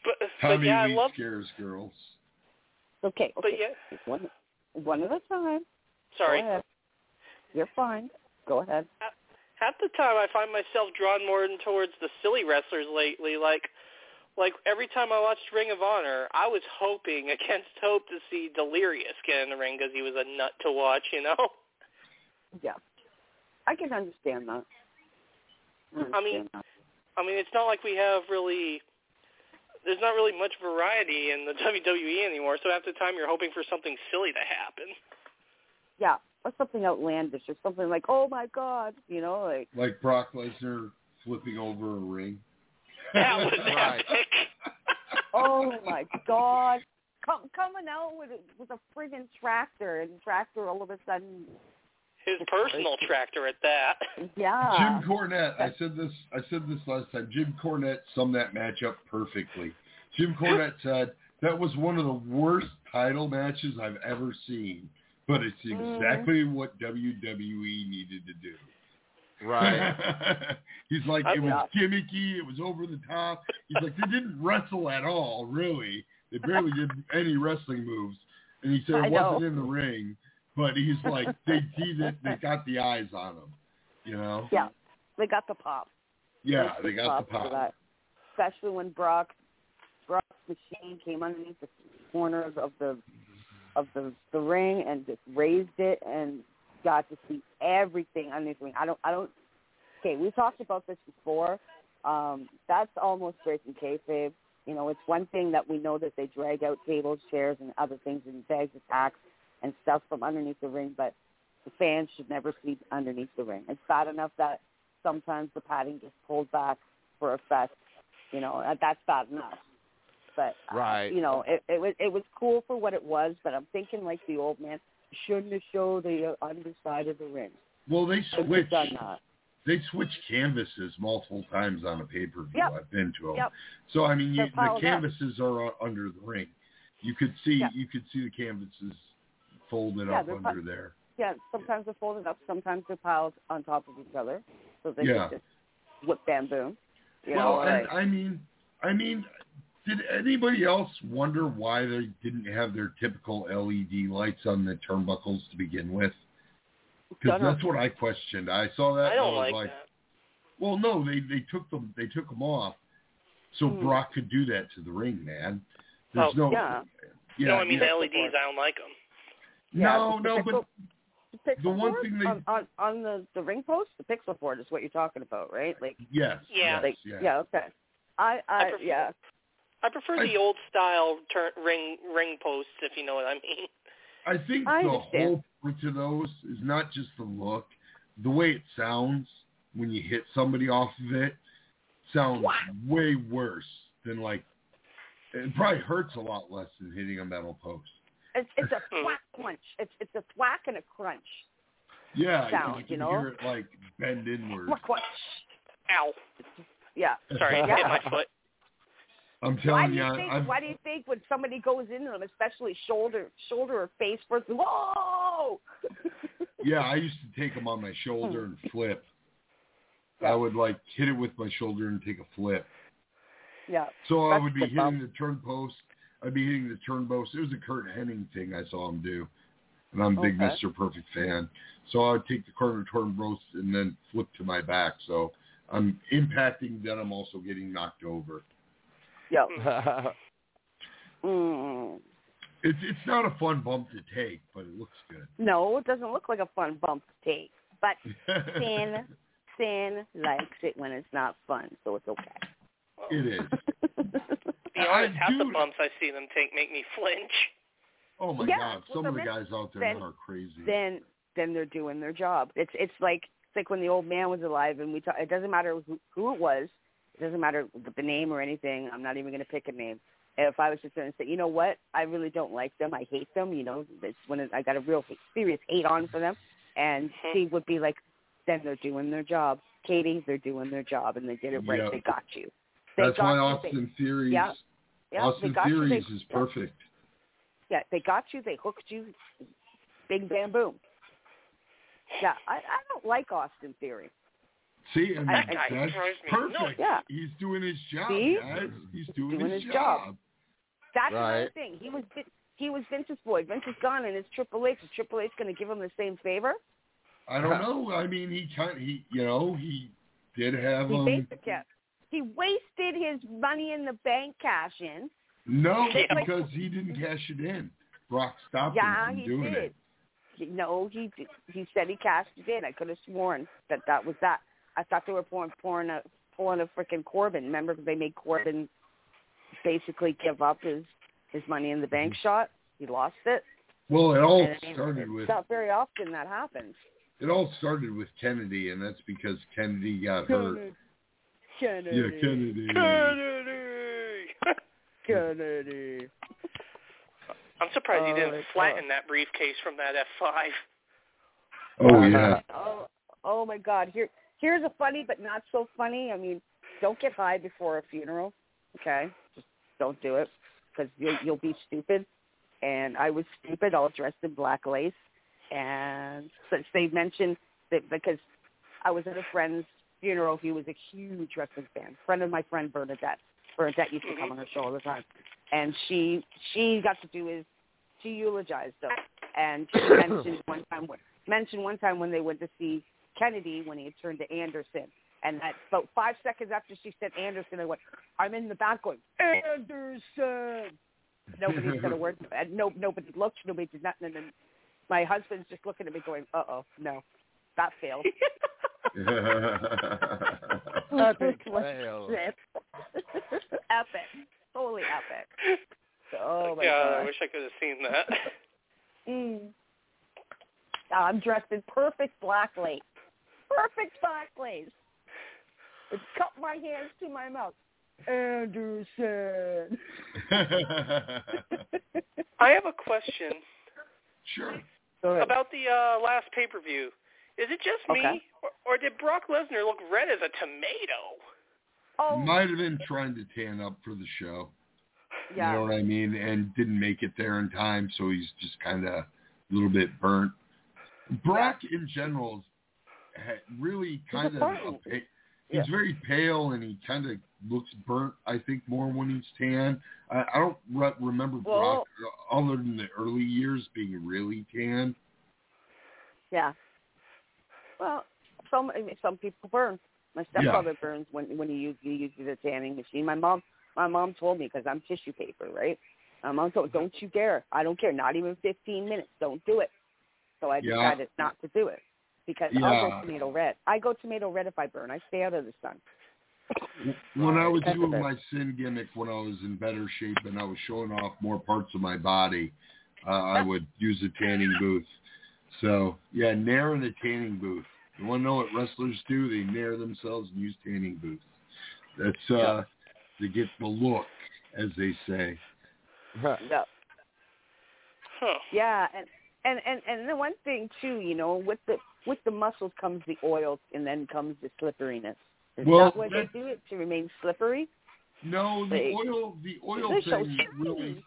But, but Tommy yeah, I Lee love. scares girls. Okay, But okay. yeah, One one at a time. sorry. Go ahead. You're fine. Go ahead. Half the time, I find myself drawn more towards the silly wrestlers lately. Like, like every time I watched Ring of Honor, I was hoping against hope to see Delirious get in the ring because he was a nut to watch. You know. Yeah, I can understand that. I mean, that. I mean, it's not like we have really. There's not really much variety in the WWE anymore. So half the time, you're hoping for something silly to happen. yeah, or something outlandish, or something like, oh my God, you know, like Like Brock Lesnar flipping over a ring. That was Right. epic. oh my God, Come, coming out with a, with a friggin' tractor, and tractor all of a sudden, His personal tractor at that. yeah, Jim Cornette. I said this. I said this last time. Jim Cornette summed that match up perfectly. Jim Cornette said that was one of the worst title matches I've ever seen, but it's Mm. exactly what WWE needed to do. Right. He's like, I- it was gimmicky. It was over the top. He's like, they didn't wrestle at all, really. They barely did any wrestling moves. And he said I it know. wasn't in the ring, but he's like, they did it. they got the eyes on him. You know? yeah, they got the pop. Yeah, They they got the for pop. that. Especially when Brock Brock's machine came underneath the corners of the of the the ring and just raised it and got to see everything underneath the ring. I don't I don't okay, we talked about this before. Um, that's almost breaking kayfabe. You know, it's one thing that we know that they drag out tables, chairs, and other things and bags of tacks and stuff from underneath the ring, but the fans should never see underneath the ring. It's bad enough that sometimes the padding gets pulled back for effect. You know, that's bad enough. But uh, Right. you know, it, it was it was cool for what it was. But I'm thinking like the old man shouldn't have showed the underside of the ring. Well, they Shouldn't have switch. done. They switch canvases multiple times on a pay per view. Yep. I've been to them. Yep. So I mean, you, the piled up. canvases are uh, under the ring. You could see Yeah. you could see the canvases folded Yeah, up under pi- there. Yeah, sometimes they're folded up, sometimes they're piled on top of each other, so they Yeah. just whip bamboo. You well, know, and like, I mean, I mean, did anybody else wonder why they didn't have their typical LED lights on the turnbuckles to begin with? Because that's what I questioned. I saw that. I don't and I was like like, that. well, no, they they took them they took them off, so Hmm. Brock could do that to the ring, man. There's Oh, no, yeah. yeah, no, I mean yeah. the LEDs. I don't like them. No, the no, pixel- but the the one board thing they- on, on on the the ring post, the pixel board is what you're talking about, right? Like, yes, Yeah. yes, like yes. yeah, okay. I I, I prefer- yeah. I prefer I- the old style turn ring ring posts, if you know what I mean. I think I the understand. whole point to those is not just the look, the way it sounds when you hit somebody off of it sounds way worse than like it probably hurts a lot less than hitting a metal post. It's it's a thwack crunch. It's it's a thwack and a crunch. Yeah, Sound, you you can know? hear it like bend inward. Thwack crunch. Ow! Yeah. Sorry, I Yeah. hit my foot. I'm Why telling do you, you think? I've, Why do you think when somebody goes into them, especially shoulder, shoulder or face first? Whoa! yeah, I used to take them on my shoulder Hmm. and flip. I would like hit it with my shoulder and take a flip. yeah. So I would be hitting the turn post. I'd be hitting the turn post. It was a Curt Hennig thing I saw him do, and I'm a big Okay. Mr. Perfect fan. So I'd take the corner turn post and then flip to my back. So I'm impacting, then I'm also getting knocked over. Yeah. Mm. It's it's not a fun bump to take, but it looks good. No, it doesn't look like a fun bump to take. But Sin, Sin likes it when it's not fun, so it's okay. it is. To be honest, half the bumps I see them take make me flinch. Oh my Yeah, God! that's what Some of the guys out there then- are crazy. Then, then they're doing their job. It's it's like it's like when the old man was alive, and we talk, it doesn't matter who, who it was. It doesn't matter the, the name or anything. I'm not even going to pick a name. If I was just going to say, you know what, I really don't like them. I hate them. You know, it's when it, I got a real serious hate on for them, and mm-hmm. she would be like, then they're doing their job. Katie, they're doing their job, and they did it right. Yep. They got you. They That's got why you. Austin Theory's. Yeah. Yeah, they Austin got you. Theories They- is yeah. perfect. Yeah, they got you. They hooked you. Big bam boom. Yeah, I, I don't like Austin Theory. See, and That that's guy that's perfect. nuts. Yeah. He's doing his job, See? guys. He's doing, Doing his, his job. That's another Right. thing. He was Vin- he was Vince's boy. Vince is gone, and it's Triple H. Is Triple H going to give him the same favor? I don't know. I mean, he kind he you know he did have He um basic kept. He wasted his money in the bank cash in. no because he didn't cash it in. Brock stopped Yeah, him from he doing did. it. No, he did. he said he cashed it in. I could have sworn that that was that. I thought they were pouring pouring a pulling a freaking Corbin. Remember they made Corbin basically give up his his money in the bank mm-hmm. shot. He lost it. Well, it all And it- started it's with not very often that happens. it all started with Kennedy, and that's because Kennedy got hurt. Kennedy. Yeah, Kennedy. Kennedy. Kennedy. I'm surprised Oh, you didn't it's flatten that briefcase from that F5. Oh yeah. Oh, oh my God! Here, here's a funny but not so funny. I mean, don't get high before a funeral. Okay, just don't do it because you'll you'll be stupid. And I was stupid, all dressed in black lace. And since they mentioned that because I was at a friend's funeral, he was a huge wrestling fan. Friend of my friend Bernadette. Bernadette used to come on her show all the time, and she she got to do his she eulogized him, and she mentioned one time when mentioned one time when they went to see Kennedy when he had turned to Anderson, and that about five seconds after she said Anderson, I went, I'm in the back going Anderson. Nobody said a word. And no, nobody looked. Nobody did nothing. And then my husband's just looking at me going, "Uh oh, no, that failed." Epic What fail. shit. epic, totally epic. Oh my God, I wish I could have seen that. Mm. I'm dressed in perfect black lace. Perfect black lace. It cut my hands to my mouth. Anderson. I have a question sure. about the uh, last pay per view. Is it just me, or, or did Brock Lesnar look red as a tomato? Oh, Might have been trying to tan up for the show. yeah. You know what I mean? And didn't make it there in time, so he's just kind of a little bit burnt. Brock in general is ha- really kind of burnt. a pa- he's very pale and he kind of looks burnt. I think more when he's tan. I, I don't re- remember Brock uh, other than the early years being really tan. Yeah. Well, some I mean, some people burn. My stepfather burns when when he uses he uses the tanning machine. My mom my mom told me because I'm tissue paper, right? My mom told don't you dare. I don't care. Not even 15 minutes. Don't do it. So I Yeah. decided not to do it because I'll Yeah. go tomato red. I go tomato red if I burn. I stay out of the sun. When I was doing my sin gimmick, when I was in better shape and I was showing off more parts of my body, uh, I would use a tanning booth. So yeah, nair in a tanning booth. You want to know what wrestlers do? They nair themselves and use tanning booths. That's uh, to get the look, as they say. Yeah. Yeah, and and and and the one thing too, you know, with the with the muscles comes the oil, and then comes the slipperiness. Is Well, that why that- they do it to remain slippery? No, the They- oil, the oil They're so thing really,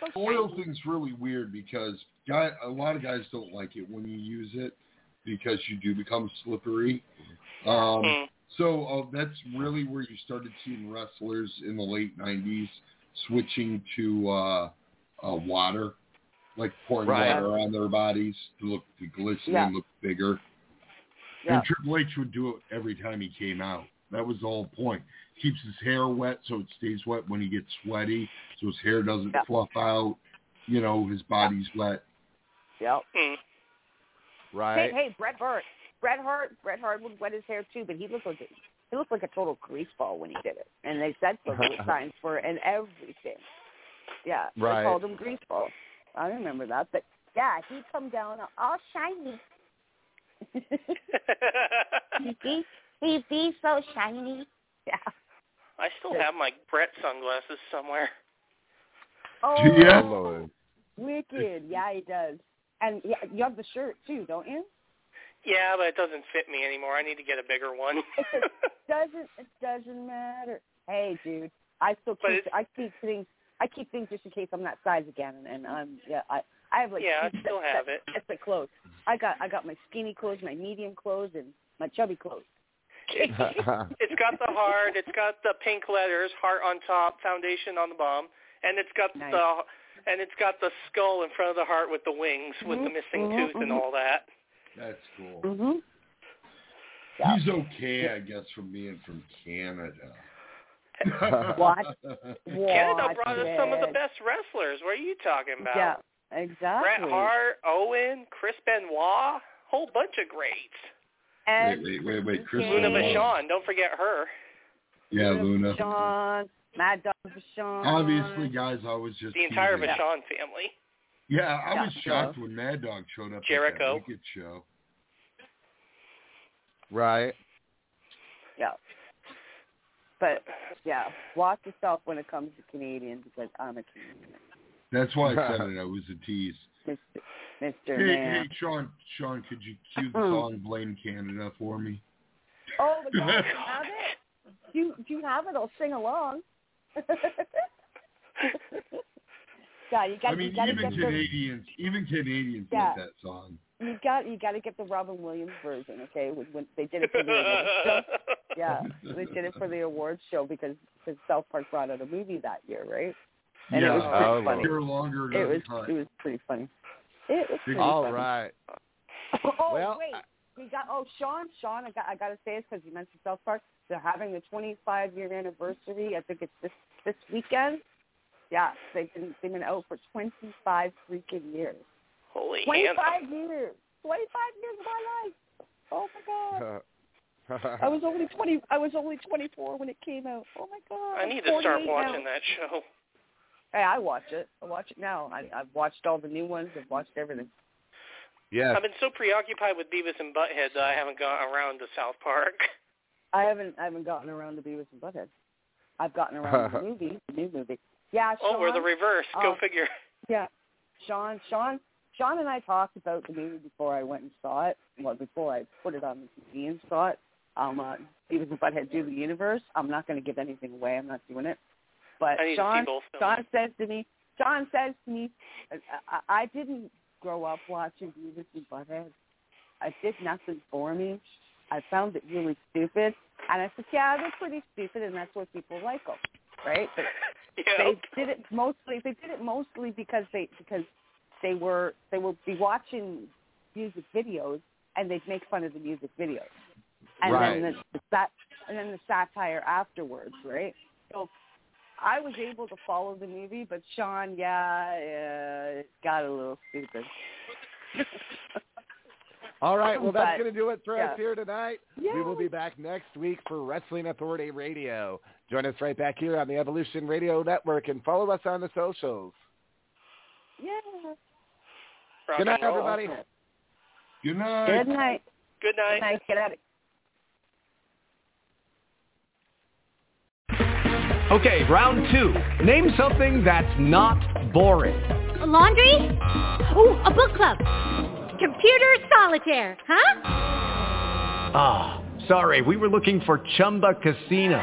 So oil thing's really weird because guy, a lot of guys don't like it when you use it because you do become slippery. Um, Hmm. so uh, that's really where you started seeing wrestlers in the late '90s switching to uh, uh, water, like pouring Right. water on their bodies to look to glisten Yeah. and look bigger. Yeah. And Triple H would do it every time he came out. That was the whole point. Keeps his hair wet so it stays wet when he gets sweaty, so his hair doesn't Yeah. fluff out. You know, his body's wet. Yep. Hmm. Right. Hey, hey, Bret Hart. Bret Hart. Bret Hart would wet his hair too, but he looked like he looked like a total greaseball when he did it. And they said so many signs for it and everything. Yeah, Right. they called him greaseball. I remember that, but yeah, he'd come down all shiny. he'd be he'd be so shiny. Yeah. I still have my Bret sunglasses somewhere. Oh, Yeah. Lord. wicked. Yeah, he does. And yeah, you have the shirt too, don't you? Yeah, but it doesn't fit me anymore. I need to get a bigger one. it doesn't it doesn't matter. Hey, dude, I still keep I keep things I keep things just in case I'm that size again, and, and I'm yeah I I have like Yeah, I still sets- have it. sets of clothes. I got I got my skinny clothes, my medium clothes, and my chubby clothes. it's got the heart. It's got the pink letters, heart on top, foundation on the bottom, and it's got Nice. the and it's got the skull in front of the heart with the wings, with the Mhm, missing mhm, tooth and mhm. all that. That's cool. Mhm. Yeah. He's okay, I guess, from being from Canada. What? Canada Watch brought us some of the best wrestlers. What are you talking about? Yeah, exactly. Bret Hart, Owen, Chris Benoit, whole bunch of greats. And Wait, wait, wait, wait. Chris Luna Benoit. Vachon, don't forget her. Yeah, Luna. Sean, Mad Dog Vachon. Obviously, guys, I was just The entire teasing. Vachon family. Yeah, I was Yeah. shocked when Mad Dog showed up Jericho. at that show. Right. Yeah. But yeah, watch yourself when it comes to Canadian because I'm a Canadian. That's why I said it. I was a tease. Mr. Mr. Hey, hey, Sean, Sean, could you cue the song "Blame Canada" for me? Oh, the guy you have it? You do you have it? I'll sing along. God, you got I mean, you got to even Canadians, even Canadians Yeah. like that song. You got you got to get the Robin Williams version, okay? When, when they did it for the awards show. Yeah, they did it for the awards show because because South Park brought out a movie that year, right? And yeah, it was pretty Oh, funny. Here longer It was doesn't it was pretty funny. It was pretty All funny. right. Oh Well, wait, we got oh Sean, Sean, I got I got to say this because you mentioned South Park. They're having the 25 year anniversary. I think it's this this weekend. Yeah, they've been they've been out for 25 freaking years. Holy 25 Hannah. years. 25 years of my life. Oh my god. I I was only 20. I was only 24 when it came out. Oh my god. I need to start 48 now. watching that show. Hey, I watch it. I watch it now. I, I've watched all the new ones. I've watched everything. Yeah. I've been so preoccupied with Beavis and Butthead that I haven't gone around to South Park. I haven't I haven't gotten around to Beavis and Butthead. I've gotten around to the movie, the new movie. Yeah, Sean, Oh, we're the reverse. Go uh, figure. Yeah, Sean, Sean, Sean and I talked about the movie before I went and saw it. Well, before I put it on the TV and saw it. Um, uh, even if I had do the universe, I'm not going to give anything away. I'm not doing it. But I need to see Sean, both films. Sean says to me, Sean says to me, I, I, I didn't grow up watching Beavis and Butthead. It did nothing for me. I found it really stupid. And I said, yeah, they're pretty stupid, and that's why people like them, right? But they did it mostly. They did it mostly because they because they were they would be watching music videos and they'd make fun of the music videos, and Right. then the, and then the satire afterwards, right? So I was able to follow the movie, but Sean, yeah, uh, it got a little stupid. All right, well, that's going to do it for us here tonight. We will be back next week for Wrestling Authority Radio. Join us right back here on the Evolution Radio Network and follow us on the socials. Yeah. Good night, everybody. Good night. Good night. Good night. Good night. Get out of Okay, round two. Name something that's not boring. A laundry? Ooh, a book club. Computer solitaire, huh? Ah, sorry, we were looking for Chumba Casino.